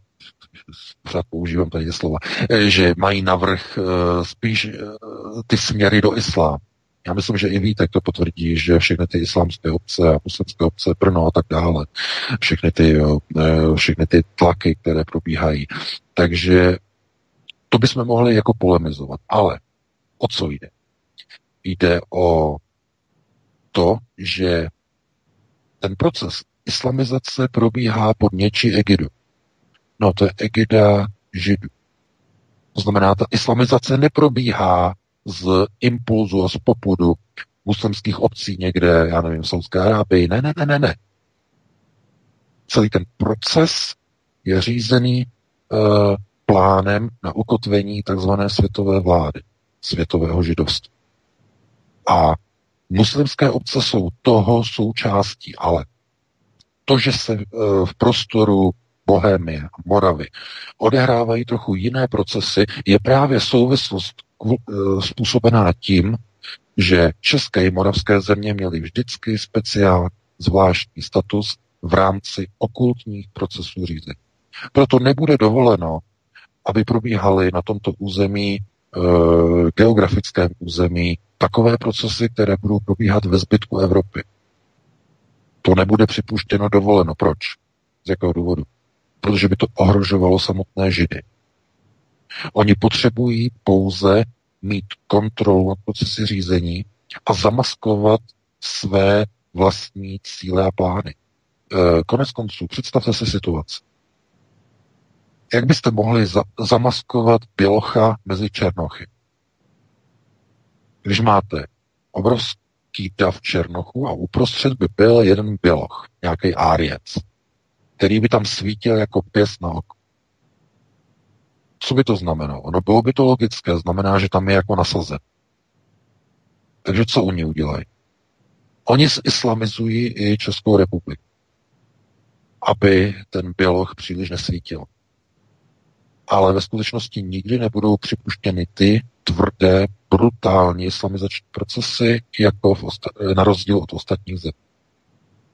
pořád používám tady slova, že mají navrh spíš ty směry do islámu. Já myslím, že i Vítek to potvrdí, že všechny ty islámské obce a muslimské obce, Brno a tak dále, všechny ty, eh, všechny ty tlaky, které probíhají. Takže to bychom mohli jako polemizovat. Ale o co jde? Jde o to, že ten proces islamizace probíhá pod něčí egidu. No to je egida židů. To znamená, ta islamizace neprobíhá z impulzu a z popudu muslimských obcí někde, já nevím, v Saudské Arábii. Ne, ne, ne, ne, ne. Celý ten proces je řízený uh, plánem na ukotvení takzvané světové vlády, světového židovství. A muslimské obce jsou toho součástí, ale to, že se uh, v prostoru Bohemie, Moravy odehrávají trochu jiné procesy, je právě souvislost způsobená tím, že české i moravské země měly vždycky speciál zvláštní status v rámci okultních procesů řízení. Proto nebude dovoleno, aby probíhaly na tomto území, e, geografickém území, takové procesy, které budou probíhat ve zbytku Evropy. To nebude připuštěno dovoleno. Proč? Z jakého důvodu? Protože by to ohrožovalo samotné Židy. Oni potřebují pouze mít kontrolu nad procesy řízení a zamaskovat své vlastní cíle a plány. E, konec konců, představte si situaci. Jak byste mohli za- zamaskovat bělocha mezi černochy? Když máte obrovský dav černochů a uprostřed by byl jeden běloch, nějaký áriec, který by tam svítil jako pěs na oko. Co by to znamenalo? No bylo by to logické, znamená, že tam je jako nasazen. Takže co oni udělají? Oni islamizují i Českou republiku, aby ten běloch příliš nesvítil. Ale ve skutečnosti nikdy nebudou připuštěny ty tvrdé, brutální islamizační procesy, jako v osta- na rozdíl od ostatních zemí.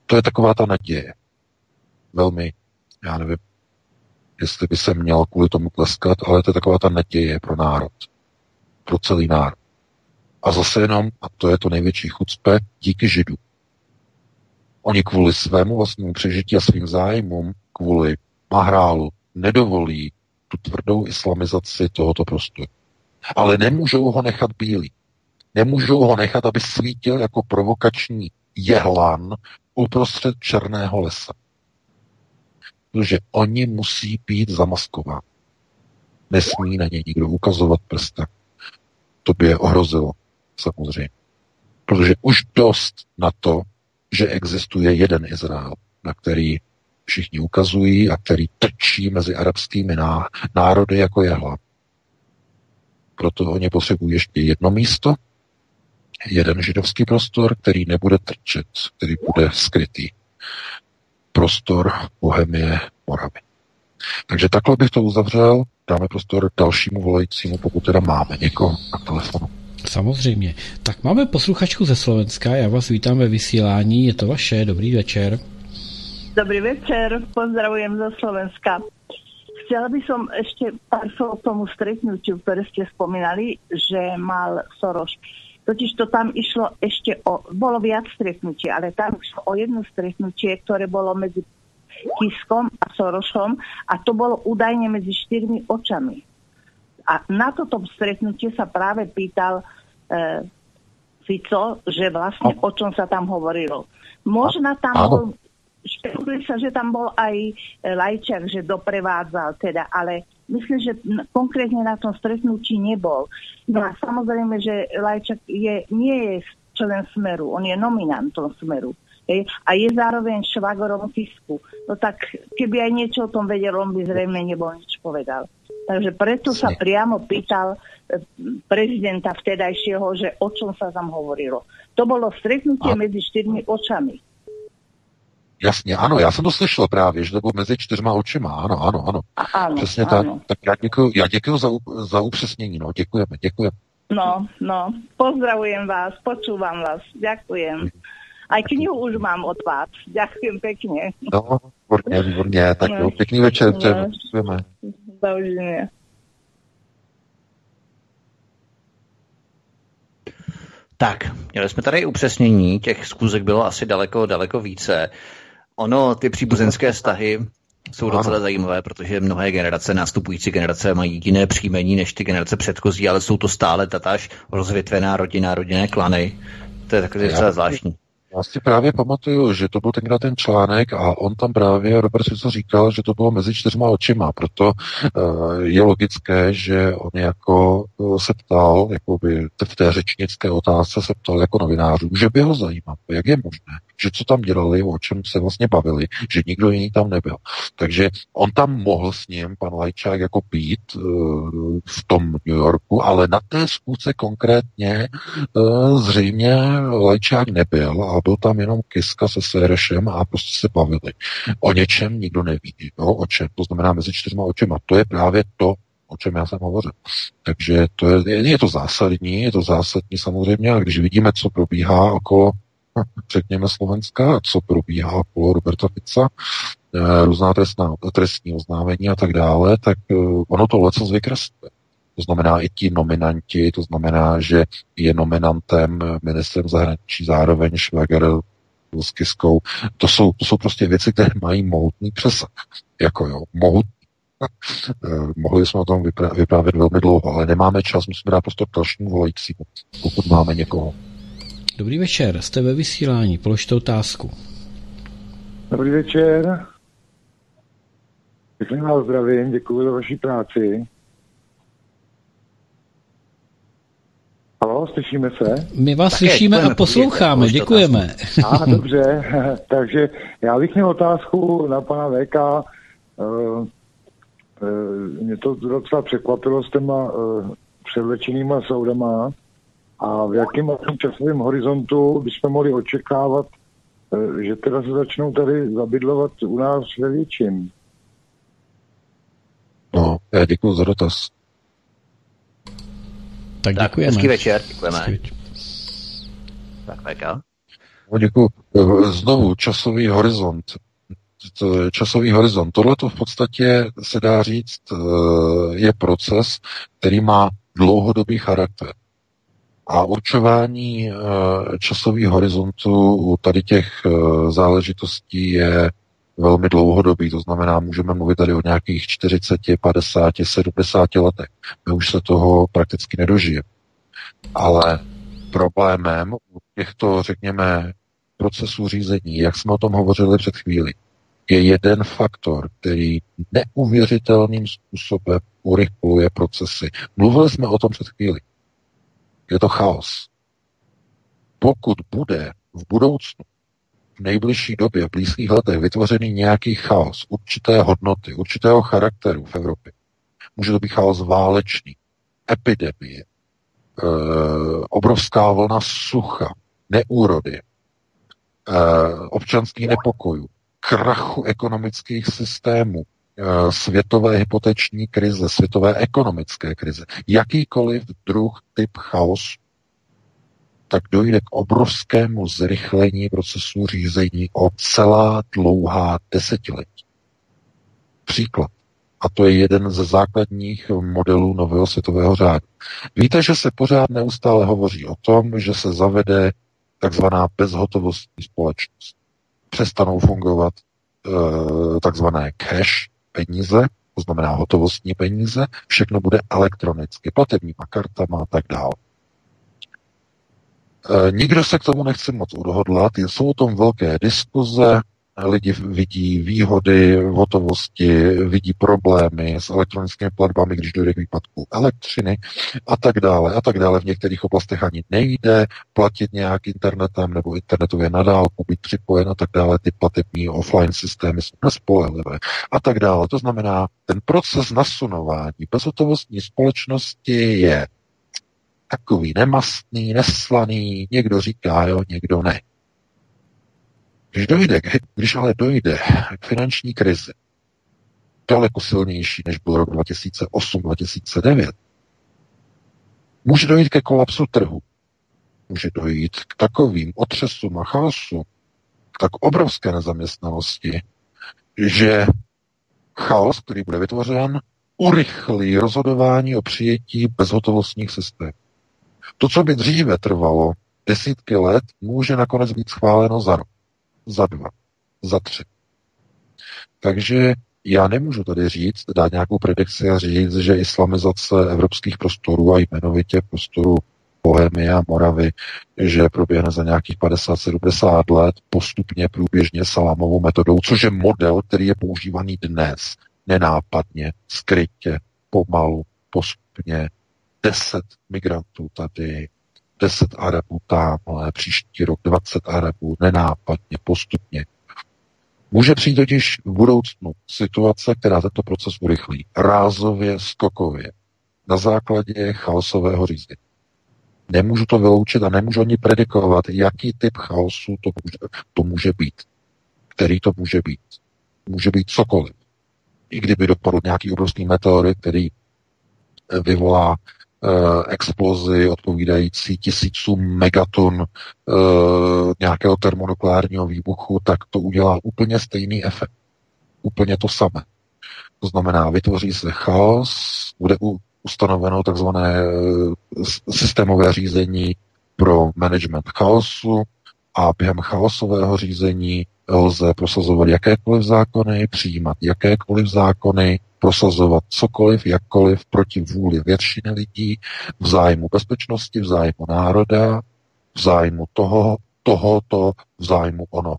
To je taková ta naděje. Velmi, já nevím, jestli by se měl kvůli tomu tleskat, ale to je taková ta naděje pro národ. Pro celý národ. A zase jenom, a to je to největší chucpe, díky židu. Oni kvůli svému vlastnímu přežití a svým zájmům, kvůli mahrálu, nedovolí tu tvrdou islamizaci tohoto prostoru. Ale nemůžou ho nechat bílý. Nemůžou ho nechat, aby svítil jako provokační jehlan uprostřed černého lesa protože oni musí být zamaskováni. Nesmí na ně nikdo ukazovat prstem. To by je ohrozilo, samozřejmě. Protože už dost na to, že existuje jeden Izrael, na který všichni ukazují a který trčí mezi arabskými národy jako jehla. Proto oni potřebují ještě jedno místo, jeden židovský prostor, který nebude trčet, který bude skrytý prostor Bohemie Moravy. Takže takhle bych to uzavřel. Dáme prostor dalšímu volajícímu, pokud teda máme někoho na telefonu.
Samozřejmě. Tak máme posluchačku ze Slovenska, já vás vítám ve vysílání, je to vaše, dobrý večer.
Dobrý večer, pozdravujem zo Slovenska. Chcela by som ešte pár slov tomu stretnutiu, ktoré ste spomínali, že mal Soros. Totiž to tam išlo ešte o, bolo viac stretnutí, ale tam išlo o jedno stretnutie, ktoré bolo medzi Kiskom a Sorošom a to bolo údajne medzi štyrmi očami. A na toto stretnutie sa práve pýtal e, Fico, že vlastne o čom sa tam hovorilo. Možno tam bol špekuluje sa, že tam bol aj e, Lajčák, že doprevádzal teda, ale myslím, že konkrétne na tom stretnutí nebol. No a samozrejme, že Lajčák je, nie je člen Smeru, on je nominantom Smeru. Hej, a je zároveň švagorom Fisku. No tak keby aj niečo o tom vedel, on by zrejme nebol nič povedal. Takže preto sa priamo pýtal e, prezidenta vtedajšieho, že o čom sa tam hovorilo. To bolo stretnutie medzi štyrmi očami.
Jasně, ano, já jsem to slyšel právě, že to bylo mezi čtyřma očima, ano, ano, ano.
ano
Přesně
ano.
tak. Tak já děkuji, já děkuji za, za upřesnění, no, děkujeme, děkujeme.
No, no, pozdravujem vás, počúvam vás, ďakujem. Aj knihu už mám od vás, ďakujem pekne.
No, výborně, výborně, tak jo, pěkný večer, no. děkujeme.
Dovidenia.
Tak, měli jsme tady upřesnění, těch zkůzek bylo asi daleko, daleko více. Ono, ty příbuzenské vztahy jsou docela ano. zajímavé, protože mnohé generace, nástupující generace mají jiné příjmení než ty generace předchozí, ale jsou to stále tatáž rozvětvená rodina, rodinné klany. To je takové docela zvláštní.
Já si právě pamatuju, že to byl tenkrát ten článek a on tam právě, Robert si co říkal, že to bylo mezi čtyřma očima, proto uh, je logické, že on jako uh, se ptal, jako by v té řečnické otázce se ptal jako novinářů, že by ho zajímalo, jak je možné, že co tam dělali, o čem se vlastně bavili, že nikdo jiný tam nebyl. Takže on tam mohl s ním, pan Lajčák, jako být uh, v tom New Yorku, ale na té zkouce konkrétně uh, zřejmě Lajčák nebyl a byl tam jenom Kiska se Serešem a prostě se bavili. O něčem nikdo neví, jo, o čem, to znamená mezi čtyřma očima. To je právě to, o čem já jsem hovořil. Takže to je, je to zásadní, je to zásadní samozřejmě, a když vidíme, co probíhá okolo řekněme Slovenska, co probíhá okolo Roberta Fica, eh, různá trestná, trestní oznámení a tak dále, tak eh, ono to leco zvykresluje. To znamená i ti nominanti, to znamená, že je nominantem ministrem zahraničí zároveň Švager s Kiskou. To jsou, to jsou prostě věci, které mají mohutný přesah. Jako jo, mohutný. Mohli jsme o tom vyprávět velmi dlouho, ale nemáme čas, musíme dát prostor dalšímu volajícímu, pokud máme někoho.
Dobrý večer, jste ve vysílání, položte otázku.
Dobrý večer. Pěkně vás zdravím, děkuji za vaši práci. Halo, slyšíme se?
My vás Také, slyšíme a posloucháme, děkujeme.
A, dobře, takže já bych měl otázku na pana VK. Uh, uh, mě to docela překvapilo s těma uh, předvlečenýma soudama a v jakém časovém horizontu bychom mohli očekávat, že teda se začnou tady zabydlovat u nás ve větším.
No, já děkuji za dotaz.
Tak děkujeme.
Hezký večer, děkujeme. Hezký Tak, VK.
No, děkuji. Znovu, časový horizont. Časový horizont. Tohle to v podstatě se dá říct, eh, je proces, který má dlouhodobý charakter. A určování eh, časových horizontů u tady těch eh, záležitostí je velmi dlouhodobý, to znamená, můžeme mluvit tady o nějakých 40, 50, 70 letech. My už se toho prakticky nedožijeme. Ale problémem u těchto, řekněme, procesů řízení, jak jsme o tom hovořili před chvíli, je jeden faktor, který neuvěřitelným způsobem urychluje procesy. Mluvili jsme o tom před chvíli. Je to chaos. Pokud bude v budoucnu nejbližší době, v blízkých letech vytvořený nějaký chaos, určité hodnoty, určitého charakteru v Evropě. Může to být chaos válečný, epidemie, e, obrovská vlna sucha, neúrody, e, občanských nepokojů, krachu ekonomických systémů, světové hypoteční krize, světové ekonomické krize, jakýkoliv druh typ chaosu tak dojde k obrovskému zrychlení procesu řízení o celá dlouhá desetiletí. Příklad. A to je jeden ze základních modelů nového světového řádu. Víte, že se pořád neustále hovoří o tom, že se zavede takzvaná bezhotovostní společnost. Přestanou fungovat e, takzvané cash peníze, to znamená hotovostní peníze, všechno bude elektronicky, platebníma kartama a tak dále. Nikdo se k tomu nechce moc odhodlat, jsou o tom velké diskuze, lidi vidí výhody v hotovosti, vidí problémy s elektronickými platbami, když dojde k výpadku elektřiny a tak dále a tak dále. V některých oblastech ani nejde platit nějak internetem nebo internetově nadálku, být připojen a tak dále. Ty platební offline systémy jsou nespolehlivé a tak dále. To znamená, ten proces nasunování bezhotovostní společnosti je takový nemastný, neslaný, někdo říká jo, někdo ne. Když, dojde, když ale dojde k finanční krizi, daleko silnější, než byl rok 2008-2009, může dojít ke kolapsu trhu. Může dojít k takovým otřesům a chaosu, k tak obrovské nezaměstnanosti, že chaos, který bude vytvořen, urychlí rozhodování o přijetí bezhotovostních systémů. To, co by dříve trvalo desítky let, může nakonec být schváleno za rok za dva, za tři. Takže já nemůžu tady říct, dát nějakou predikci a říct, že islamizace evropských prostorů a jmenovitě prostoru Bohemia, Moravy, že proběhne za nějakých 50-70 let postupně průběžně salámovou metodou, což je model, který je používaný dnes, nenápadně, skrytě, pomalu, postupně, 10 migrantů tady, 10 Arabů tamhle, příští rok 20 Arabů, nenápadně, postupně. Může přijít totiž v budoucnu situace, která tento proces urychlí. Rázově, skokově. Na základě chaosového řízení. Nemůžu to vyloučit a nemůžu ani predikovat, jaký typ chaosu to může, to může být. Který to může být. Může být cokoliv. I kdyby dopadl nějaký obrovský meteorit, který vyvolá Eh, explozi odpovídající tisícům megaton eh, nějakého termonukleárního výbuchu, tak to udělá úplně stejný efekt. Úplně to samé. To znamená, vytvoří se chaos, bude ustanoveno takzvané eh, systémové řízení pro management chaosu a během chaosového řízení lze prosazovat jakékoliv zákony, přijímat jakékoliv zákony, prosazovat cokoliv, jakkoliv proti vůli většiny lidí, v zájmu bezpečnosti, v zájmu národa, v zájmu toho, tohoto, v zájmu ono.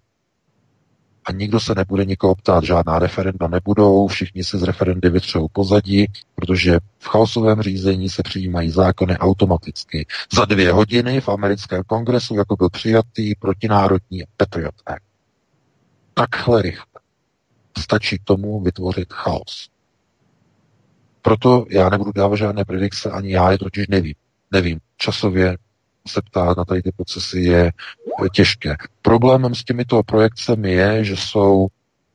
A nikdo se nebude nikoho ptát, žádná referenda nebudou, všichni se z referendy vytřou pozadí, protože v chaosovém řízení se přijímají zákony automaticky. Za dvě hodiny v americkém kongresu, jako byl přijatý protinárodní Patriot Act. Takhle rychle. Stačí tomu vytvořit chaos. Proto já nebudu dávat žádné predikce, ani já je totiž nevím. Nevím. Časově se ptát na tady ty procesy je těžké. Problémem s těmito projekcemi je, že jsou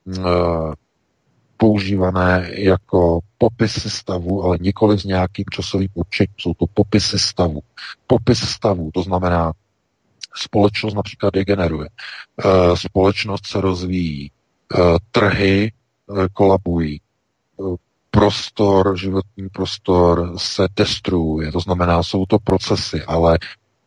uh, používané jako popisy stavu, ale nikoli s nějakým časovým určením. Jsou to popisy stavu. Popis stavu, to znamená, společnost například degeneruje, uh, společnost se rozvíjí, uh, trhy kolabují, prostor, životní prostor se destruuje. To znamená, jsou to procesy, ale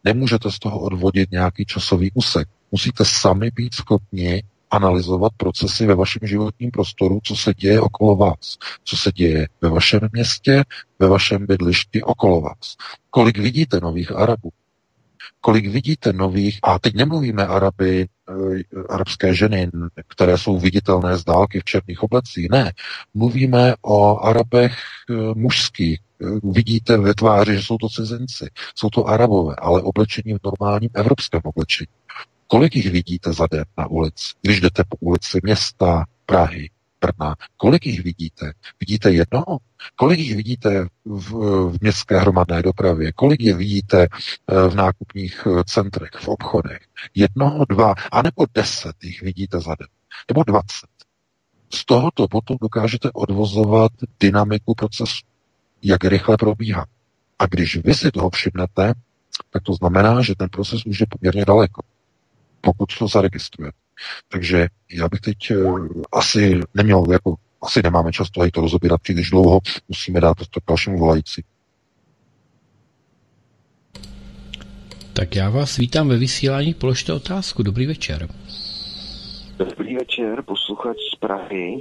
nemůžete z toho odvodit nějaký časový úsek. Musíte sami být schopni analyzovat procesy ve vašem životním prostoru, co se děje okolo vás, co se děje ve vašem městě, ve vašem bydlišti okolo vás. Kolik vidíte nových Arabů, kolik vidíte nových, a teď nemluvíme Araby, eh, arabské ženy, které jsou viditelné z dálky v černých oblecích, ne. Mluvíme o Arabech eh, mužských, eh, vidíte ve tváři, že jsou to cizinci, jsou to Arabové, ale oblečení v normálním evropském oblečení. Kolik jich vidíte za den na ulici, když jdete po ulici města, Prahy, Brna. Kolik jich vidíte? Vidíte jednoho? Kolik jich vidíte v, v městské hromadné dopravě? Kolik je vidíte eh, v nákupních eh, centrech, v obchodech? Jednoho, dva, anebo deset jich vidíte za den? Nebo dvacet? Z tohoto potom dokážete odvozovat dynamiku procesu, jak rychle probíhá. A když vy si toho všimnete, tak to znamená, že ten proces už je poměrně daleko, pokud to zaregistruje. Takže já bych teď uh, asi neměl, jako asi nemáme čas to to rozobírat příliš dlouho, musíme dát to k dalšímu volající.
Tak já vás vítám ve vysílání, položte otázku. Dobrý večer.
Dobrý večer, posluchač z Prahy.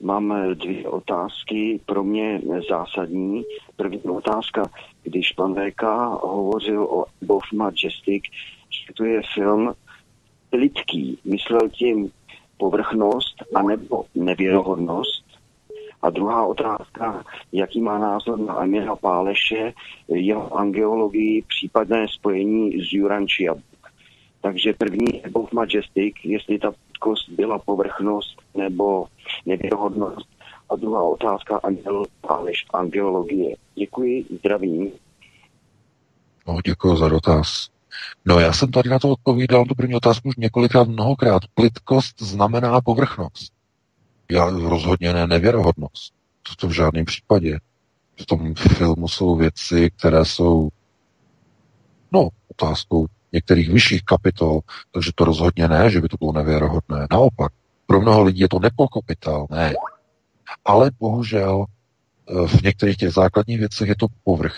Mám dvě otázky, pro mě zásadní. První otázka, když pan VK hovořil o Above Majestic, že to je film lidský, myslel tím povrchnost anebo nevěrohodnost? A druhá otázka, jaký má názor na Emila Páleše, jeho angeologii, případné spojení s Jurančia. Takže první Above Majestic, jestli ta kost byla povrchnost nebo nevěrohodnost. A druhá otázka, Angel Páleš, angeologie. Děkuji, zdravím.
No, děkuji za dotaz. No já jsem tady na to odpovídal, tu první otázku už několikrát mnohokrát. Plitkost znamená povrchnost. Já rozhodně ne nevěrohodnost. To, to v žádném případě. V tom filmu jsou věci, které jsou no, otázkou některých vyšších kapitol, takže to rozhodně ne, že by to bylo nevěrohodné. Naopak, pro mnoho lidí je to nepochopitelné. Ale bohužel eh, v některých těch základních věcech je to povrch.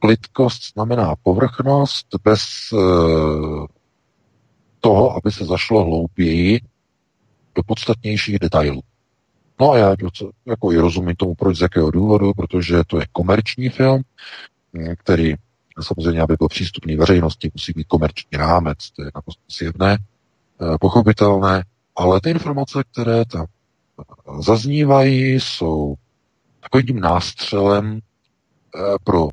Plitkost znamená povrchnost bez uh, toho, aby se zašlo hlouběji do podstatnějších detailů. No a já jako i rozumím tomu, proč z jakého důvodu, protože to je komerční film, hm, který samozřejmě, aby byl přístupný veřejnosti, musí být komerční rámec, to je naprosto zjevné, eh, pochopitelné, ale ty informace, které tam eh, zaznívají, jsou takovým nástřelem pro,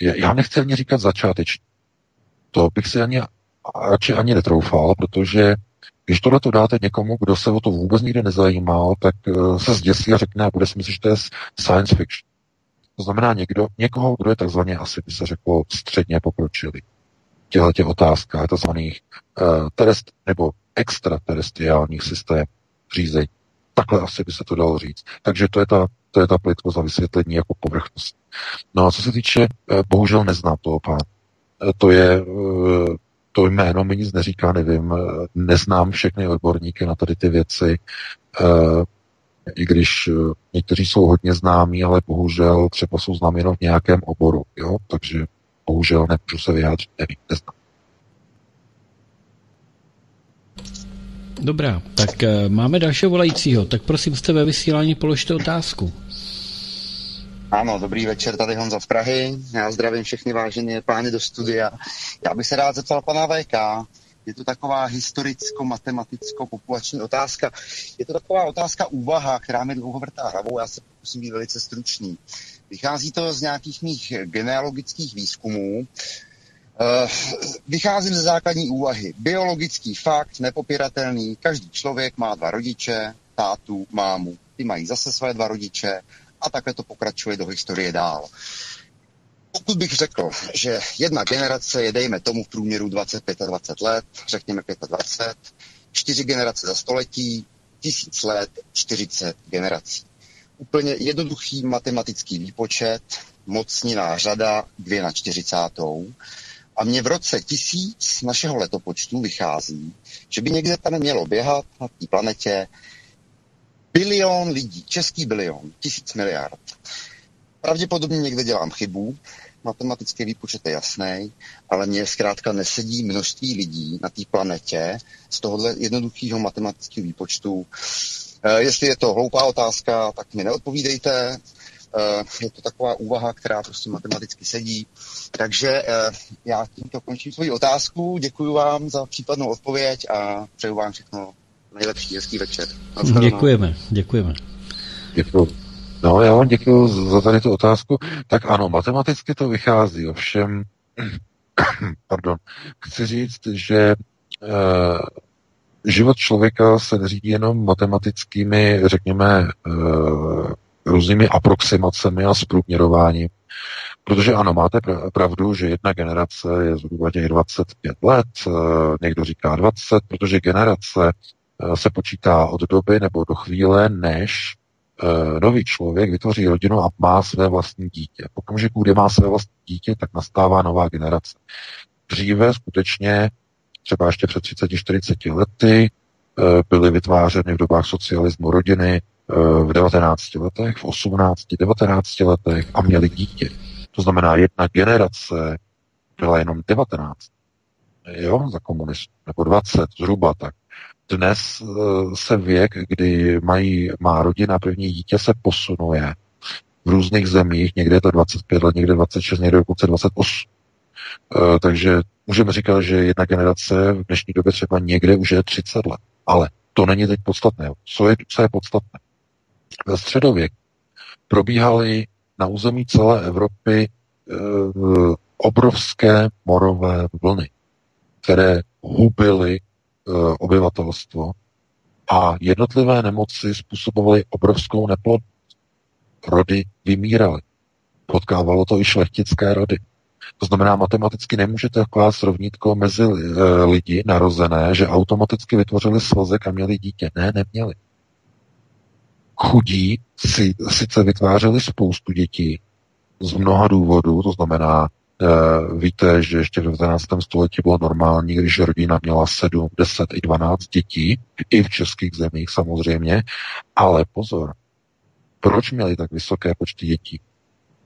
já nechci ani říkat začáteční, to bych si ani, radši ani netroufal, protože když tohle to dáte někomu, kdo se o to vůbec nikdy nezajímal, tak se zděsí a řekne a bude si myslet, že to je science fiction. To znamená někdo, někoho, kdo je takzvaně asi by se řeklo středně pokročilý. Těchto těch otázkách takzvaných uh, terest, nebo extraterestriálních systémů řízení. Takhle asi by se to dalo říct. Takže to je ta, to je ta plitko za vysvětlení jako povrchnost. No a co se týče, uh, bohužel neznám toho pána. Uh, to je, uh, to jméno mi nic neříká, nevím, neznám všechny odborníky na tady ty věci i když eh, někteří jsou hodně známí, ale bohužel třeba jsou známí jenom v nějakém oboru, jo? takže bohužel nemůžu se vyjádřit, nevím, neznám.
Dobrá, tak uh, máme dalšího volajícího, tak prosím jste ve vysílání položte otázku.
Ano, dobrý večer, tady Honza z Prahy. Já zdravím všechny vážené pány do studia. Já bych se rád zeptal pana VK, je to taková historicko-matematicko-populační otázka. Je to taková otázka úvaha, která mi dlouho vrtá hlavou. Já se pokusím být velice stručný. Vychází to z nějakých mých genealogických výzkumů. Uh, vycházím ze základní úvahy. Biologický fakt, nepopiratelný. Každý člověk má dva rodiče, tátu, mámu. Ty mají zase své dva rodiče a takhle to pokračuje do historie dál. Pokud bych řekl, že jedna generace je, dejme tomu, v průměru 20-25 let, řekněme 25, čtyři generace za století, tisíc let, 40 generací. Úplně jednoduchý matematický výpočet, mocniná řada, dvě na čtyřicátou. A mně v roce tisíc našeho letopočtu vychází, že by někde tam mělo běhat na té planetě bilion lidí, český bilion, tisíc miliard. Pravděpodobně někde dělám chybu, matematický výpočet je jasný, ale mně zkrátka nesedí množství lidí na té planetě z tohohle jednoduchého matematického výpočtu. E, jestli je to hloupá otázka, tak mi neodpovídejte. E, je to taková úvaha, která prostě matematicky sedí. Takže e, já tímto končím svoji otázku. Děkuji vám za případnou odpověď a přeju vám všechno nejlepší, hezký večer.
Děkujeme, děkujeme.
Děkuji. No, já vám děkuji za tady tu otázku. Tak ano, matematicky to vychází, ovšem, pardon, chci říct, že e, život člověka se neřídí jenom matematickými, řekněme, e, různými aproximacemi a zprůměrováním. Protože ano, máte pravdu, že jedna generace je zhruba těch 25 let, e, někdo říká 20, protože generace se počítá od doby nebo do chvíle, než e, nový člověk vytvoří rodinu a má své vlastní dítě. V okamžiku, kdy má své vlastní dítě, tak nastává nová generace. Dříve skutečně, třeba ještě před 30-40 lety, byly vytvářeny v dobách socialismu rodiny v 19 letech, v 18, 19 letech a měli dítě. To znamená, jedna generace byla jenom 19. Jo, za komunistů, nebo 20, zhruba tak. Dnes uh, se věk, kdy mají, má rodina první dítě, se posunuje. V různých zemích, někde je to 25 let, někde 26, někde dokonce 28. Uh, takže můžeme říkat, že jedna generace v dnešní době třeba někde už je 30 let. Ale to není teď podstatné. Co je, co je podstatné? Ve středověku probíhaly na území celé Evropy uh, obrovské morové vlny, které hubily uh, obyvatelstvo a jednotlivé nemoci způsobovaly obrovskou neplodnost. Rody vymíraly. Potkávalo to i šlechtické rody. To znamená, matematicky nemůžete klást rovnítko mezi uh, lidi narozené, že automaticky vytvořili svazek a měli dítě. Ne, neměli. Chudí si sice vytvářeli spoustu dětí z mnoha důvodů, to znamená, Uh, víte, že ještě v 19. století bylo normální, když rodina měla 7, 10 i 12 dětí, i v českých zemích samozřejmě, ale pozor, proč měli tak vysoké počty dětí?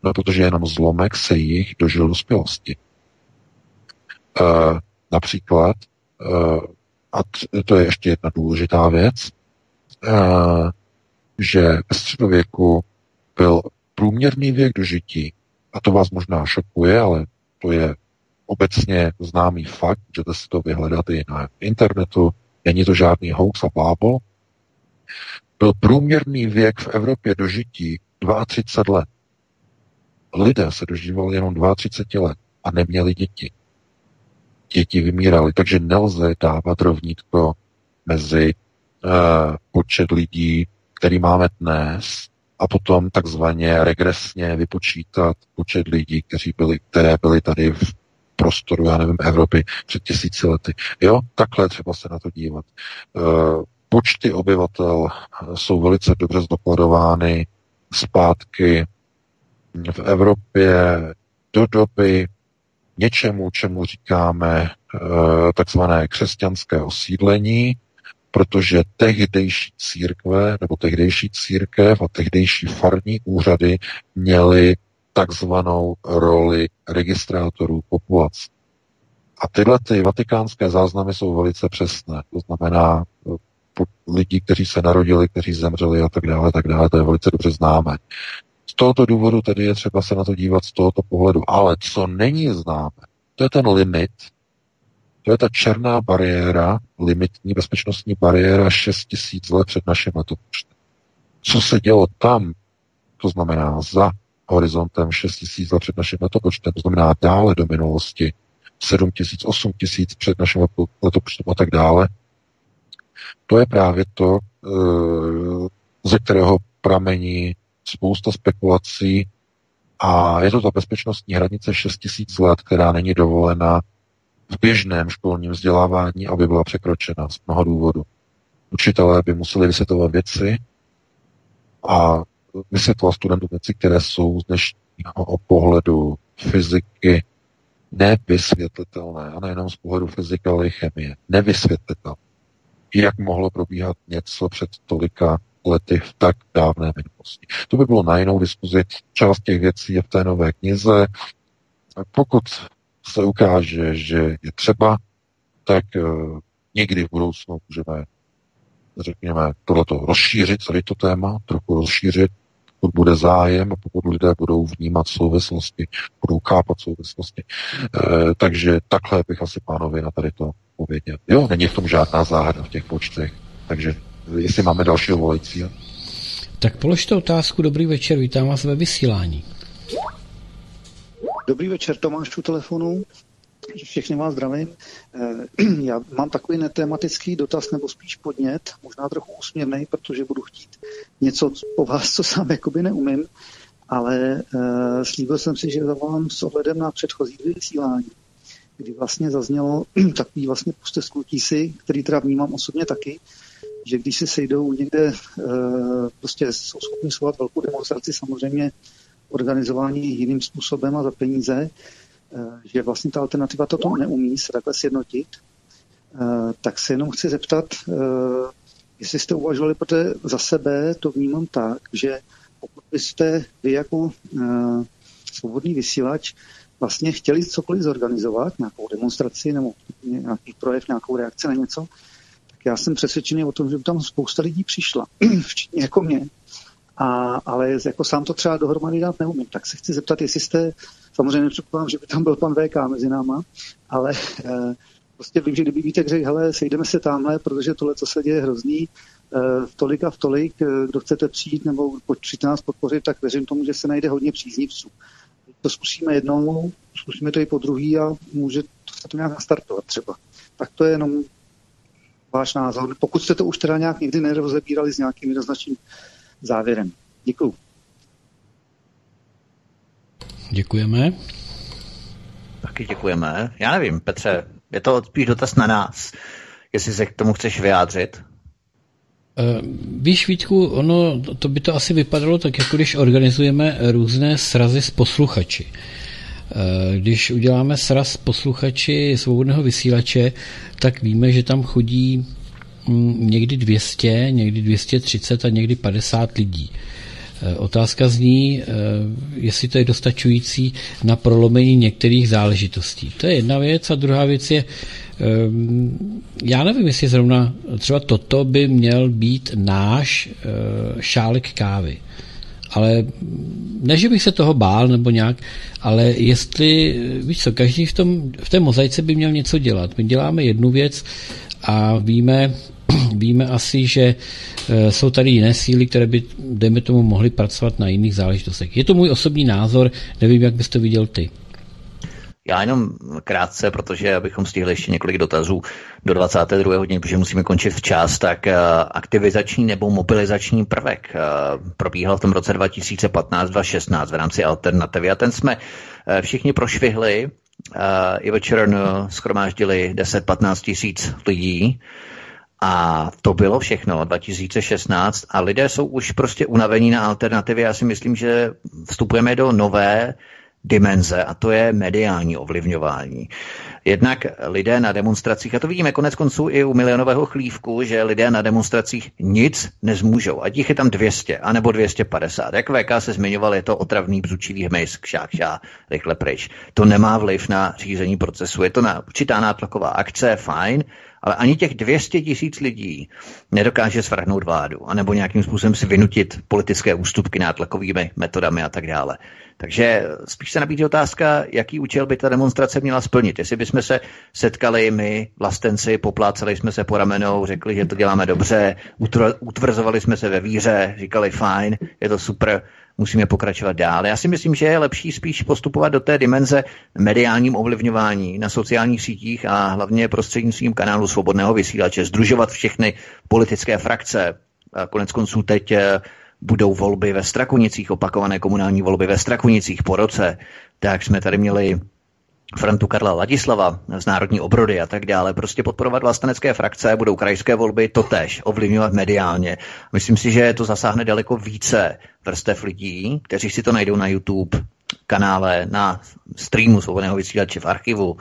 No, protože jenom zlomek se jich dožil dospělosti. Uh, například, uh, a to je ještě jedna důležitá věc, uh, že ve středověku byl průměrný věk dožití a to vás možná šokuje, ale to je obecně známý fakt, můžete si to vyhledat i na internetu, není to žádný hoax a blábol, byl průměrný věk v Evropě dožití 32 let. Lidé se dožívali jenom 32 let a neměli děti. Děti vymíraly, takže nelze dávat rovnítko mezi uh, počet lidí, který máme dnes a potom takzvaně regresně vypočítat počet lidí, kteří byli, které byly tady v prostoru, já nevím, Evropy před tisíci lety. Jo, takhle třeba se na to dívat. E, počty obyvatel jsou velice dobře zdokladovány zpátky v Evropě do doby něčemu, čemu říkáme e, takzvané křesťanské osídlení, protože tehdejší církve nebo tehdejší církev a tehdejší farní úřady měly takzvanou roli registrátorů populace. A tyhle ty vatikánské záznamy jsou velice přesné. To znamená lidi, kteří se narodili, kteří zemřeli a tak dále, tak dále, to je velice dobře známé. Z tohoto důvodu tedy je třeba se na to dívat z tohoto pohledu. Ale co není známe, to je ten limit, to je ta černá bariéra, limitní bezpečnostní bariéra 6 tisíc let před naším letopočtem. Co se dělo tam, to znamená za horizontem 6 tisíc let před naším letopočtem, to znamená dále do minulosti, 7 tisíc, 8 tisíc před naším letopočtem a tak dále, to je právě to, eh, ze kterého pramení spousta spekulací a je to ta bezpečnostní hranice 6 tisíc let, která není dovolena v běžném školním vzdělávání, aby byla překročena z mnoha důvodů. Učitelé by museli vysvětlovat věci a vysvětlovat studentům věci, které jsou z dnešního pohledu fyziky nevysvětlitelné, a nejenom z pohledu fyziky, ale i chemie. Nevysvětlitelné. Jak mohlo probíhat něco před tolika lety v tak dávné minulosti. To by bylo na jinou diskuzi. Část těch věcí je v té nové knize. Pokud se ukáže, že je třeba, tak uh, někdy v budoucnu můžeme, řekněme, tohleto rozšířit, celý to téma, trochu rozšířit, pokud bude zájem a pokud lidé budou vnímat souvislosti, budou chápat souvislosti. E, takže takhle bych asi pánovi na tady to pověděl. Jo, není v tom žádná záhada v těch počtech. Takže jestli máme dalšího volajícího.
Tak položte otázku. Dobrý večer, vítám vás ve vysílání.
Dobrý večer, Tomáš u telefonu. Všechny vás zdravím. Eh, já mám takový netematický dotaz, nebo spíš podnět, možná trochu úsměvný, protože budu chtít něco po vás, co sám jakoby neumím, ale uh, slíbil jsem si, že zavolám s ohledem na předchozí vysílání, kdy vlastně zaznělo takový vlastně postesknutí si, který teda vnímám osobně taky, že když se sejdou někde, prostě jsou schopni svovat velkou demonstraci, samozřejmě organizování jiným způsobem a za peníze, že vlastně ta alternativa toto neumí se takhle sjednotit, tak se jenom chci zeptat, jestli jste uvažovali, protože za sebe to vnímám tak, že pokud byste vy jako svobodný vysílač vlastně chtěli cokoliv zorganizovat, nějakou demonstraci nebo nějaký projev, nějakou reakci na něco, tak já jsem přesvědčený o tom, že by tam spousta lidí přišla, včetně jako mě. A, ale jako sám to třeba dohromady dát neumím. Tak se chci zeptat, jestli jste, samozřejmě nepředpokládám, že by tam byl pan VK mezi náma, ale eh, prostě vím, že kdyby víte řekl, hele, sejdeme se tamhle, protože tohle, co se děje, je hrozný, eh, v tolik a v tolik, eh, kdo chcete přijít nebo přijít nás podpořit, tak věřím tomu, že se najde hodně příznivců to zkusíme jednou, zkusíme to i po druhý a může se to nějak nastartovat třeba. Tak to je jenom váš názor. Pokud jste to už teda nějak někdy nerozebírali s nějakým jednoznačným závěrem. Děkuju.
Děkujeme.
Taky děkujeme. Já nevím, Petře, je to spíš dotaz na nás, jestli se k tomu chceš vyjádřit.
Eh, víš, Vítku, ono, to by to asi vypadalo tak, jako když organizujeme různé srazy s posluchači. Eh, když uděláme sraz posluchači svobodného vysílače, tak víme, že tam chodí někdy 200, někdy 230 a někdy 50 lidí. Eh, otázka zní, jestli to je dostačující na prolomení některých záležitostí. To je jedna věc. A druhá věc je, Ehm, já nevím, jestli zrovna třeba toto by měl být náš šálek kávy. Ale ne, že bych se toho bál nebo nějak, ale jestli, víš co, každý v, tom, v té mozaice by měl něco dělat. My děláme jednu věc a víme, víme asi, že eh, jsou tady jiné síly, které by, dejme tomu, mohly pracovat na jiných záležitostech. Je to můj osobní názor, nevím, jak bys to viděl ty.
Já jenom krátce, protože abychom stihli ještě několik dotazů do 22. hodiny, protože musíme končit včas, tak uh, aktivizační nebo mobilizační prvek uh, probíhal v tom roce 2015-2016 v rámci alternativy a ten jsme všichni prošvihli. Uh, I večer schromáždili 10-15 tisíc lidí a to bylo všechno 2016 a lidé jsou už prostě unavení na alternativě. Já si myslím, že vstupujeme do nové dimenze a to je mediální ovlivňování. Jednak lidé na demonstracích, a to vidíme konec konců i u milionového chlívku, že lidé na demonstracích nic nezmůžou. Ať jich je tam 200, anebo 250. Jak VK se zmiňoval, je to otravný bzučivý hmyz, kšá, kšá, rychle pryč. To nemá vliv na řízení procesu. Je to na určitá nátlaková akce, fajn, ale ani těch 200 tisíc lidí nedokáže svrhnout vládu, anebo nějakým způsobem si vynutit politické ústupky nátlakovými metodami a tak dále. Takže spíš se nabízí otázka, jaký účel by ta demonstrace měla splnit. Jestli bychom se setkali my, vlastenci, popláceli jsme se po ramenou, řekli, že to děláme dobře, utvrzovali jsme se ve víře, říkali fajn, je to super, musíme pokračovat dál. Já si myslím, že je lepší spíš postupovat do té dimenze mediálním ovlivňování na sociálních sítích a hlavně prostřednictvím kanálu svobodného vysílače, združovat všechny politické frakce. Konec konců teď eh, budou volby ve Strakunicích, opakované komunální volby ve Strakunicích po roce, tak jsme tady měli Frantu Karla Ladislava z Národní obrody a tak dále, prostě podporovat vlastenecké frakce, budou krajské volby, totež ovlivňovat mediálně. Myslím si, že to zasáhne daleko více vrstev lidí, kteří si to najdou na YouTube kanále, na streamu svobodného vysílače v archivu,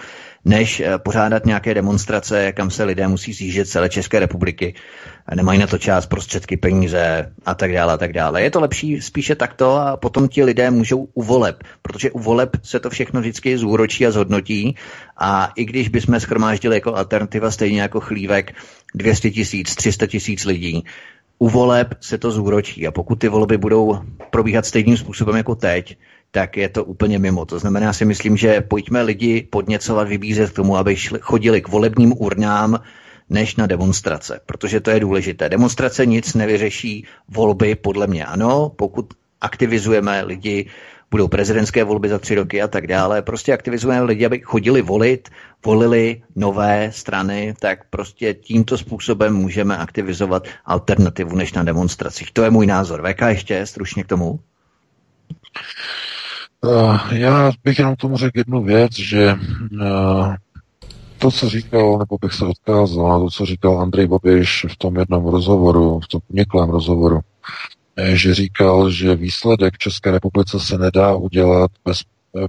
než eh, pořádat nějaké demonstrace, kam se lidé musí zjíždět celé České republiky. Nemají na to čas, prostředky, peníze a tak dále a tak dále. Je to lepší spíše takto a potom ti lidé můžou u voleb, protože u voleb se to všechno vždycky zúročí a zhodnotí a i když bychom schromáždili jako alternativa stejně jako chlívek 200 tisíc, 300 tisíc lidí, u voleb se to zúročí a pokud ty volby budou probíhat stejným způsobem jako teď, tak je to úplně mimo. To znamená, já si myslím, že pojďme lidi podněcovat, vybízet k tomu, aby šli, chodili k volebním urnám, než na demonstrace, protože to je důležité. Demonstrace nic nevyřeší, volby podle mě ano, pokud aktivizujeme lidi, budou prezidentské volby za tři roky a tak dále, prostě aktivizujeme lidi, aby chodili volit, volili nové strany, tak prostě tímto způsobem můžeme aktivizovat alternativu než na demonstracích. To je můj názor. VK ještě stručně k tomu?
Uh, já bych jenom tomu řekl jednu věc, že uh, to, co říkal, nebo bych se odkázal na to, co říkal Andrej Babiš v tom jednom rozhovoru, v tom něklém rozhovoru, že říkal, že výsledek České republice se nedá udělat bez,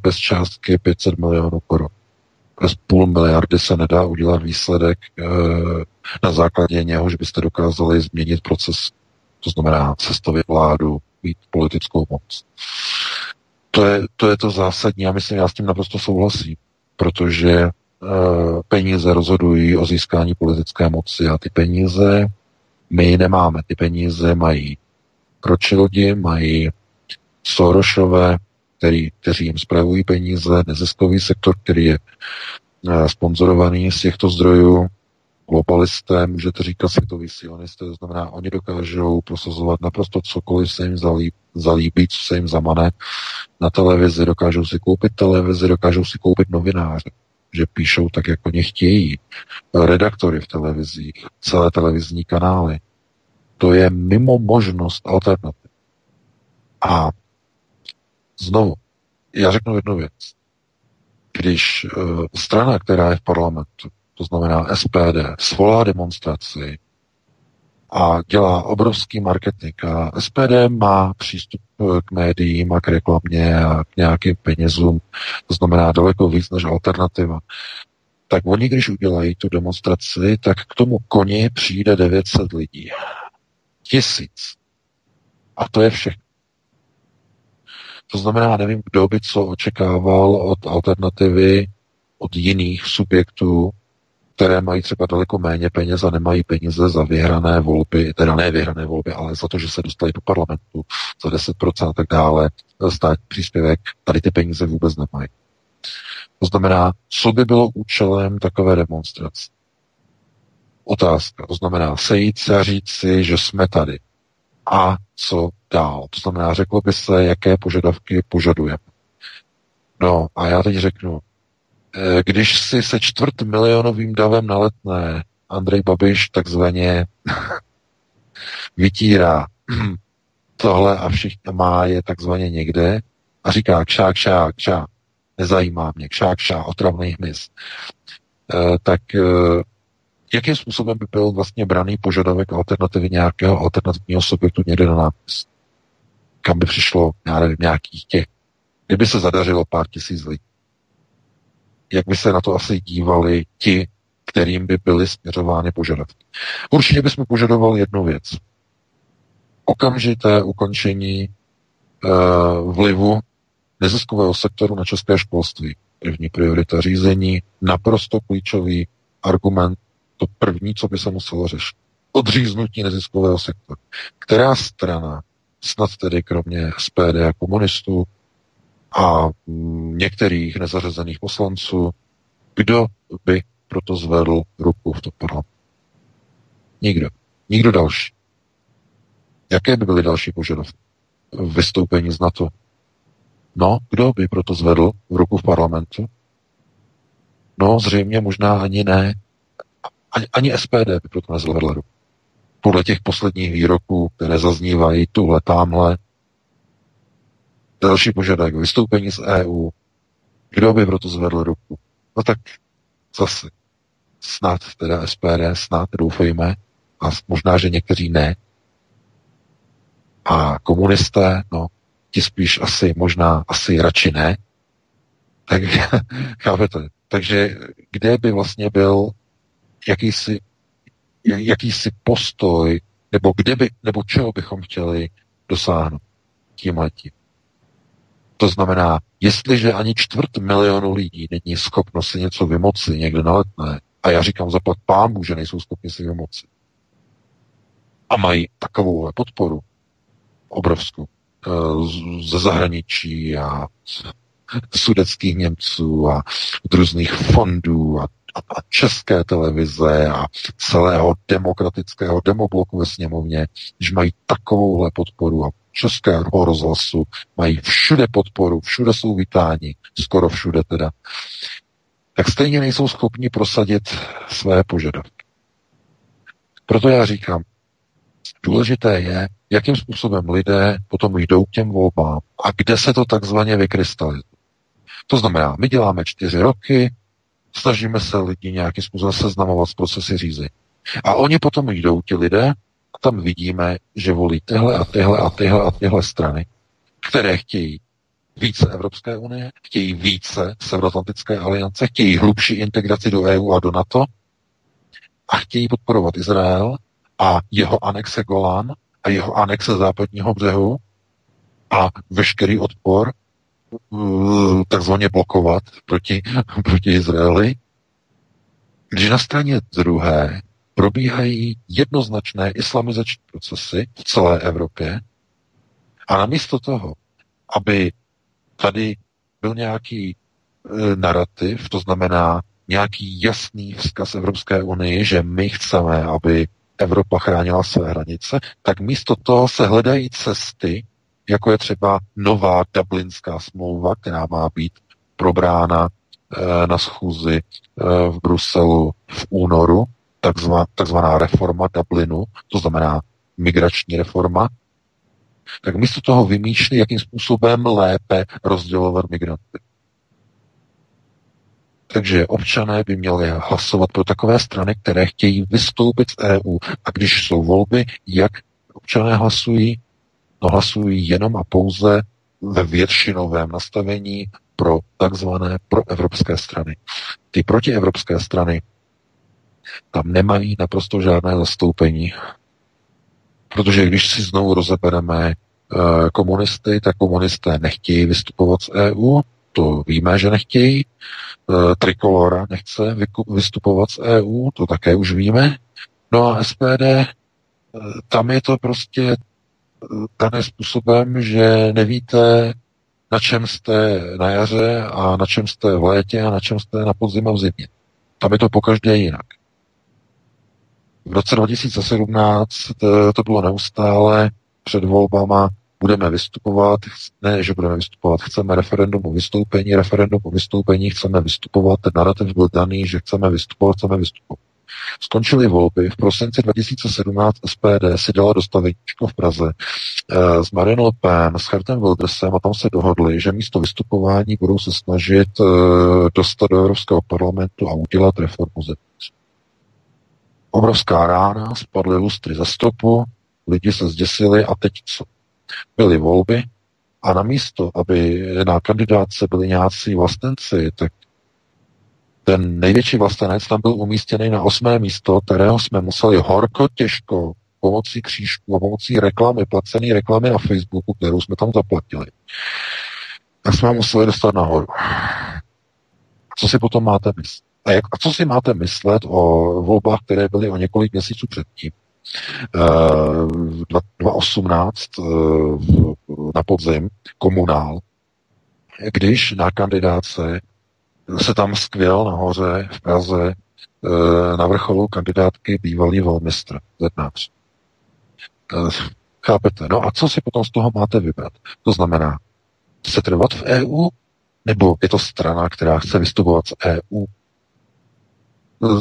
bez částky 500 milionů korun. Bez půl miliardy se nedá udělat výsledek na základě něho, že byste dokázali změnit proces, to znamená sestavit vládu, mít politickou moc. To je, to je to zásadní, já myslím, já s tím naprosto souhlasím, protože e, peníze rozhodují o získání politické moci a ty peníze my nemáme. Ty peníze mají Rothschildi, mají Sorošové, který, kteří jim spravují peníze, neziskový sektor, který je e, sponzorovaný z těchto zdrojů, globalisté, můžete říkat světový sionisté, to znamená, oni dokážou prosazovat naprosto cokoliv se jim zalíbí, zalíbí, co se jim zamane na televizi, dokážou si koupit televizi, dokážou si koupit novináře, že píšou tak, jak oni chtějí, redaktory v televizích, celé televizní kanály. To je mimo možnost alternativ. A znovu, já řeknu jednu věc. Když uh, strana, která je v parlamentu, to znamená SPD, svolá demonstraci a dělá obrovský marketing. A SPD má přístup k médiím a k reklamě a k nějakým penězům, to znamená daleko víc než alternativa. Tak oni, když udělají tu demonstraci, tak k tomu koni přijde 900 lidí. Tisíc. A to je všechno. To znamená, nevím, kdo by co očekával od alternativy, od jiných subjektů, které mají třeba daleko méně peněz a nemají peníze za vyhrané volby, teda ne vyhrané volby, ale za to, že se dostali do parlamentu za 10% a tak dále, stát příspěvek, tady ty peníze vůbec nemají. To znamená, co by bylo účelem takové demonstrace? Otázka. To znamená sejít se a říct si, že jsme tady. A co dál? To znamená, řeklo by se, jaké požadavky požadujeme. No a já teď řeknu, když si se čtvrt milionovým davem na letné Andrej Babiš takzvaně vytírá. Tohle a všichni má je takzvaně někde a říká kšá, kšá, kšá, nezajímá mě, kšá, kšá, otravný hmyz, e, tak e, jakým způsobem by byl vlastně braný požadavek alternativy nějakého alternativního subjektu někde na nápis? Kam by přišlo, já nevím, nějakých těch, kdyby se zadařilo pár tisíc lidí jak by se na to asi dívali ti, kterým by byly směřovány požadavky. Určitě bychom požadovali jednu věc. Okamžité ukončení uh, vlivu neziskového sektoru na české školství. První priorita řízení, naprosto klíčový argument, to první, co by se muselo řešit. Odříznutí neziskového sektoru. Která strana, snad tedy kromě SPD a komunistů, a některých nezařazených poslanců, kdo by proto zvedl ruku v tom parlamentu. Nikdo. Nikdo další. Jaké by byly další požadavky? Vystoupení z NATO. No, kdo by proto zvedl ruku v parlamentu? No, zřejmě možná ani ne. Ani, ani SPD by proto nezvedl ruku. Podle těch posledních výroků, které zaznívají tuhle, tamhle, Další požadavek, vystoupení z EU. Kdo by proto zvedl ruku? No tak zase snad teda SPD, snad doufejme, a možná, že někteří ne. A komunisté, no, ti spíš asi, možná asi radši ne. Tak chápete? Takže kde by vlastně byl jakýsi, jakýsi postoj, nebo kde by, nebo čeho bychom chtěli dosáhnout tím letím. To znamená, jestliže ani čtvrt milionu lidí není schopno si něco vymoci někde na letné, a já říkám zaplat pámu, že nejsou schopni si vymoci, a mají takovou podporu obrovskou eh, ze zahraničí a sudeckých Němců a od různých fondů a, a, a české televize a celého demokratického demobloku ve sněmovně, když mají takovouhle podporu a českého rozhlasu, mají všude podporu, všude jsou vítáni, skoro všude teda, tak stejně nejsou schopni prosadit své požadavky. Proto já říkám, důležité je, jakým způsobem lidé potom jdou k těm volbám a kde se to takzvaně vykrystalizuje. To znamená, my děláme čtyři roky, Snažíme se lidi nějakým způsobem seznamovat s procesy řízení. A oni potom jdou, ti lidé, a tam vidíme, že volí tyhle a tyhle a tyhle a tyhle strany, které chtějí více Evropské unie, chtějí více Severoatlantické aliance, chtějí hlubší integraci do EU a do NATO a chtějí podporovat Izrael a jeho anexe Golán a jeho anexe západního břehu a veškerý odpor uh, takzvaně blokovat proti, proti Izraeli, když na straně druhé probíhají jednoznačné islamizační procesy v celé Evropě. A namísto toho, aby tady byl nějaký e, narrativ, to znamená nějaký jasný vzkaz Evropské unii, že my chceme, aby Evropa chránila své hranice, tak místo toho se hledají cesty, jako je třeba nová Dublinská smlouva, která má být probrána e, na schůzi e, v Bruselu v únoru, takzvaná, reforma Dublinu, to znamená migrační reforma, tak místo toho vymýšlí, jakým způsobem lépe rozdělovat migranty. Takže občané by měli hlasovat pro takové strany, které chtějí vystoupit z EU. A když jsou volby, jak občané hlasují? No hlasují jenom a pouze ve většinovém nastavení pro takzvané proevropské strany. Ty protievropské strany tam nemají naprosto žádné zastoupení. Protože když si znovu rozebereme eh, komunisty, tak komunisté nechtějí vystupovat z EU, to víme, že nechtějí. Eh, Trikolora nechce vystupovat z EU, to také už víme. No a SPD, eh, tam je to prostě dané způsobem, že nevíte, na čem jste na jaře a na čem jste v létě a na čem jste na podzim a v zimě. Tam je to pokaždé jinak. V roce 2017 to, to bylo neustále před volbama budeme vystupovat, ne, že budeme vystupovat, chceme referendum o vystoupení, referendum o vystoupení, chceme vystupovat, ten narrativ byl daný, že chceme vystupovat, chceme vystupovat. Skončily volby, v prosinci 2017 SPD si dala dostavěníčko v Praze eh, s Marine Le Pen, s Hertem Wildersem a tam se dohodli, že místo vystupování budou se snažit eh, dostat do Evropského parlamentu a udělat reformu zevnitř. Obrovská rána, spadly lustry za stopu, lidi se zděsili a teď co? Byly volby a na místo, aby na kandidáce byli nějací vlastenci, tak ten největší vlastenec tam byl umístěný na osmé místo, kterého jsme museli horko těžko pomocí křížku a pomocí reklamy, placené reklamy na Facebooku, kterou jsme tam zaplatili, tak jsme museli dostat nahoru. Co si potom máte myslet? A, jak, a co si máte myslet o volbách, které byly o několik měsíců předtím? Uh, 2018 uh, na podzim komunál, když na kandidáce se tam skvěl nahoře v Praze uh, na vrcholu kandidátky bývalý velmistr Zetnář. Uh, chápete? No a co si potom z toho máte vybrat? To znamená, se trvat v EU, nebo je to strana, která chce vystupovat z EU?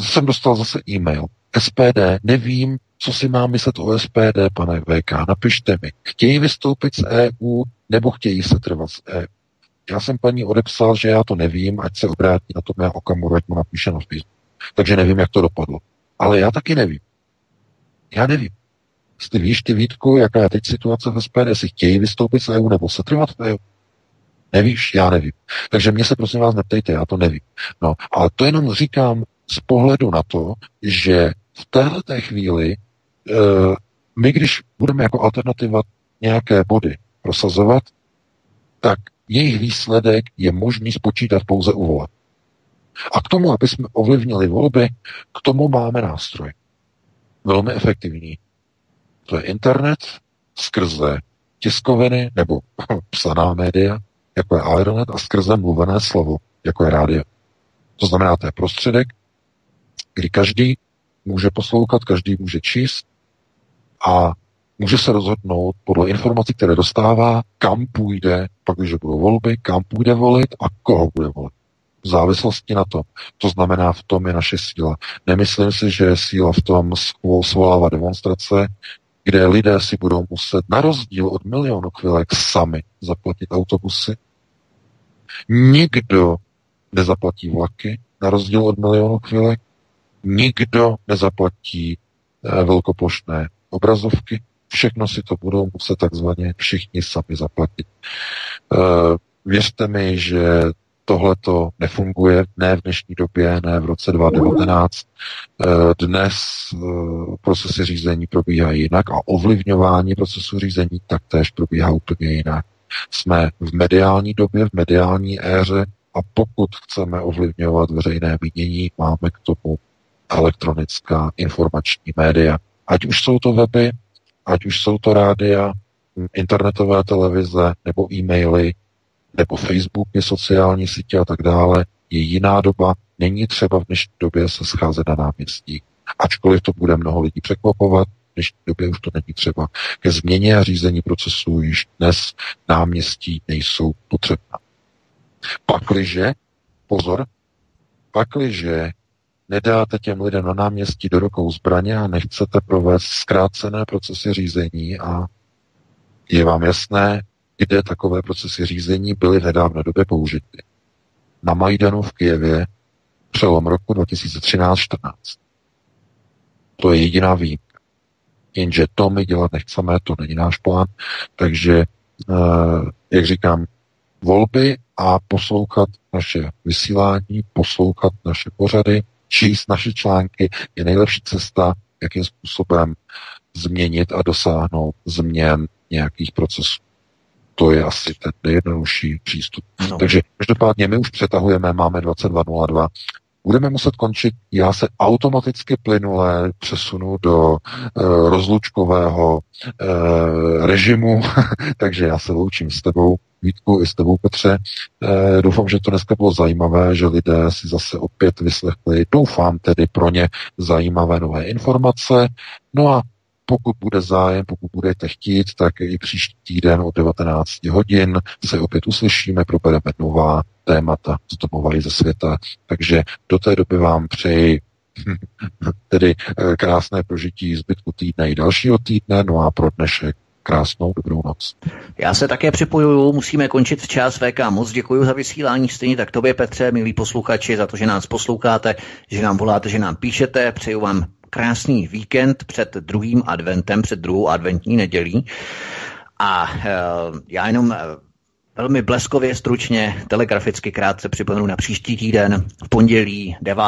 Jsem dostal zase e-mail. SPD, nevím, co si mám myslet o SPD, pane VK, napište mi. Chtějí vystoupit z EU, nebo chtějí se trvat z EU? Já jsem paní odepsal, že já to nevím, ať se obrátí na to mé Okamuru, ať mu napíše na Facebook. Takže nevím, jak to dopadlo. Ale já taky nevím. Já nevím. Jestli víš, ty Vítku, jaká je teď situace v SPD, jestli chtějí vystoupit z EU nebo se trvat v EU. Nevíš? Já nevím. Takže mě se prosím vás neptejte, já to nevím. No, ale to jenom říkám z pohledu na to, že v této chvíli e, my, když budeme jako alternativa nějaké body prosazovat, tak jejich výsledek je možný spočítat pouze u voleb. A k tomu, aby jsme ovlivnili volby, k tomu máme nástroj. Velmi efektivní. To je internet skrze tiskoviny nebo psaná média, jako je Aeronet, a skrze mluvené slovo, jako je rádio. To znamená, to je prostředek, kdy každý může poslouchat, každý může číst a může se rozhodnout podle informací, které dostává, kam půjde, pak když budou volby, kam půjde volit a koho bude volit. V závislosti na tom. To znamená, v tom je naše síla. Nemyslím si, že je síla v tom svolávat demonstrace, kde lidé si budou muset, na rozdíl od milionu chvilek, sami zaplatit autobusy. Nikdo nezaplatí vlaky, na rozdíl od milionu chvílek, nikdo nezaplatí eh, velkoplošné obrazovky, všechno si to budou muset takzvaně všichni sami zaplatit. Eh, věřte mi, že tohle to nefunguje, ne v dnešní době, ne v roce 2019. Eh, dnes procesy řízení probíhají jinak a ovlivňování procesu řízení taktéž probíhá úplně jinak. Jsme v mediální době, v mediální éře a pokud chceme ovlivňovat veřejné mínění, máme k tomu elektronická informační média. Ať už jsou to weby, ať už jsou to rádia, internetové televize nebo e-maily, nebo Facebooky, sociální sítě a tak dále, je jiná doba. Není třeba v dnešní době se scházet na náměstí. Ačkoliv to bude mnoho lidí překvapovat, v dnešní době už to není třeba. Ke změně a řízení procesů již dnes náměstí nejsou potřebná. Pakliže, pozor, pakliže nedáte těm lidem na náměstí do rukou zbraně a nechcete provést zkrácené procesy řízení a je vám jasné, kde takové procesy řízení byly v nedávné době použity. Na Majdanu v Kijevě přelom roku 2013-14. To je jediná výjimka. Jenže to my dělat nechceme, to není náš plán, takže, eh, jak říkám, volby a poslouchat naše vysílání, poslouchat naše pořady, číst naše články je nejlepší cesta, jakým způsobem změnit a dosáhnout změn nějakých procesů. To je asi ten nejjednodušší přístup. No. Takže každopádně my už přetahujeme, máme 22.02 budeme muset končit. Já se automaticky plynule přesunu do uh, rozlučkového uh, režimu, takže já se loučím s tebou, Vítku, i s tebou, Petře. Uh, doufám, že to dneska bylo zajímavé, že lidé si zase opět vyslechli, doufám tedy pro ně zajímavé nové informace. No a pokud bude zájem, pokud budete chtít, tak i příští týden od 19 hodin se opět uslyšíme, probereme nová témata z domova ze světa. Takže do té doby vám přeji tedy eh, krásné prožití zbytku týdne i dalšího týdne, no a pro dnešek krásnou dobrou noc.
Já se také připojuju, musíme končit včas. VK, moc děkuji za vysílání, stejně tak tobě, Petře, milí posluchači, za to, že nás posloucháte, že nám voláte, že nám píšete. Přeju vám krásný víkend před druhým adventem, před druhou adventní nedělí. A uh, já jenom Velmi bleskově, stručně, telegraficky krátce připomenu na příští týden, v pondělí 9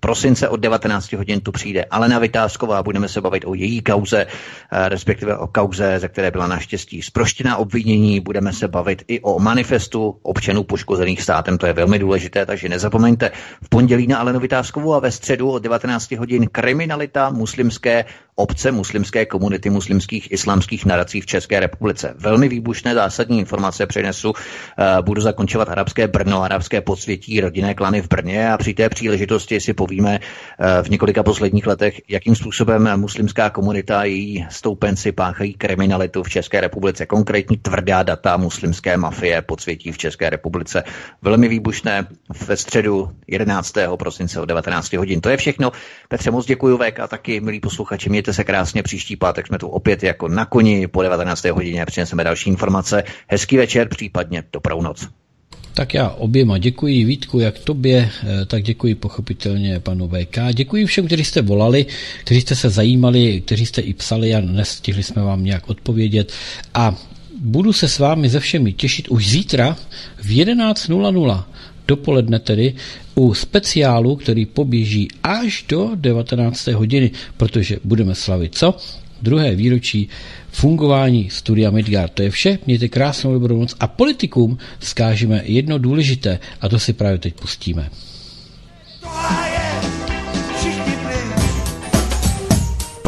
prosince od 19 hodin tu přijde Alena Vytázková, budeme se bavit o její kauze, eh, respektive o kauze, ze které byla naštěstí zproštěná obvinění, budeme se bavit i o manifestu občanů poškozených státem, to je velmi důležité, takže nezapomeňte v pondělí na Alenu Vytázkovou a ve středu od 19 hodin kriminalita muslimské obce, muslimské komunity, muslimských islámských narací v České republice. Velmi výbušné zásadní informace přinesu. Eh, budu zakončovat arabské Brno, arabské podsvětí, rodinné klany v Brně a při té příležitosti si povíme eh, v několika posledních letech, jakým způsobem muslimská komunita a její stoupenci páchají kriminalitu v České republice. Konkrétní tvrdá data muslimské mafie podsvětí v České republice. Velmi výbušné ve středu 11. prosince o 19 hodin. To je všechno. Petře, moc děkuji VK a taky, milí posluchači, mějte se krásně. Příští pátek jsme tu opět jako na koni po 19. hodině přineseme další informace. Hezký večer, případně dobrou noc.
Tak já oběma děkuji Vítku, jak tobě, eh, tak děkuji pochopitelně panu VK. Děkuji všem, kteří jste volali, kteří jste se zajímali, kteří jste i psali a nestihli jsme vám nějak odpovědět. A budu se s vámi ze všemi těšit už zítra v 11.00 dopoledne tedy u speciálu, který poběží až do 19. hodiny, protože budeme slavit co? Druhé výročí fungování studia Midgard. To je vše, mějte krásnou dobrou noc a politikům vzkážeme jedno důležité a to si právě teď pustíme.